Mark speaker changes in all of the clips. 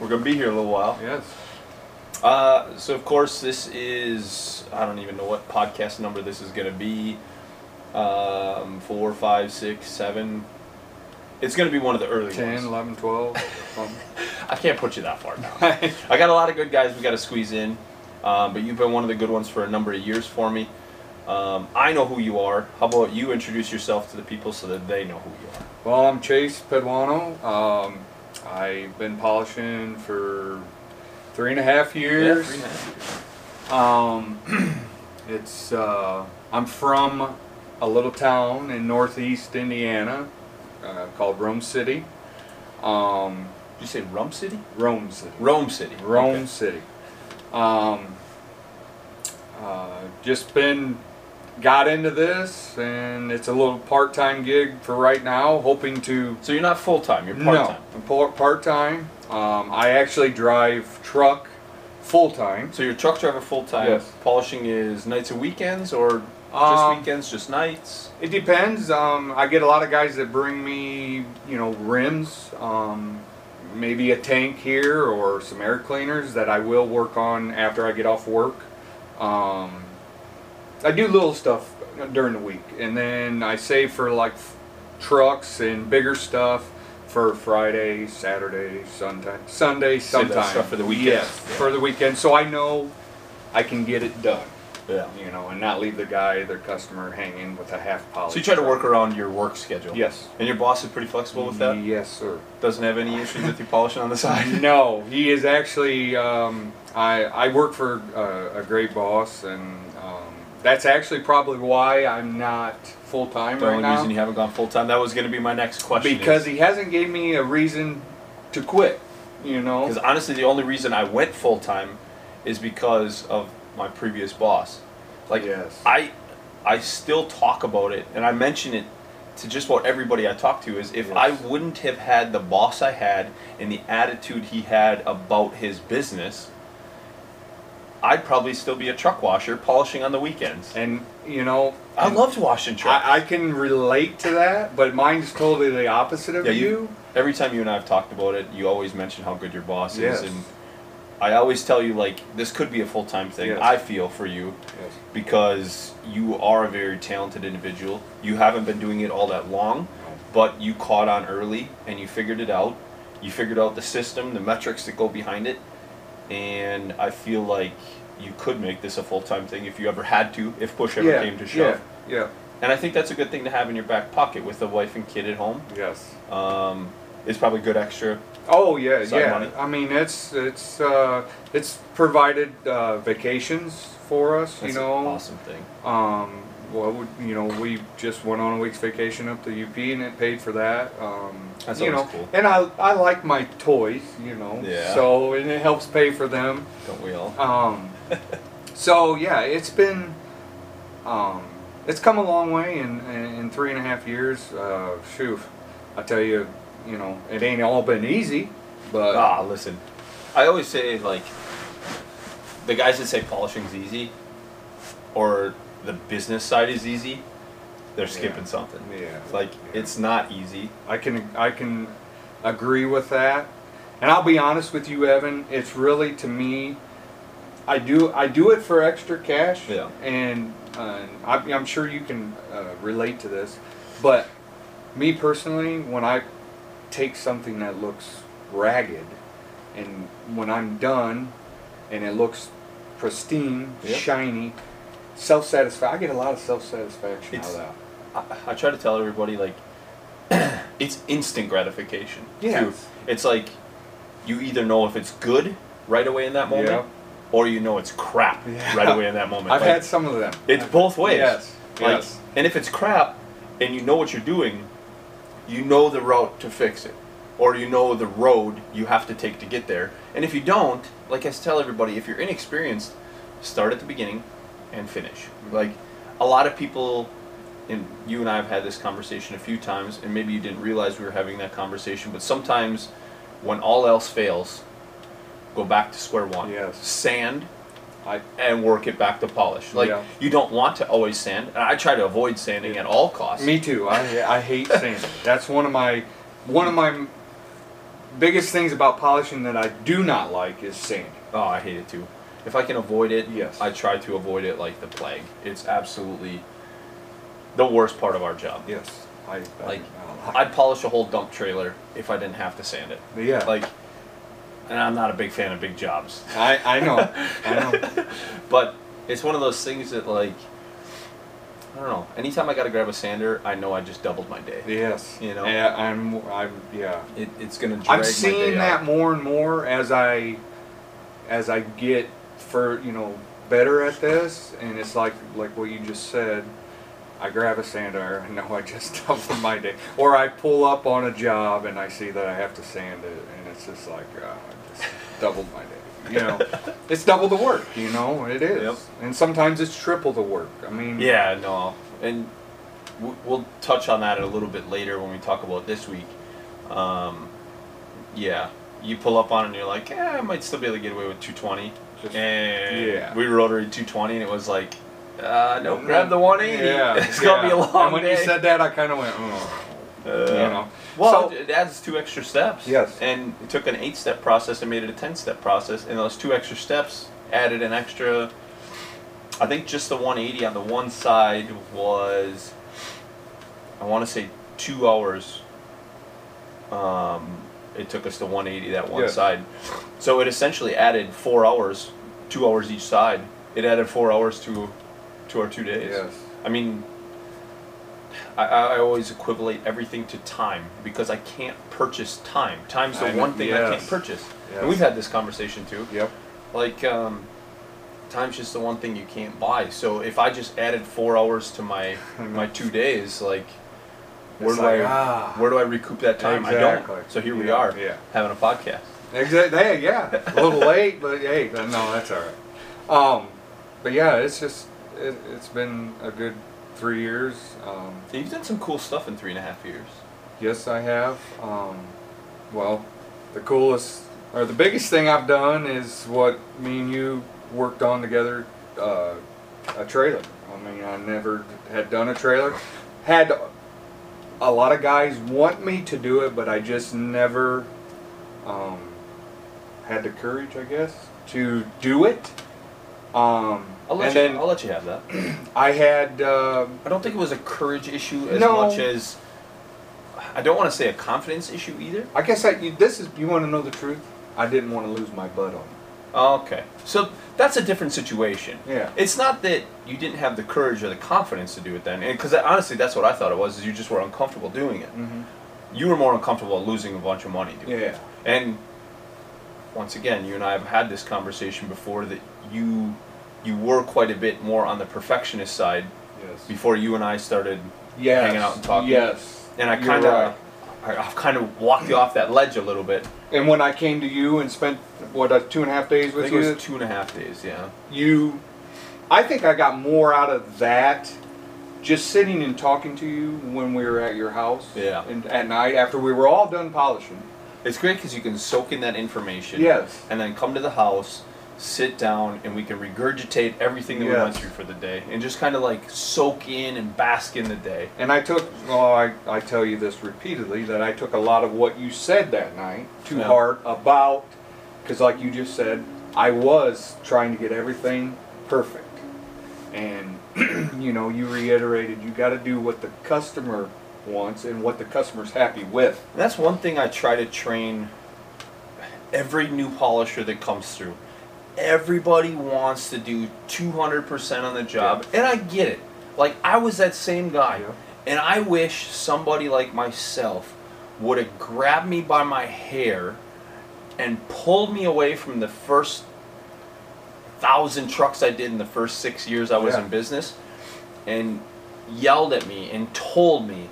Speaker 1: We're gonna be here a little while.
Speaker 2: Yes.
Speaker 1: Uh, so of course this is I don't even know what podcast number this is gonna be. Um, four, five, six, seven. It's gonna be one of the early
Speaker 2: 10,
Speaker 1: ones.
Speaker 2: 11, 12. something.
Speaker 1: I can't put you that far down. I got a lot of good guys we got to squeeze in, um, but you've been one of the good ones for a number of years for me. Um, I know who you are. How about you introduce yourself to the people so that they know who you are?
Speaker 2: well, I'm Chase Peduano. Um, I've been polishing for three and a half years.
Speaker 1: Yeah, three and a half years.
Speaker 2: Um, it's uh, I'm from a little town in northeast Indiana uh, called Rome City. Um,
Speaker 1: Did you say Rome City?
Speaker 2: Rome City.
Speaker 1: Rome City.
Speaker 2: Rome
Speaker 1: Okay.
Speaker 2: City. Um, uh, just been got into this, and it's a little part-time gig for right now. Hoping to
Speaker 1: So you're not full time. You're part time.
Speaker 2: no, I'm part-time. Um, I actually drive truck full-time.
Speaker 1: So you're a truck driver full time.
Speaker 2: Yes.
Speaker 1: Polishing is nights and weekends, or just
Speaker 2: Um,
Speaker 1: weekends, just nights.
Speaker 2: It depends. Um, I get a lot of guys that bring me, you know, rims, um, maybe a tank here or some air cleaners that I will work on after I get off work. Um, I do little stuff during the week, and then I save for like trucks and bigger stuff for Friday, Saturday, Sunday, Sunday, sometime.
Speaker 1: stuff for the weekend.
Speaker 2: Yes,
Speaker 1: Yeah.
Speaker 2: for the weekend, so I know I can get it done
Speaker 1: Yeah.
Speaker 2: you know, and not leave the guy, their customer, hanging with a half polished.
Speaker 1: So you try to work around your work schedule.
Speaker 2: Yes.
Speaker 1: And your boss is pretty flexible with that.
Speaker 2: Yes, sir.
Speaker 1: Doesn't have any issues with you polishing on the side.
Speaker 2: no, he is actually. Um, I I work for uh, a great boss, and that's actually probably why I'm not full time
Speaker 1: The
Speaker 2: right
Speaker 1: only
Speaker 2: now.
Speaker 1: reason you haven't gone full time. That was going to be my next question.
Speaker 2: because he hasn't gave me a reason to quit. You know.
Speaker 1: Because honestly, the only reason I went full time is because of my previous boss. Like
Speaker 2: Yes.
Speaker 1: I, I still talk about it, and I mention it to just about everybody I talk to. Is if
Speaker 2: Yes.
Speaker 1: I wouldn't have had the boss I had and the attitude he had about his business, I'd probably still be a truck washer polishing on the weekends.
Speaker 2: And you know.
Speaker 1: I loved washing trucks.
Speaker 2: I, I can relate to that, but mine's totally the opposite of
Speaker 1: Yeah,
Speaker 2: you.
Speaker 1: you- Every time you and I have talked about it, you always mention how good your boss
Speaker 2: Yes.
Speaker 1: is, and I always tell you like this could be a full time thing.
Speaker 2: Yes.
Speaker 1: I feel for you
Speaker 2: Yes.
Speaker 1: because you are a very talented individual. You haven't been doing it all that long, but you caught on early and you figured it out. You figured out the system, the metrics that go behind it, and I feel like you could make this a full time thing if you ever had to, if push ever
Speaker 2: yeah,
Speaker 1: came to shove.
Speaker 2: Yeah. Yeah.
Speaker 1: And I think that's a good thing to have in your back pocket with a wife and kid at home.
Speaker 2: Yes.
Speaker 1: Um, it's probably good extra.
Speaker 2: Oh yeah, yeah.
Speaker 1: money.
Speaker 2: I mean, it's it's uh, it's provided uh, vacations for us.
Speaker 1: That's
Speaker 2: you know.
Speaker 1: an awesome thing.
Speaker 2: Um, well, we, you know, we just went on a week's vacation up to UP, and it paid for that. Um,
Speaker 1: That's
Speaker 2: you know,
Speaker 1: cool.
Speaker 2: and I I like my toys, you know.
Speaker 1: Yeah.
Speaker 2: So and it helps pay for them.
Speaker 1: Don't we all?
Speaker 2: Um, so yeah, it's been, um, it's come a long way in, in, in three and a half years. Uh, shoot, I tell you, you know, it ain't all been easy, but
Speaker 1: Ah, listen. I always say like the guys that say polishing's easy or the business side is easy, they're skipping
Speaker 2: Yeah.
Speaker 1: something.
Speaker 2: yeah,
Speaker 1: It's like it's not easy.
Speaker 2: I can I can agree with that. And I'll be honest with you, Evan. It's really to me, I do I do it for extra cash.
Speaker 1: Yeah.
Speaker 2: And uh, I'm, I'm sure you can uh, relate to this, but me personally, when I take something that looks ragged, and when I'm done, and it looks pristine,
Speaker 1: Yep.
Speaker 2: shiny, self satisfaction. I get a lot of self satisfaction out of that.
Speaker 1: I, I try to tell everybody like it's instant gratification.
Speaker 2: Yes.
Speaker 1: too. It's like you either know if it's good right away in that moment
Speaker 2: Yeah.
Speaker 1: or you know it's crap
Speaker 2: Yeah.
Speaker 1: right away in that moment.
Speaker 2: I've
Speaker 1: Like,
Speaker 2: had some of them.
Speaker 1: It's both ways.
Speaker 2: Yes.
Speaker 1: Like,
Speaker 2: yes.
Speaker 1: and if it's crap, and you know what you're doing, you know the route to fix it, or you know the road you have to take to get there. And if you don't, like I tell everybody, if you're inexperienced, start at the beginning and finish. Like a lot of people, and you and I have had this conversation a few times, and maybe you didn't realize we were having that conversation. But sometimes, when all else fails, go back to square one.
Speaker 2: Yes.
Speaker 1: Sand
Speaker 2: I
Speaker 1: and work it back to polish. Like
Speaker 2: Yeah.
Speaker 1: you don't want to always sand. And I try to avoid sanding at all costs.
Speaker 2: Me too. I I hate sanding. That's one of my one of my biggest things about polishing that I do not like is sanding.
Speaker 1: Oh, I hate it too. If I can avoid it,
Speaker 2: Yes.
Speaker 1: I try to avoid it like the plague. It's absolutely the worst part of our job.
Speaker 2: Yes, I
Speaker 1: Like,
Speaker 2: I,
Speaker 1: I'd polish a whole dump trailer if I didn't have to sand it.
Speaker 2: yeah,
Speaker 1: Like, and I'm not a big fan of big jobs,
Speaker 2: I I know, I know.
Speaker 1: but it's one of those things that like, I don't know. Anytime I got to grab a sander, I know I just doubled my day.
Speaker 2: Yes,
Speaker 1: You know?
Speaker 2: Yeah, I'm I'm yeah.
Speaker 1: It, it's gonna drag
Speaker 2: I'm seeing that
Speaker 1: out.
Speaker 2: more and more as I as I get for you know better at this, and it's like like what you just said. I grab a sander, I know I just doubled my day, or I pull up on a job and I see that I have to sand it, and it's just like uh, I just doubled my day. You know, it's double the work. You know, it is,
Speaker 1: Yep.
Speaker 2: and sometimes it's triple the work. I mean,
Speaker 1: Yeah, no, and we'll touch on that a little bit later when we talk about this week. Um, yeah, you pull up on it and you're like, yeah, I might still be able to get away with 220.
Speaker 2: Just-
Speaker 1: and
Speaker 2: yeah.
Speaker 1: we rotary 220, and it was like, uh, no, grab the 180.
Speaker 2: Yeah,
Speaker 1: it's gonna be a long
Speaker 2: And when
Speaker 1: day.
Speaker 2: you said that, I kind of went, oh,
Speaker 1: Uh,
Speaker 2: you know.
Speaker 1: Well,
Speaker 2: So-
Speaker 1: it adds two extra steps.
Speaker 2: Yes.
Speaker 1: And it took an eight-step process and made it a ten-step process, and those two extra steps added an extra. I think just the 180 on the one side was, I want to say two hours. Um, it took us to 180 that one
Speaker 2: Yes.
Speaker 1: side, so it essentially added four hours, two hours each side. It added four hours to, to our two days.
Speaker 2: Yes.
Speaker 1: I mean, I, I always equivalate everything to time because I can't purchase time. Time's the
Speaker 2: I know-
Speaker 1: one thing I can't purchase.
Speaker 2: Yes.
Speaker 1: And we've had this conversation too.
Speaker 2: Yep.
Speaker 1: Like, um, time's just the one thing you can't buy. So if I just added four hours to my my two days, like, where
Speaker 2: It's
Speaker 1: do
Speaker 2: like,
Speaker 1: I
Speaker 2: ah.
Speaker 1: where do I recoup that time? I
Speaker 2: Exactly.
Speaker 1: don't. So here we are
Speaker 2: yeah.
Speaker 1: having a podcast.
Speaker 2: Exactly. Hey, yeah. A little late, but hey, no, that's all right. Um, but yeah, it's just it, it's been a good three years. Um,
Speaker 1: You've done some cool stuff in three and a half years.
Speaker 2: yes, I have. Um, well, the coolest or the biggest thing I've done is what me and you worked on together. Uh, a trailer. I mean, I never had done a trailer. Had a lot of guys want me to do it, but I just never um, had the courage, I guess, to do it. Um,
Speaker 1: I'll let
Speaker 2: and
Speaker 1: you.
Speaker 2: then
Speaker 1: I'll let you have that.
Speaker 2: I had uh,
Speaker 1: I don't think it was a courage issue as
Speaker 2: No.
Speaker 1: much as I don't want to say a confidence issue either.
Speaker 2: I guess I, you, this is. You want to know the truth? I didn't want to lose my butt on it.
Speaker 1: Okay, so that's a different situation.
Speaker 2: Yeah.
Speaker 1: It's not that you didn't have the courage or the confidence to do it then, because honestly, that's what I thought it was. Is you just were uncomfortable doing it.
Speaker 2: Mm-hmm.
Speaker 1: You were more uncomfortable losing a bunch of money doing it.
Speaker 2: Yeah.
Speaker 1: And once again, you and I have had this conversation before that you you were quite a bit more on the perfectionist side
Speaker 2: Yes.
Speaker 1: before you and I started
Speaker 2: Yes.
Speaker 1: hanging out and talking.
Speaker 2: Yes.
Speaker 1: and I kind of I've kind of walked you off that ledge a little bit.
Speaker 2: And when I came to you and spent what uh, two and a half days
Speaker 1: I
Speaker 2: with
Speaker 1: think it
Speaker 2: you,
Speaker 1: was two and a half days. Yeah.
Speaker 2: you, I think I got more out of that, just sitting and talking to you when we were at your house.
Speaker 1: Yeah.
Speaker 2: And at night after we were all done polishing.
Speaker 1: It's great because you can soak in that information.
Speaker 2: Yes.
Speaker 1: And then come to the house, sit down, and we can regurgitate everything that we went through for the day, and just kind of like soak in and bask in the day.
Speaker 2: And I took, well, I, I tell you this repeatedly, that I took a lot of what you said that night to
Speaker 1: Yeah.
Speaker 2: heart about, because like you just said, I was trying to get everything perfect. And, you know, you reiterated you got to do what the customer wants and what the customer's happy with.
Speaker 1: And that's one thing I try to train every new polisher that comes through. Everybody wants to do 200% on the job, and I get it. Like, I was that same guy.
Speaker 2: Yeah.
Speaker 1: And I wish somebody like myself would have grabbed me by my hair and pulled me away from the first thousand trucks I did in the first six years I was
Speaker 2: Yeah.
Speaker 1: in business and yelled at me and told me,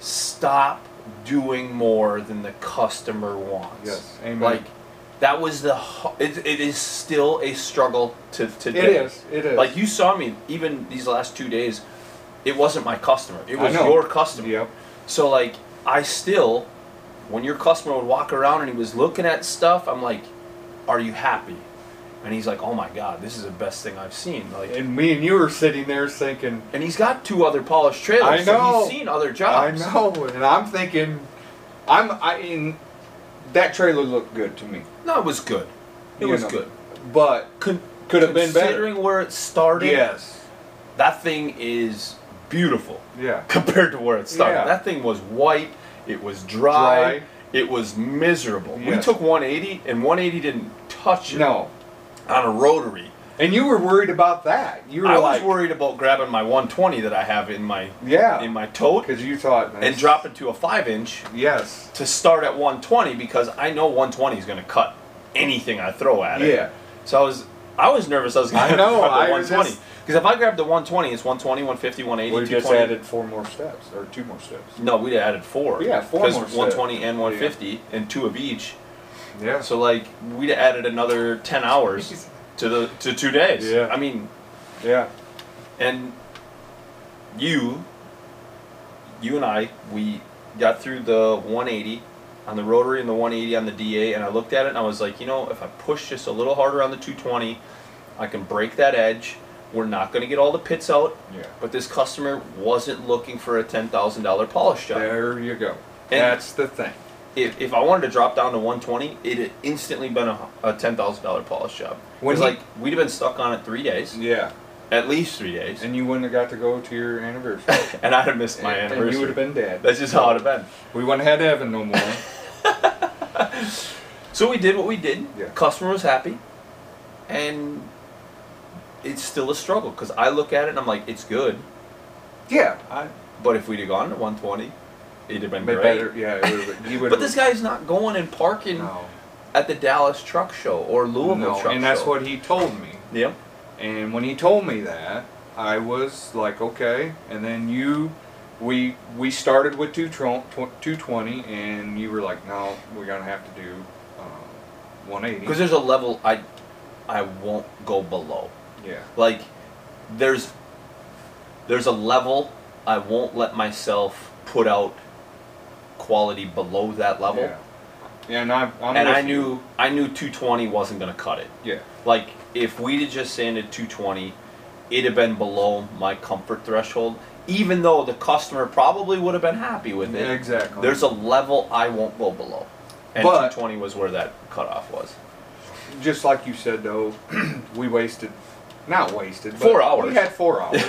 Speaker 1: stop doing more than the customer wants.
Speaker 2: Yes, amen.
Speaker 1: Like, that was the, it, it is still a struggle to today.
Speaker 2: It is. It is.
Speaker 1: Like you saw me even these last two days, it wasn't my customer. It was your customer.
Speaker 2: Yep.
Speaker 1: So like I still, when your customer would walk around and he was looking at stuff, I'm like, "Are you happy?" And he's like, "Oh my God, this is the best thing I've seen." Like,
Speaker 2: And me and you were sitting there thinking,
Speaker 1: and he's got two other polished trailers.
Speaker 2: I
Speaker 1: So
Speaker 2: know.
Speaker 1: he's seen other jobs.
Speaker 2: I know, and I'm thinking, I'm I in that trailer looked good to me.
Speaker 1: No, it was good. It
Speaker 2: You
Speaker 1: was
Speaker 2: know,
Speaker 1: good.
Speaker 2: But
Speaker 1: Could
Speaker 2: could have been better.
Speaker 1: Considering where it started,
Speaker 2: Yes.
Speaker 1: that thing is beautiful
Speaker 2: Yeah.
Speaker 1: compared to where it started.
Speaker 2: Yeah.
Speaker 1: That thing was white. It was dry.
Speaker 2: Dry.
Speaker 1: It was miserable. We
Speaker 2: Yes.
Speaker 1: took 180, and 180 didn't touch it
Speaker 2: No.
Speaker 1: on a rotary.
Speaker 2: And you were worried about that. You were
Speaker 1: I
Speaker 2: like,
Speaker 1: was worried about grabbing my 120 that I have in my
Speaker 2: yeah,
Speaker 1: in my tote
Speaker 2: because you thought
Speaker 1: and
Speaker 2: this-
Speaker 1: drop it to a five inch
Speaker 2: Yes.
Speaker 1: to start at 120 because I know 120 is going to cut anything I throw at it.
Speaker 2: Yeah.
Speaker 1: So I was I was nervous I was going
Speaker 2: I
Speaker 1: to
Speaker 2: know,
Speaker 1: grab the
Speaker 2: I was
Speaker 1: 120 because if I grabbed the 120, it's 120, 150, 180,
Speaker 2: We just added four more steps or two more steps.
Speaker 1: No, we'd have added four.
Speaker 2: Yeah, four
Speaker 1: Because
Speaker 2: more steps.
Speaker 1: 120 and 150 and two of each.
Speaker 2: Yeah.
Speaker 1: So like we'd added another 10 hours to the to two days.
Speaker 2: Yeah.
Speaker 1: I mean,
Speaker 2: Yeah.
Speaker 1: and you you and I we got through the 180 on the rotary and the 180 on the DA and I looked at it and I was like, you know, if I push just a little harder on the 220, I can break that edge. We're not going to get all the pits out,
Speaker 2: Yeah.
Speaker 1: but this customer wasn't looking for a $10,000 polish job.
Speaker 2: There you go.
Speaker 1: And-
Speaker 2: That's the thing.
Speaker 1: If, if I wanted to drop down to 120, it had instantly been a, a $10,000 polish job.
Speaker 2: When he-
Speaker 1: like we'd have been stuck on it three days,
Speaker 2: Yeah.
Speaker 1: at least three days, and,
Speaker 2: And you wouldn't have got to go to your anniversary.
Speaker 1: And I'd have missed my
Speaker 2: And
Speaker 1: anniversary.
Speaker 2: you would have been dead.
Speaker 1: That's just how it would have been.
Speaker 2: We wouldn't have had Evan no more.
Speaker 1: So we did what we did.
Speaker 2: Yeah.
Speaker 1: Customer was happy, and it's still a struggle because I look at it and I'm like, it's good,
Speaker 2: yeah. I
Speaker 1: but if we'd have gone to 120, it'd have been great.
Speaker 2: better. Yeah. It would have. Would.
Speaker 1: But this guy's not going and parking
Speaker 2: No.
Speaker 1: At the Dallas Truck Show or Louisville
Speaker 2: No.
Speaker 1: Truck
Speaker 2: And that's
Speaker 1: Show.
Speaker 2: what he told me.
Speaker 1: Yep.
Speaker 2: And when he told me that, I was like, okay. And then you, we we started with two two twenty, and you were like, no, we're gonna have to do uh, one eighty.
Speaker 1: Because there's a level I, I won't go below.
Speaker 2: yeah.
Speaker 1: Like, there's, there's a level I won't let myself put out quality below that level.
Speaker 2: Yeah. Yeah, and I, I'm
Speaker 1: and I
Speaker 2: you.
Speaker 1: knew I knew 220 wasn't gonna cut it.
Speaker 2: Yeah.
Speaker 1: Like if we'd have just sanded 220, it'd have been below my comfort threshold. Even though the customer probably would have been happy with it,
Speaker 2: Exactly.
Speaker 1: there's a level I won't go below. And
Speaker 2: But-
Speaker 1: 220 was where that cutoff was.
Speaker 2: just like you said though, we wasted, not wasted, but
Speaker 1: Four hours.
Speaker 2: We had four hours.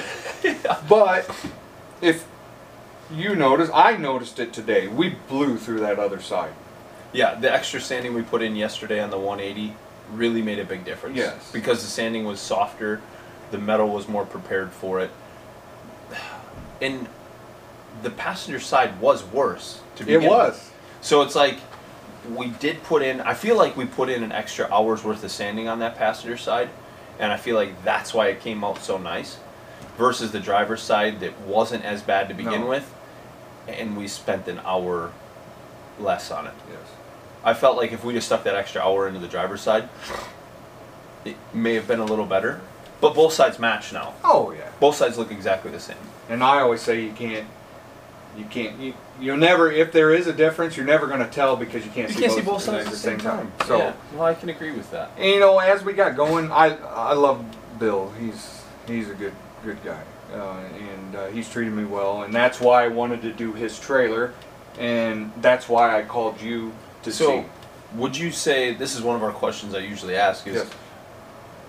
Speaker 2: But if you notice, I noticed it today. We blew through that other side.
Speaker 1: Yeah, the extra sanding we put in yesterday on the 180 really made a big difference.
Speaker 2: Yes.
Speaker 1: Because the sanding was softer, the metal was more prepared for it. And the passenger side was worse to begin
Speaker 2: It
Speaker 1: with.
Speaker 2: was.
Speaker 1: So it's like we did put in I feel like we put in an extra hour's worth of sanding on that passenger side and I feel like that's why it came out so nice versus the driver's side that wasn't as bad to begin
Speaker 2: No.
Speaker 1: with and we spent an hour less on it.
Speaker 2: Yes.
Speaker 1: I felt like if we just stuck that extra hour into the driver's side, it may have been a little better. But both sides match now.
Speaker 2: Oh yeah.
Speaker 1: Both sides look exactly the same.
Speaker 2: And I always say you can't, you can't, you, you'll never, if there is a difference, you're never going to tell because you can't,
Speaker 1: You
Speaker 2: see,
Speaker 1: can't
Speaker 2: both
Speaker 1: see both sides at the same time.
Speaker 2: So,
Speaker 1: yeah. well, I can agree with that.
Speaker 2: and, you know, as we got going, I I love Bill. He's he's a good good guy, uh, and uh, he's treated me well, and that's why I wanted to do his trailer, and that's why I called you to
Speaker 1: So,
Speaker 2: see.
Speaker 1: would you say this is one of our questions I usually ask is
Speaker 2: Yes.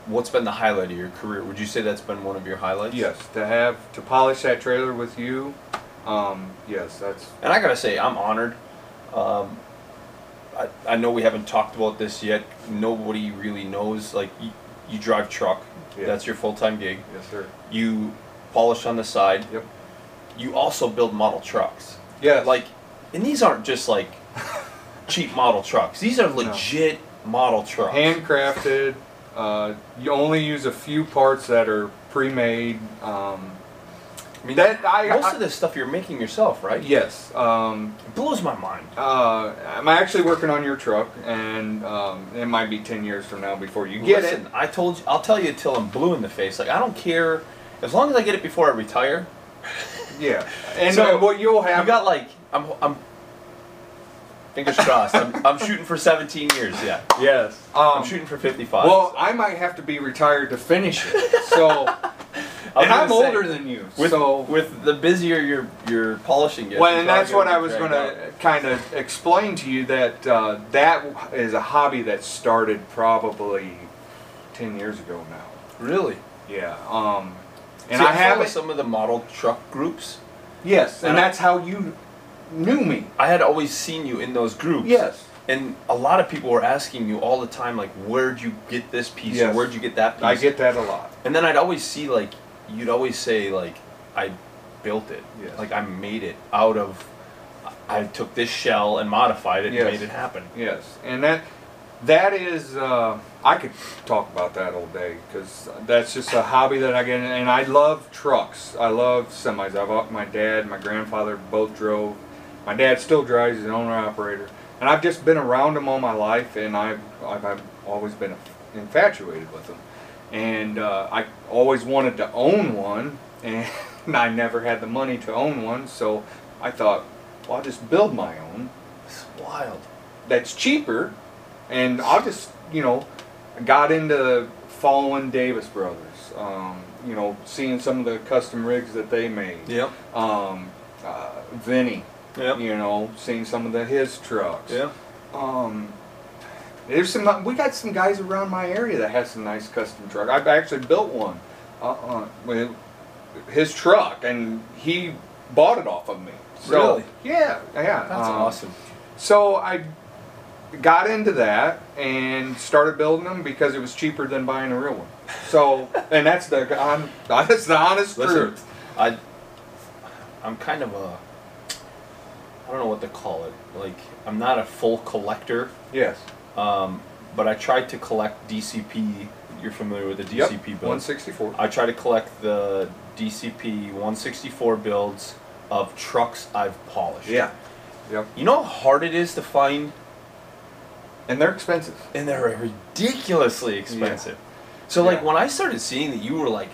Speaker 1: what's been the highlight of your career? Would you say that's been one of your highlights?
Speaker 2: Yes, to have to polish that trailer with you, um, yes, that's
Speaker 1: And I gotta say, I'm honored. Um, I, I know we haven't talked about this yet. Nobody really knows. Like, you, you drive truck.
Speaker 2: Yeah.
Speaker 1: That's your full time gig.
Speaker 2: yes, sir.
Speaker 1: You polish on the side.
Speaker 2: Yep.
Speaker 1: You also build model trucks.
Speaker 2: Yeah.
Speaker 1: Like, and these aren't just like cheap model trucks. These are legit model trucks.
Speaker 2: handcrafted. Uh, you only use a few parts that are pre-made. Um,
Speaker 1: I mean,
Speaker 2: that- I-
Speaker 1: most
Speaker 2: I-
Speaker 1: of this stuff you're making yourself, right?
Speaker 2: yes. Um,
Speaker 1: It blows my mind.
Speaker 2: uh, I'm actually working on your truck, and um, it might be ten years from now before you get
Speaker 1: Listen,
Speaker 2: it.
Speaker 1: I told you. I'll tell you till I'm blue in the face. Like I don't care as long as I get it before I retire.
Speaker 2: Yeah, and
Speaker 1: So,
Speaker 2: what you'll have
Speaker 1: I've got like I'm I'm fingers crossed. I'm, I'm shooting for 17 years. Yeah,
Speaker 2: yes.
Speaker 1: I'm
Speaker 2: Um,
Speaker 1: shooting for 55.
Speaker 2: well, I might have to be retired to finish it. So
Speaker 1: I was
Speaker 2: and I'm
Speaker 1: say,
Speaker 2: older than you,
Speaker 1: With,
Speaker 2: so
Speaker 1: with the busier your your polishing gets.
Speaker 2: well, and that's
Speaker 1: all
Speaker 2: what I was going to kind of explain to you that uh, that is a hobby that started probably ten years ago now.
Speaker 1: Really?
Speaker 2: Yeah. Um, and
Speaker 1: See,
Speaker 2: I
Speaker 1: follow
Speaker 2: haven't.
Speaker 1: some of the model truck groups.
Speaker 2: Yes, and
Speaker 1: and I-
Speaker 2: that's how you knew me.
Speaker 1: I had always seen you in those groups.
Speaker 2: Yes.
Speaker 1: And a lot of people were asking you all the time, like, where'd you get this piece
Speaker 2: Yes.
Speaker 1: or where'd you get that piece?
Speaker 2: I get that a lot.
Speaker 1: And then I'd always see, like, you'd always say, like, I built it.
Speaker 2: Yes.
Speaker 1: Like, I made it out of. I took this shell and modified it
Speaker 2: Yes.
Speaker 1: and made it happen.
Speaker 2: Yes, and that that is uh, I could talk about that all day because that's just a hobby that I get, and I love trucks. I love semis. I've my dad, my grandfather both drove. My dad still drives. He's an owner operator, and I've just been around them all my life, and I've I've, I've always been infatuated with them, and uh, I always wanted to own one, and I never had the money to own one, so I thought, well, I'll just build my own
Speaker 1: It's wild.
Speaker 2: that's cheaper, and I'll just you know got into following Davis Brothers. Um, you know, seeing some of the custom rigs that they made.
Speaker 1: Yep.
Speaker 2: Um, uh, Vinny.
Speaker 1: Yep.
Speaker 2: You know, seeing some of the his trucks.
Speaker 1: Yeah.
Speaker 2: Um, there's some. We got some guys around my area that has some nice custom truck. I've actually built one. Uh, uh, with his truck, and he bought it off of me. So,
Speaker 1: Really?
Speaker 2: Yeah, yeah.
Speaker 1: That's
Speaker 2: um,
Speaker 1: awesome.
Speaker 2: so I got into that and started building them because it was cheaper than buying a real one. So, and that's the on, that's the honest
Speaker 1: Listen,
Speaker 2: truth.
Speaker 1: I, I'm kind of a, I don't know what to call it. Like, I'm not a full collector,
Speaker 2: Yes.
Speaker 1: um, but I tried to collect DCP. You're familiar with the
Speaker 2: Yep.
Speaker 1: DCP builds.
Speaker 2: 164.
Speaker 1: I try to collect the DCP 164 builds of trucks I've polished.
Speaker 2: Yeah. Yep.
Speaker 1: You know how hard it is to find,
Speaker 2: And they're expensive.
Speaker 1: and they're ridiculously expensive. Yeah. So like
Speaker 2: Yeah.
Speaker 1: when I started seeing that you were like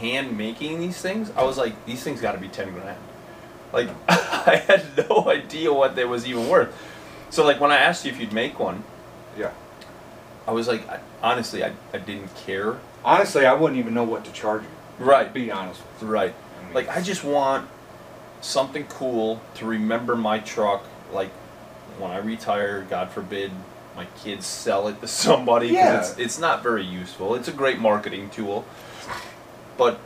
Speaker 1: hand making these things, I was like, these things got to be ten grand. Like I had no idea what they was even worth. So like when I asked you if you'd make one,
Speaker 2: Yeah.
Speaker 1: I was like, I, honestly, I, I didn't care.
Speaker 2: Honestly, I wouldn't even know what to charge you.
Speaker 1: Right.
Speaker 2: Be honest with
Speaker 1: Right.
Speaker 2: you. mean,
Speaker 1: Like I just want something cool to remember my truck. Like when I retire, God forbid, my kids sell it to somebody because
Speaker 2: Yeah.
Speaker 1: it's it's not very useful. It's a great marketing tool, but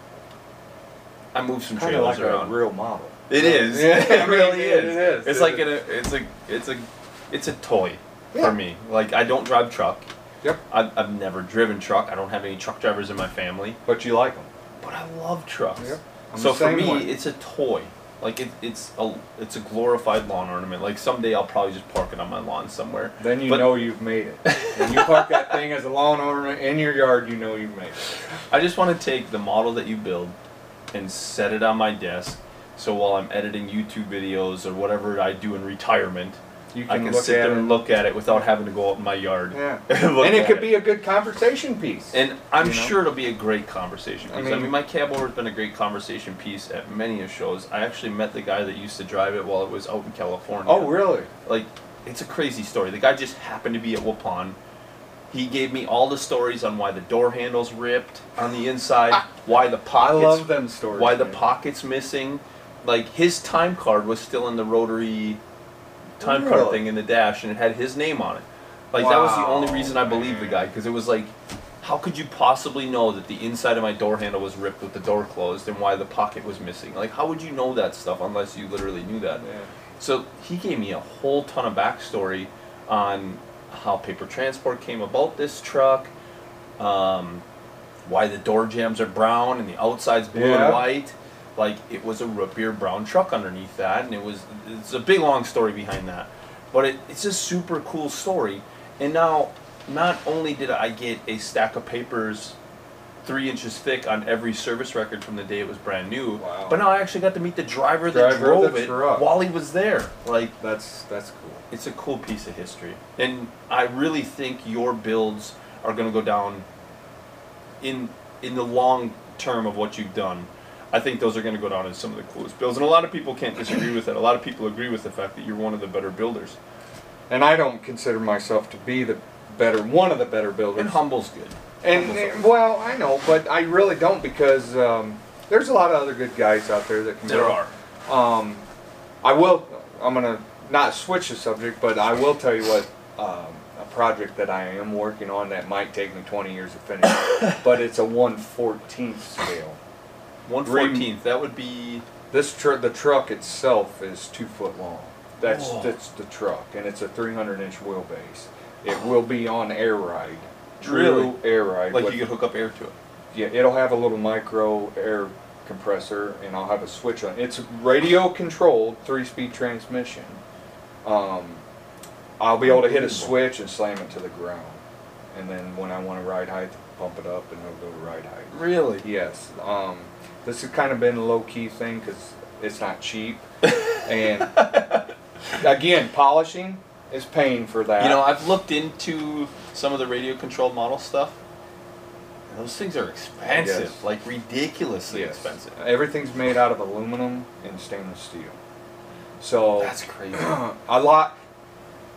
Speaker 1: I moved some trailers
Speaker 2: like
Speaker 1: around.
Speaker 2: a real model.
Speaker 1: It is.
Speaker 2: Yeah,
Speaker 1: it really
Speaker 2: it
Speaker 1: is.
Speaker 2: is.
Speaker 1: It's
Speaker 2: It
Speaker 1: like
Speaker 2: is.
Speaker 1: a, it's a it's a it's a toy
Speaker 2: Yeah.
Speaker 1: for me. Like I don't drive truck.
Speaker 2: Yep.
Speaker 1: I've, I've never driven truck. I don't have any truck drivers in my family.
Speaker 2: But you like them.
Speaker 1: But I love trucks.
Speaker 2: Yep. I'm
Speaker 1: So for me,
Speaker 2: way.
Speaker 1: it's a toy. Like it, it's a it's a glorified lawn ornament. Like someday I'll probably just park it on my lawn somewhere.
Speaker 2: Then you
Speaker 1: But-
Speaker 2: know you've made it. when you park that thing as a lawn ornament in your yard, you know you've made it.
Speaker 1: I just want to take the model that you build and set it on my desk. So while I'm editing YouTube videos or whatever I do in retirement,
Speaker 2: You
Speaker 1: I
Speaker 2: can,
Speaker 1: can
Speaker 2: look
Speaker 1: sit
Speaker 2: at
Speaker 1: there and look at it without having to go out in my yard.
Speaker 2: Yeah.
Speaker 1: and
Speaker 2: and it could be a good conversation piece.
Speaker 1: And I'm
Speaker 2: you know?
Speaker 1: sure it'll be a great conversation piece. I mean,
Speaker 2: mean-
Speaker 1: my cab over has been a great conversation piece at many of shows. I actually met the guy that used to drive it while it was out in California.
Speaker 2: oh, really?
Speaker 1: Like, it's a crazy story. The guy just happened to be at Waupun. He gave me all the stories on why the door handle's ripped on the inside, ah. why the
Speaker 2: I
Speaker 1: pockets,
Speaker 2: love them stories.
Speaker 1: why the pocket's missing. Like his time card was still in the rotary time card thing in the dash, and it had his name on it. Like that was the only reason I believed the guy because it was like, how could you possibly know that the inside of my door handle was ripped with the door closed and why the pocket was missing? Like how would you know that stuff unless you literally knew that?
Speaker 2: Yeah.
Speaker 1: So he gave me a whole ton of backstory on how paper transport came about this truck, um, why the door jambs are brown and the outside's blue
Speaker 2: Yeah.
Speaker 1: and white. Like it was a root beer brown truck underneath that, and it was it's a big long story behind that, but it, it's a super cool story. And now, not only did I get a stack of papers three inches thick on every service record from the day it was brand new,
Speaker 2: Wow.
Speaker 1: but now I actually got to meet the driver that
Speaker 2: Driver of
Speaker 1: drove it
Speaker 2: truck.
Speaker 1: while he was there. Like
Speaker 2: That's that's cool.
Speaker 1: it's a cool piece of history, and I really think your builds are going to go down in in the long term of what you've done. I think those are going to go down as some of the coolest builds, and a lot of people can't disagree with that. A lot of people agree with the fact that you're one of the better builders,
Speaker 2: And I don't consider myself to be the better one of the better builders.
Speaker 1: and humble's good.
Speaker 2: And
Speaker 1: Humble's
Speaker 2: uh, well, I know, but I really don't because um, there's a lot of other good guys out there that can.
Speaker 1: There are.
Speaker 2: Um, I will. I'm gonna not switch the subject, but I will tell you what um, a project that I am working on that might take me 20 years to finish, but it's a 1/14th scale.
Speaker 1: One fourteenth. That would be.
Speaker 2: This tr- the truck itself is two foot long. That's
Speaker 1: Whoa.
Speaker 2: that's the truck, and it's a 300 inch wheelbase. It will be on air ride. True
Speaker 1: Really?
Speaker 2: air ride.
Speaker 1: Like
Speaker 2: with-
Speaker 1: you could hook up air to it.
Speaker 2: yeah, it'll have a little micro air compressor, and I'll have a switch on. It's radio controlled, three speed transmission. Um, I'll be able to hit a switch and slam it to the ground, and then when I want to ride height, pump it up, and it'll go to ride height.
Speaker 1: Really?
Speaker 2: Yes. Um, this has kind of been a low key thing because it's not cheap, and again, polishing is paying for that.
Speaker 1: You know, I've looked into some of the radio controlled model stuff. Those things are expensive,
Speaker 2: Yes.
Speaker 1: like ridiculously
Speaker 2: Yes.
Speaker 1: expensive.
Speaker 2: Everything's made out of aluminum and stainless steel. So
Speaker 1: That's crazy.
Speaker 2: a lot,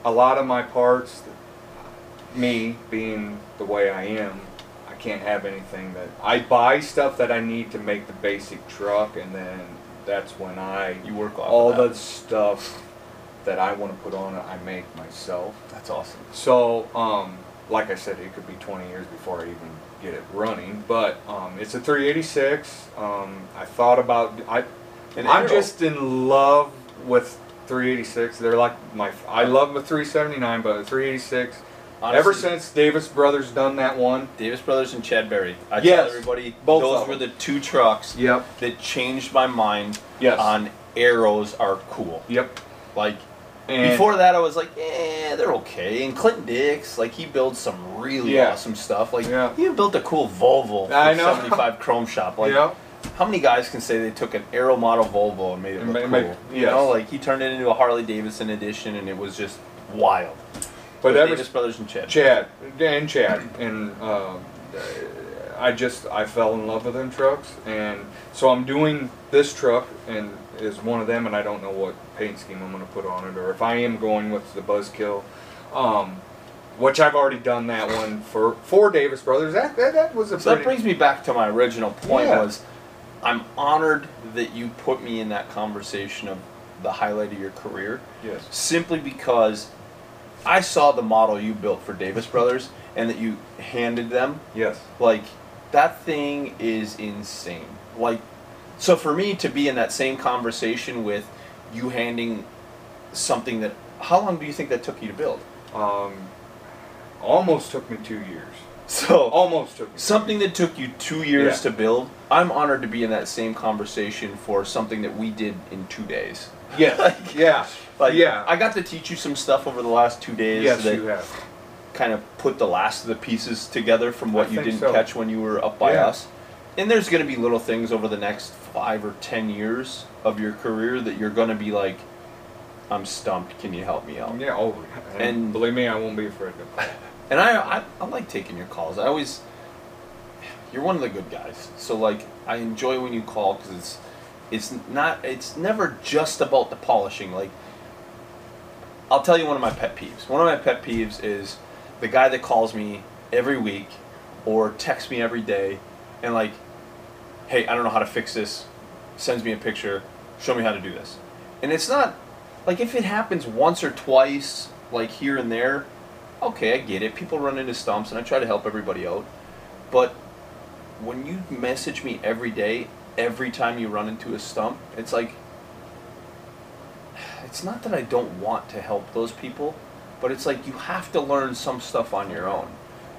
Speaker 2: a lot of my parts, me being the way I am, can't have anything that I buy stuff that I need to make the basic truck, and then that's when I
Speaker 1: you work off
Speaker 2: all the stuff that I want to put on it. I make myself.
Speaker 1: That's awesome.
Speaker 2: So, um, like I said, it could be 20 years before I even get it running, but um, it's a 386. Um, I thought about I.
Speaker 1: And
Speaker 2: I'm just in love with 386. They're like my I love my 379, but 386
Speaker 1: Honestly, Ever
Speaker 2: since Davis Brothers done that one,
Speaker 1: Davis Brothers and Chad Berry. I
Speaker 2: yes,
Speaker 1: tell everybody
Speaker 2: both
Speaker 1: those were the two trucks
Speaker 2: yep.
Speaker 1: that changed my mind
Speaker 2: yes.
Speaker 1: on arrows are cool.
Speaker 2: Yep.
Speaker 1: Like
Speaker 2: and
Speaker 1: before that I was like, eh, they're okay. And Clinton Dix, like he builds some really
Speaker 2: yeah.
Speaker 1: awesome stuff. Like
Speaker 2: yeah.
Speaker 1: he built a cool Volvo
Speaker 2: I know.
Speaker 1: 75 Chrome Shop. Like how many guys can say they took an aero model Volvo and made it look
Speaker 2: and
Speaker 1: cool? Made,
Speaker 2: yes.
Speaker 1: You know, like he turned it into a Harley Davidson edition and it was just wild.
Speaker 2: But ever
Speaker 1: Davis Brothers and Chad.
Speaker 2: Chad and Chad and um, I just I fell in love with them trucks and so I'm doing this truck and is one of them and I don't know what paint scheme I'm gonna put on it or if I am going with the Buzzkill, um, which I've already done that one for for Davis Brothers. That that, that was a
Speaker 1: So that brings me back to my original point
Speaker 2: Yeah.
Speaker 1: was I'm honored that you put me in that conversation of the highlight of your career
Speaker 2: yes
Speaker 1: simply because I saw the model you built for Davis Brothers and that you handed them
Speaker 2: yes
Speaker 1: like that thing is insane. Like so for me to be in that same conversation with you handing something that how long do you think that took you to build?
Speaker 2: um, almost took me two years
Speaker 1: So
Speaker 2: almost took me two
Speaker 1: something that took you two years
Speaker 2: Yeah.
Speaker 1: to build. I'm honored to be in that same conversation for something that we did in two days.
Speaker 2: years. yeah yeah
Speaker 1: Like,
Speaker 2: yeah
Speaker 1: I got to teach you some stuff over the last two days
Speaker 2: yes
Speaker 1: that
Speaker 2: you have
Speaker 1: kind of put the last of the pieces together from what
Speaker 2: I
Speaker 1: you didn't
Speaker 2: so.
Speaker 1: catch when you were up by
Speaker 2: Yeah.
Speaker 1: us. And there's going to be little things over the next five or ten years of your career that you're going to be like, I'm stumped. Can you help me out?
Speaker 2: yeah oh and,
Speaker 1: And-
Speaker 2: believe me I won't be afraid to
Speaker 1: And I, I, I like taking your calls. I always, you're one of the good guys. So like, I enjoy when you call because it's, it's not, it's never just about the polishing. Like, I'll tell you one of my pet peeves. One of my pet peeves is the guy that calls me every week or texts me every day and like, hey, I don't know how to fix this. Sends me a picture. Show me how to do this. And it's not like if it happens once or twice, like here and there, okay, I get it. People run into stumps, and I try to help everybody out. But when you message me every day, every time you run into a stump, it's like, it's not that I don't want to help those people, but it's like you have to learn some stuff on your own.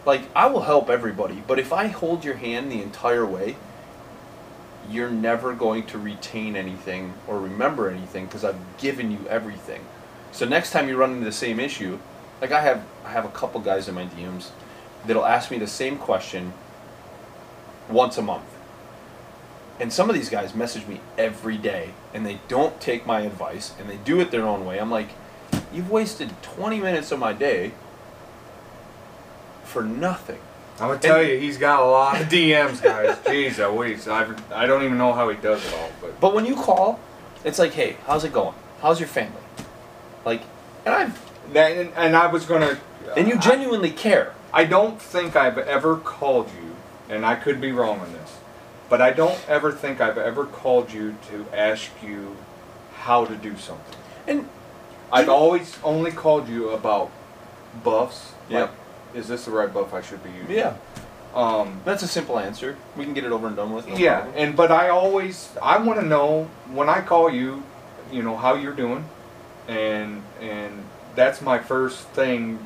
Speaker 1: Like, I will help everybody, but if I hold your hand the entire way, you're never going to retain anything or remember anything because I've given you everything. So next time you run into the same issue, like I have I have a couple guys in my DMs that'll ask me the same question once a month. And some of these guys message me every day and they don't take my advice and they do it their own way. I'm like, you've wasted 20 minutes of my day for nothing.
Speaker 2: I'm gonna tell you, he's got a lot of DMs, guys. Jeez, I I don't even know how he does it all, but
Speaker 1: But when you call, it's like, hey, how's it going? How's your family? Like, and I've
Speaker 2: that, and, and I was gonna.
Speaker 1: and you uh,
Speaker 2: I-
Speaker 1: genuinely care.
Speaker 2: I don't think I've ever called you, and I could be wrong on this, but I don't ever think I've ever called you to ask you how to do something.
Speaker 1: And
Speaker 2: I've
Speaker 1: You-
Speaker 2: always only called you about buffs.
Speaker 1: Yep.
Speaker 2: Like, is this the right buff I should be using?
Speaker 1: yeah,
Speaker 2: Um,
Speaker 1: that's a simple answer. We can get it over and done with. no
Speaker 2: yeah,
Speaker 1: problem.
Speaker 2: and but I always I want to know when I call you, you know how you're doing, and and that's my first thing,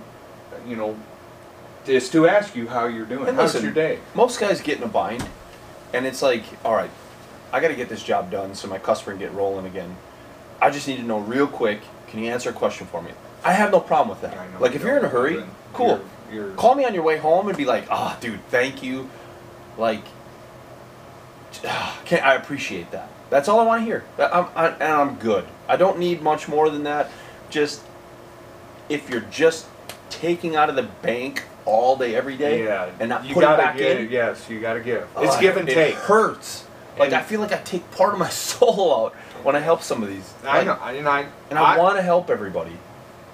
Speaker 2: you know, is to ask you how you're doing.
Speaker 1: And
Speaker 2: How's
Speaker 1: listen,
Speaker 2: your day?
Speaker 1: most guys get in a bind, and it's like, all right, I got to get this job done so my customer can get rolling again. I just need to know real quick. Can you answer a question for me? I have no problem with that.
Speaker 2: Know
Speaker 1: Like if you're in a hurry, cool.
Speaker 2: You're, you're,
Speaker 1: Call me on your way home and be like, ah, dude, thank you. Like, can I appreciate that? That's all I want to hear. I'm, I, and I'm good. I don't need much more than that. Just if you're just taking out of the bank all day, every day,
Speaker 2: yeah,
Speaker 1: and not
Speaker 2: you
Speaker 1: putting
Speaker 2: gotta
Speaker 1: back
Speaker 2: give,
Speaker 1: in,
Speaker 2: Yes, you gotta give. It's
Speaker 1: uh,
Speaker 2: give and
Speaker 1: it
Speaker 2: take.
Speaker 1: hurts. Like
Speaker 2: And-
Speaker 1: I feel like I take part of my soul out when I help some of these.
Speaker 2: I
Speaker 1: Like,
Speaker 2: know, and I
Speaker 1: and I, want to help everybody.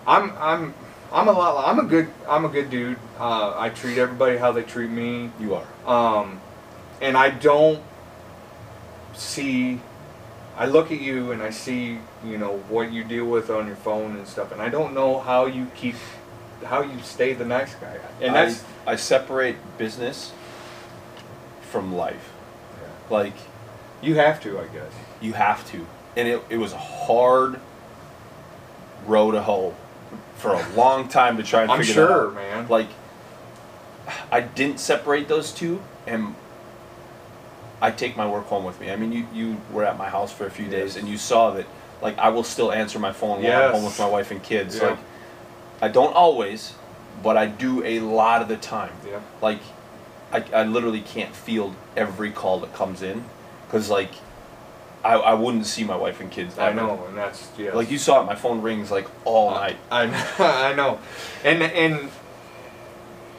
Speaker 2: I'm I'm I'm a lot. I'm a good I'm a good dude. Uh, I treat everybody how they treat me.
Speaker 1: You are.
Speaker 2: Um, and I don't see. I look at you and I see you know what you deal with on your phone and stuff, and I don't know how you keep how you stay the nice guy. And that's
Speaker 1: I, I separate business from life. Like
Speaker 2: you have to, I guess.
Speaker 1: you have to, and it, it was a hard row to hoe for a long time to try and
Speaker 2: I'm
Speaker 1: figure
Speaker 2: sure,
Speaker 1: out.
Speaker 2: man.
Speaker 1: Like I didn't separate those two, and I take my work home with me. I mean, you you were at my house for a few days, and you saw that. Like I will still answer my phone while I'm home with my wife and kids.
Speaker 2: Yeah.
Speaker 1: Like I don't always, but I do a lot of the time.
Speaker 2: yeah.
Speaker 1: Like I, I literally can't field every call that comes in, because like I, I wouldn't see my wife and kids.
Speaker 2: I
Speaker 1: ever.
Speaker 2: know, and that's yeah.
Speaker 1: Like you saw it, my phone rings like all night.
Speaker 2: I know, I know, and and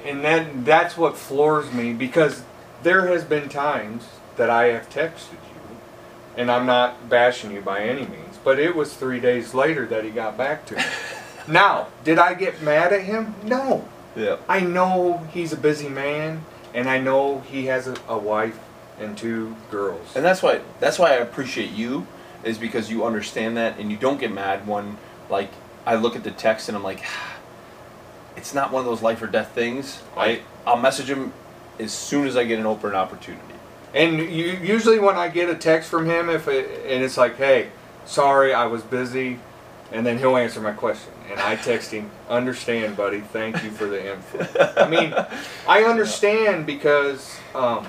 Speaker 2: and that that's what floors me because there has been times that I have texted you, and I'm not bashing you by any means, but it was three days later that he got back to me. now, did I get mad at him? No.
Speaker 1: Yeah.
Speaker 2: I know he's a busy man, and I know he has a, a wife and two girls.
Speaker 1: And that's why that's why I appreciate you, is because you understand that and you don't get mad when like I look at the text and I'm like, it's not one of those life or death things. I I'll message him as soon as I get an open opportunity.
Speaker 2: And you, usually when I get a text from him, if it, and it's like, "Hey, sorry, I was busy," and then he'll answer my question, and I text him, "Understand, buddy. Thank you for the info." I mean, I understand because, um,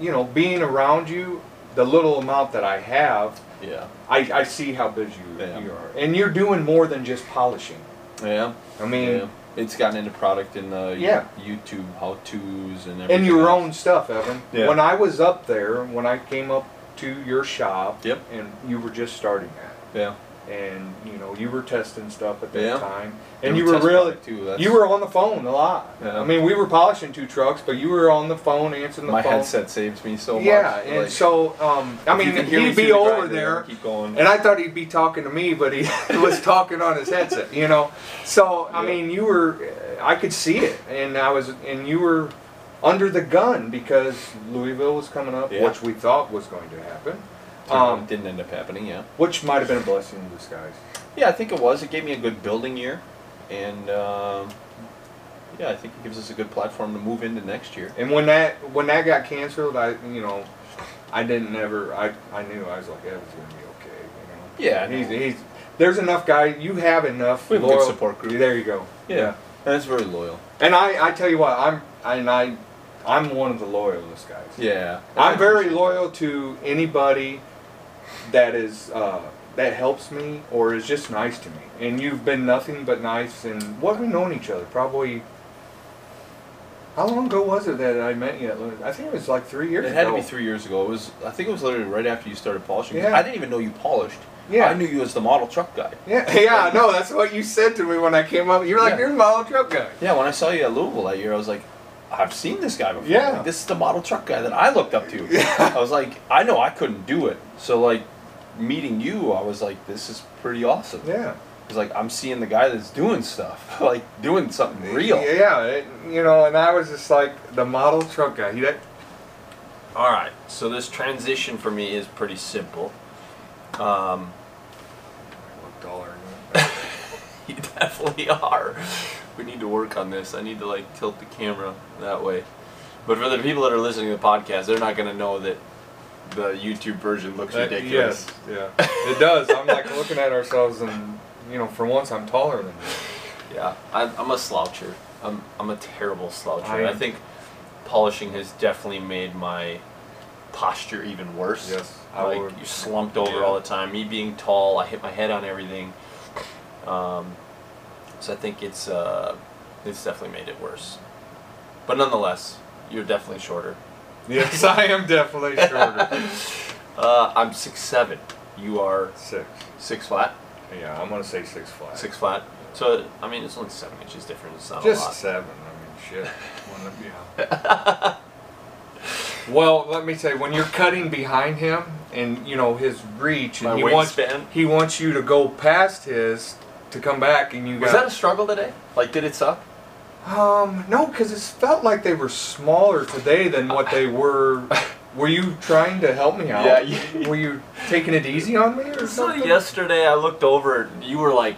Speaker 2: you know, being around you, the little amount that I have,
Speaker 1: Yeah.
Speaker 2: I, I see how busy you,
Speaker 1: Yeah.
Speaker 2: you are, and you're doing more than just polishing.
Speaker 1: Yeah.
Speaker 2: I mean,
Speaker 1: yeah. It's gotten into product and uh,
Speaker 2: Yeah.
Speaker 1: YouTube how tos and everything.
Speaker 2: and your
Speaker 1: else.
Speaker 2: own stuff, Evan.
Speaker 1: Yeah.
Speaker 2: When I was up there, when I came up to your shop,
Speaker 1: Yep.
Speaker 2: and you were just starting that.
Speaker 1: Yeah.
Speaker 2: And you know you were testing stuff at that
Speaker 1: Yeah.
Speaker 2: time, and you
Speaker 1: were
Speaker 2: really
Speaker 1: too.
Speaker 2: You were on the phone a lot.
Speaker 1: Yeah.
Speaker 2: I mean, we were polishing two trucks, but you were on the phone answering the
Speaker 1: My
Speaker 2: phone.
Speaker 1: My headset saves me so much.
Speaker 2: yeah, and
Speaker 1: like,
Speaker 2: so um, I mean, he'd be over there, and I thought he'd be talking to me, but he was talking on his headset. You know, so I mean, you were I could see it, and I was and you were under the gun because Louisville was coming up,
Speaker 1: Yeah.
Speaker 2: which we thought was going to happen.
Speaker 1: Um,
Speaker 2: Um,
Speaker 1: didn't end up happening. Yeah.
Speaker 2: which might have been a blessing in disguise.
Speaker 1: Yeah, I think it was. It gave me a good building year, and um, yeah, I think it gives us a good platform to move into next year.
Speaker 2: And when that when that got canceled, I you know, I didn't ever I I knew I was like Evan's gonna be okay. You know.
Speaker 1: Yeah, I
Speaker 2: He's, he's there's enough guy. You have enough.
Speaker 1: We have a good support group.
Speaker 2: There you go.
Speaker 1: Yeah, and it's very loyal.
Speaker 2: And I I tell you what I'm and I I'm one of the loyalist guys.
Speaker 1: Yeah,
Speaker 2: I'm very loyal to anybody that is uh, that helps me or is just nice to me. And you've been nothing but nice. And what we known each other? Probably. How long ago was it that I met you? I think it was like three years
Speaker 1: It
Speaker 2: ago.
Speaker 1: had to be three years ago. It was. I think it was literally right after you started polishing.
Speaker 2: Yeah.
Speaker 1: I didn't even know you polished.
Speaker 2: Yeah.
Speaker 1: I knew you as the model truck guy.
Speaker 2: Yeah, yeah, no, that's what you said to me when I came up. You were like,
Speaker 1: Yeah.
Speaker 2: "You're the model truck guy."
Speaker 1: Yeah, when I saw you at Louisville that year, I was like, I've seen this guy before.
Speaker 2: Yeah.
Speaker 1: Like, this is the model truck guy that I looked up to.
Speaker 2: Yeah.
Speaker 1: I was like, I know I couldn't do it. So like, meeting you, I was like, this is pretty awesome.
Speaker 2: Yeah.
Speaker 1: It's like I'm seeing the guy that's doing stuff, like doing something real.
Speaker 2: Yeah, it, you know, and I was just like the model truck guy. He that.
Speaker 1: All right. So this transition for me is pretty simple. Um,
Speaker 2: I look taller than you.
Speaker 1: you definitely are. We need to work on this. I need to like tilt the camera that way. But for the people that are listening to the podcast, they're not going to know that the YouTube version looks
Speaker 2: Uh,
Speaker 1: ridiculous.
Speaker 2: yes, yeah, it does. I'm like looking at ourselves, and you know, for once, I'm taller than you.
Speaker 1: Yeah, I'm, I'm a sloucher. I'm, I'm a terrible sloucher.
Speaker 2: I
Speaker 1: I, think polishing has definitely made my posture even worse.
Speaker 2: Yes, I
Speaker 1: like
Speaker 2: would-
Speaker 1: you slumped over
Speaker 2: yeah.
Speaker 1: all the time. Me being tall, I hit my head on everything. Um, so I think it's uh, it's definitely made it worse. But nonetheless, you're definitely shorter.
Speaker 2: Yes, I am definitely shorter.
Speaker 1: Uh, I'm six seven. You are
Speaker 2: Six.
Speaker 1: six flat.
Speaker 2: Yeah, I'm gonna say six flat.
Speaker 1: Six flat. So I mean, it's only seven inches different. It's not a
Speaker 2: Just
Speaker 1: lot.
Speaker 2: seven. I mean, shit. Yeah. well, let me say, when you're cutting behind him, and you know his reach, and
Speaker 1: My
Speaker 2: he wants he wants you to go past his to come back, and you
Speaker 1: Was that a struggle today? Like, did it suck?
Speaker 2: Um, no, because it felt like they were smaller today than what they were. Were you trying to help me out?
Speaker 1: Yeah, you-
Speaker 2: Were you taking it easy on me or
Speaker 1: So
Speaker 2: something?
Speaker 1: yesterday I looked over, and you were like,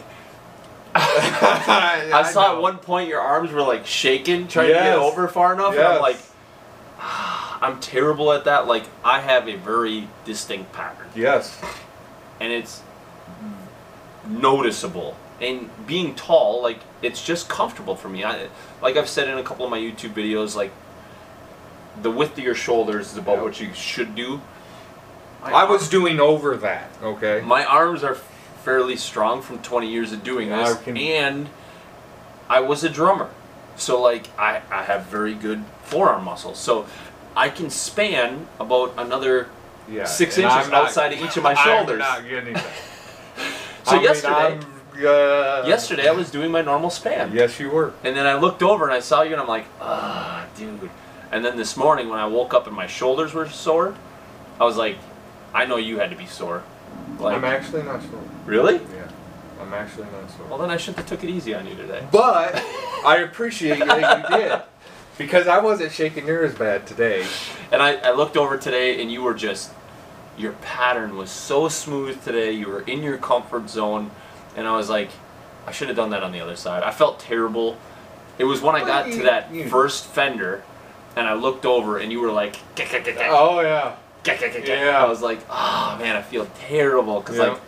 Speaker 1: I,
Speaker 2: I,
Speaker 1: saw
Speaker 2: know.
Speaker 1: at one point your arms were like shaking, trying to get over far enough, and I'm like, I'm terrible at that. Like, I have a very distinct pattern,
Speaker 2: Yes.
Speaker 1: and it's noticeable. And being tall, like, it's just comfortable for me. I, like I've said in a couple of my YouTube videos, like, the width of your shoulders is about what you should do. My
Speaker 2: I was doing over that. Okay.
Speaker 1: my arms are fairly strong from 20 years of doing
Speaker 2: Yeah,
Speaker 1: this
Speaker 2: I can-
Speaker 1: and i was a drummer so like I, I have very good forearm muscles so i can span about another
Speaker 2: Yeah.
Speaker 1: six inches
Speaker 2: not-
Speaker 1: outside of each of my
Speaker 2: I'm
Speaker 1: shoulders
Speaker 2: not getting that.
Speaker 1: So
Speaker 2: I mean,
Speaker 1: yesterday-
Speaker 2: uh,
Speaker 1: yesterday i was doing my normal spam.
Speaker 2: Yes, you were.
Speaker 1: and then i looked over and i saw you and i'm like ah dude and then this morning when i woke up and my shoulders were sore i was like i know you had to be sore like
Speaker 2: I'm actually not sore.
Speaker 1: really
Speaker 2: Yeah. I'm actually not sore.
Speaker 1: well then i shouldn't have took it easy on you today
Speaker 2: But I appreciate that you did. Because I wasn't shaking yours bad today.
Speaker 1: And I, I looked over today and you were just, your pattern was so smooth today. You were in your comfort zone. And I was like, I should have done that on the other side. I felt terrible. It was when I got to that first fender and I looked over and you were like, "Gah, gah, gah, gah,
Speaker 2: Oh yeah.
Speaker 1: gah, gah, gah, gah."
Speaker 2: yeah.
Speaker 1: I was like, oh man, I feel terrible. Because,
Speaker 2: Yeah.
Speaker 1: like,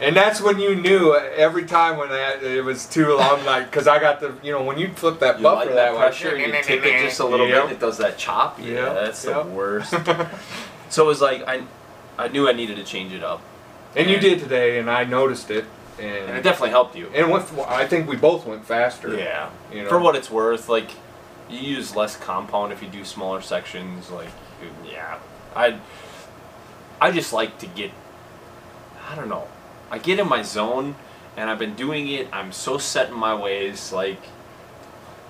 Speaker 2: And that's when you knew every time when that it was too long, like because I got the you know when you flip that
Speaker 1: you
Speaker 2: buffer that,
Speaker 1: that pressure and you tip it just a little
Speaker 2: Yep.
Speaker 1: bit. It does that chop. Yeah,
Speaker 2: Yep,
Speaker 1: that's the worst. so it was like, I, I knew I needed to change it up.
Speaker 2: And you did today, and I noticed it, and
Speaker 1: And it definitely helped you.
Speaker 2: and went. I think we both went faster.
Speaker 1: Yeah.
Speaker 2: You know.
Speaker 1: For what it's worth, like you use less compound if you do smaller sections. Like, yeah, I I just like to get. I don't know. I get in my zone, and I've been doing it. I'm so set in my ways. Like,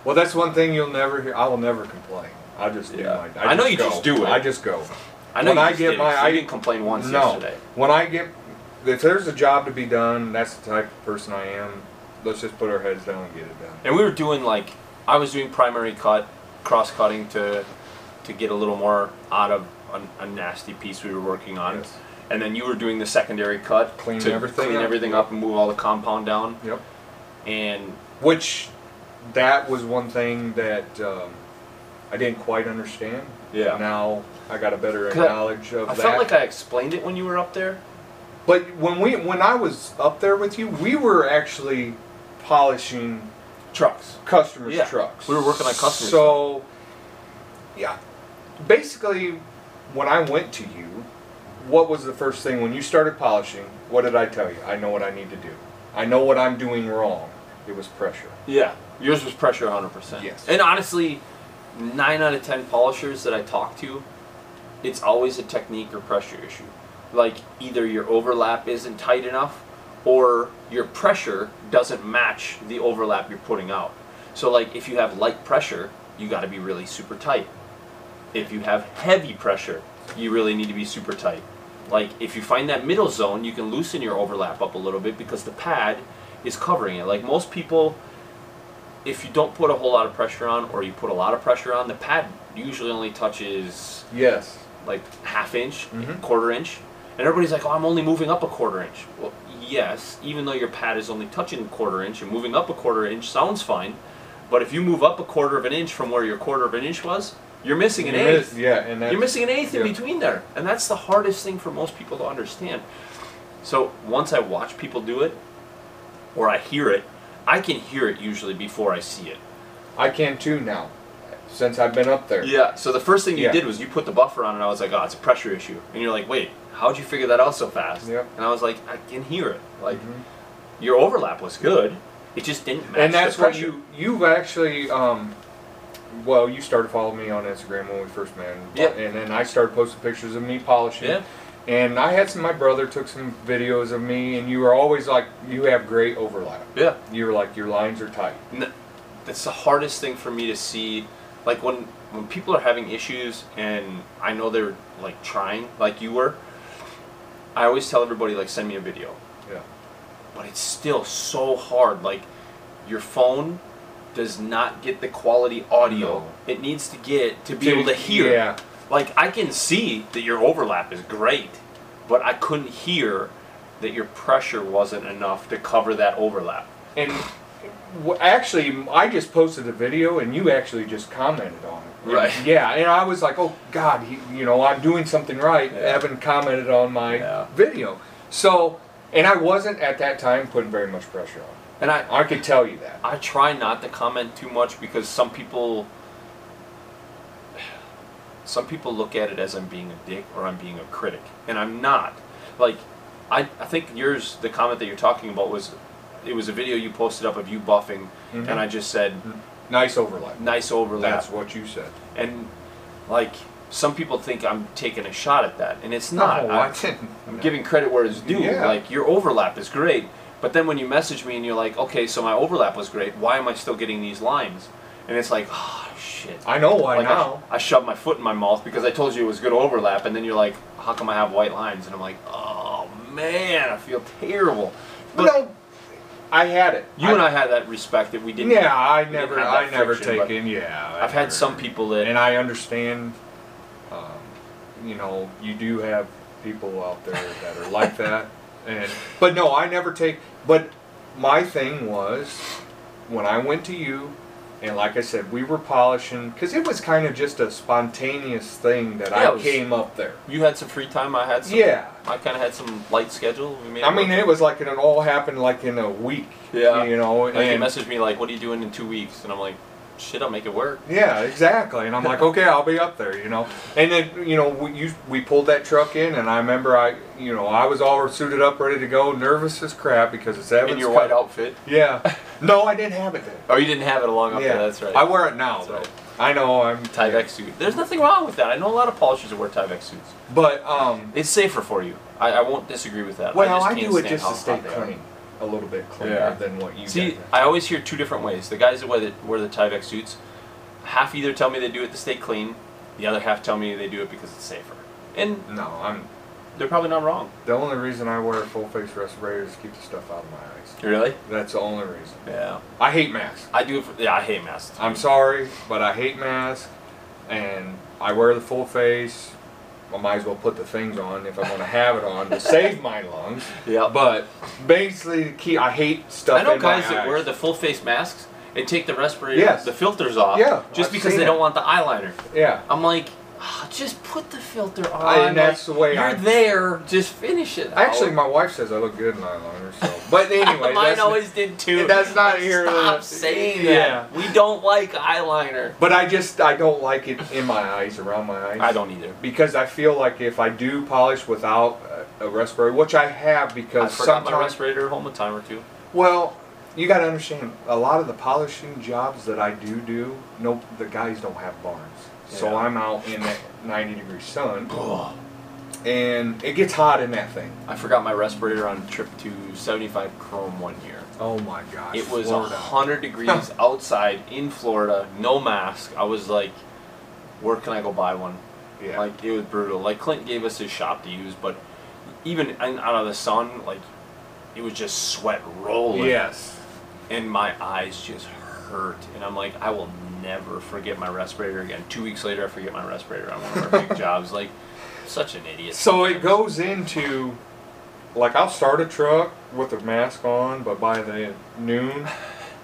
Speaker 2: Well, that's one thing you'll never hear. I will never complain. I just do
Speaker 1: Yeah.
Speaker 2: my.
Speaker 1: I know you
Speaker 2: go.
Speaker 1: just do it.
Speaker 2: I just go.
Speaker 1: I know
Speaker 2: When
Speaker 1: you
Speaker 2: I get
Speaker 1: didn't,
Speaker 2: my, I
Speaker 1: didn't complain once
Speaker 2: no.
Speaker 1: yesterday.
Speaker 2: When I get, if there's a job to be done, that's the type of person I am. Let's just put our heads down and get it done.
Speaker 1: And we were doing like I was doing primary cut, cross cutting to to get a little more out of a, a nasty piece we were working on.
Speaker 2: Yes.
Speaker 1: And then you were doing the secondary cut
Speaker 2: Clean
Speaker 1: to
Speaker 2: everything
Speaker 1: clean
Speaker 2: up.
Speaker 1: everything up and move all the compound down.
Speaker 2: Yep.
Speaker 1: And
Speaker 2: Which, that was one thing that um, I didn't quite understand.
Speaker 1: Yeah.
Speaker 2: Now I got a better knowledge of
Speaker 1: I
Speaker 2: that.
Speaker 1: I felt like I explained it when you were up there.
Speaker 2: But when we when I was up there with you, we were actually polishing
Speaker 1: Trucks.
Speaker 2: customers'
Speaker 1: Yeah,
Speaker 2: trucks.
Speaker 1: we were working on customers'
Speaker 2: So, yeah, basically, when I went to you, what was the first thing when you started polishing? What did I tell you? I know what I need to do. I know what I'm doing wrong. It was pressure.
Speaker 1: Yeah. Yours was pressure 100%.
Speaker 2: Yes.
Speaker 1: And honestly, 9 out of 10 polishers that I talk to, it's always a technique or pressure issue. Like either your overlap isn't tight enough or your pressure doesn't match the overlap you're putting out. So like if you have light pressure, you got to be really super tight. If you have heavy pressure, you really need to be super tight. Like if you find that middle zone, you can loosen your overlap up a little bit because the pad is covering it. Like most people if you don't put a whole lot of pressure on, or you put a lot of pressure on, the pad usually only touches
Speaker 2: Yes.
Speaker 1: like half inch,
Speaker 2: Mhm.
Speaker 1: quarter inch, and everybody's like, "Oh, I'm only moving up a quarter inch." Well, yes, even though your pad is only touching a quarter inch and moving up a quarter inch sounds fine, but if you move up a quarter of an inch from where your quarter of an inch was, you're missing an
Speaker 2: You
Speaker 1: eighth.
Speaker 2: miss- yeah, and
Speaker 1: You're missing an eighth in between there, and that's the hardest thing for most people to understand. So once I watch people do it, or I hear it, I can hear it usually before I see it.
Speaker 2: I can too now, since I've been up there.
Speaker 1: Yeah. So the first thing you
Speaker 2: Yeah.
Speaker 1: did was you put the buffer on, and I was like, "Oh, it's a pressure issue." And you're like, "Wait, how'd you figure that out so fast?"
Speaker 2: Yep.
Speaker 1: And I was like, "I can hear it. Like
Speaker 2: Mhm.
Speaker 1: your overlap was good. It just didn't match
Speaker 2: and that's what you you've actually um well you started following me on instagram when we first met and-
Speaker 1: Yeah.
Speaker 2: and then i started posting pictures of me polishing
Speaker 1: Yeah.
Speaker 2: And i had some my brother took some videos of me and you were always like you have great overlap
Speaker 1: Yeah.
Speaker 2: you were like your lines are tight
Speaker 1: N- That's the hardest thing for me to see. Like when when people are having issues, and I know they're like trying, like you were. I always tell everybody like send me a video,
Speaker 2: yeah
Speaker 1: but it's still so hard. Like your phone does not get the quality audio
Speaker 2: No.
Speaker 1: it needs to get to be able to hear.
Speaker 2: yeah
Speaker 1: Like I can see that your overlap is great, but I couldn't hear that your pressure wasn't enough to cover that overlap.
Speaker 2: and actually i just posted a video and you actually just commented on it
Speaker 1: Right.
Speaker 2: yeah and i was like oh god he, you know i'm doing something right
Speaker 1: Yeah.
Speaker 2: evan commented on my
Speaker 1: Yeah.
Speaker 2: video so and i wasn't at that time putting very much pressure on
Speaker 1: And I,
Speaker 2: i could tell you that
Speaker 1: I try not to comment too much because some people some people look at it as I'm being a dick or I'm being a critic. And I'm not. Like I I think yours the comment that you're talking about was it was a video you posted up of you buffing
Speaker 2: Mhm.
Speaker 1: and I just said
Speaker 2: nice overlap
Speaker 1: nice overlap.
Speaker 2: that's what you said
Speaker 1: and like some people think I'm taking a shot at that and it's not.
Speaker 2: no,
Speaker 1: I-
Speaker 2: I didn't.
Speaker 1: I'm giving credit where it's due.
Speaker 2: Yeah.
Speaker 1: Like your overlap is great, but then when you message me and you're like, okay, so my overlap was great. Why am I still getting these lines? And it's like, oh shit.
Speaker 2: i know why
Speaker 1: like I,
Speaker 2: now
Speaker 1: I shoved my foot in my mouth because I told you it was good overlap, and then you're like, how come I have white lines? And I'm like, oh man, I feel terrible.
Speaker 2: but no i had it
Speaker 1: You and I had that respect that we didn't.
Speaker 2: yeah i never i never
Speaker 1: friction,
Speaker 2: taken yeah I
Speaker 1: I've had some people that
Speaker 2: and i understand um, you know you do have people out there that are like that and but no i never take but my thing was when i went to you and like i said we were polishing because it was kind of just a spontaneous thing that
Speaker 1: Yeah,
Speaker 2: i
Speaker 1: was-
Speaker 2: came up there
Speaker 1: you had some free time. I had some.
Speaker 2: yeah
Speaker 1: I kind of had some light schedule. We made
Speaker 2: i mean it was like it all happened like in a week
Speaker 1: Yeah.
Speaker 2: you know
Speaker 1: Like you
Speaker 2: and
Speaker 1: messaged me like, "What are you doing in two weeks?" And I'm like, "Shit, I'll make it work."
Speaker 2: Yeah, exactly. And I'm like, okay, I'll be up there, you know. And then, you know, we you, we pulled that truck in, and I remember I, you know, I was all suited up, ready to go, nervous as crap because it's Evans.
Speaker 1: in your white outfit.
Speaker 2: Yeah. No, I didn't have it then.
Speaker 1: Oh, you didn't have it along up
Speaker 2: yeah,
Speaker 1: there. That's right.
Speaker 2: I wear it now,
Speaker 1: That's
Speaker 2: though.
Speaker 1: right.
Speaker 2: I know I'm
Speaker 1: Tyvek suit. There's nothing wrong with that. I know a lot of polishers that wear Tyvek suits.
Speaker 2: but um,
Speaker 1: It's safer for you. I, I won't disagree with that.
Speaker 2: well,
Speaker 1: I, just
Speaker 2: I, do it just to stay clean, a little bit cleaner
Speaker 1: Yeah.
Speaker 2: than what you
Speaker 1: See,
Speaker 2: guys
Speaker 1: I always hear two different ways. The guys that wear the, wear the Tyvek suits, half either tell me they do it to stay clean, the other half tell me they do it because it's safer. And
Speaker 2: No, I'm.
Speaker 1: they're probably not wrong.
Speaker 2: The only reason I wear a full face respirator is to keep the stuff out of my eyes.
Speaker 1: Really?
Speaker 2: That's the only reason.
Speaker 1: Yeah.
Speaker 2: I hate masks.
Speaker 1: I do it for. Yeah, I hate masks.
Speaker 2: I'm sorry, but I hate masks, and I wear the full face. I might as well put the things on if I'm going to have it on to save my lungs.
Speaker 1: Yeah.
Speaker 2: But basically, the key I hate stuff.
Speaker 1: I know
Speaker 2: in
Speaker 1: guys that wear the full face masks and take the respirator,
Speaker 2: Yes.
Speaker 1: the filters off,
Speaker 2: Yeah,
Speaker 1: just
Speaker 2: I've
Speaker 1: because they
Speaker 2: it.
Speaker 1: don't want the eyeliner.
Speaker 2: Yeah,
Speaker 1: I'm like, "Ah, just put the filter on.
Speaker 2: I- and that's the way
Speaker 1: you're
Speaker 2: I-
Speaker 1: there. Just finish it.
Speaker 2: actually,
Speaker 1: out.
Speaker 2: my wife says I look good in eyeliner. So, but anyway,
Speaker 1: mine
Speaker 2: that's
Speaker 1: always did too.
Speaker 2: that's not here.
Speaker 1: Stop saying that. We don't like eyeliner.
Speaker 2: But I just I don't like it in my eyes, around my eyes.
Speaker 1: I don't either.
Speaker 2: because I feel like if I do polish without a, a respirator, which I have because
Speaker 1: I
Speaker 2: because
Speaker 1: forgot my
Speaker 2: sometimes
Speaker 1: respirator at home a time or two.
Speaker 2: Well, you got to understand a lot of the polishing jobs that I do do. No, the guys don't have barns, so. I'm out in that 90 degree sun, and it gets hot in that thing.
Speaker 1: I forgot my respirator on a trip to 75 Chrome one year.
Speaker 2: Oh my gosh!
Speaker 1: It was
Speaker 2: Florida.
Speaker 1: 100 degrees outside in Florida, no mask. I was like, where can I go buy one?
Speaker 2: Yeah.
Speaker 1: Like, it was brutal. Like, Clint gave us his shop to use, but even out of the sun, like, it was just sweat rolling.
Speaker 2: yes.
Speaker 1: And my eyes just hurt, and I'm like, I will never forget my respirator again. Two weeks later, I forget my respirator on one of our big jobs. Like, such an idiot.
Speaker 2: So it goes into, like, I'll start a truck with a mask on, but by the noon,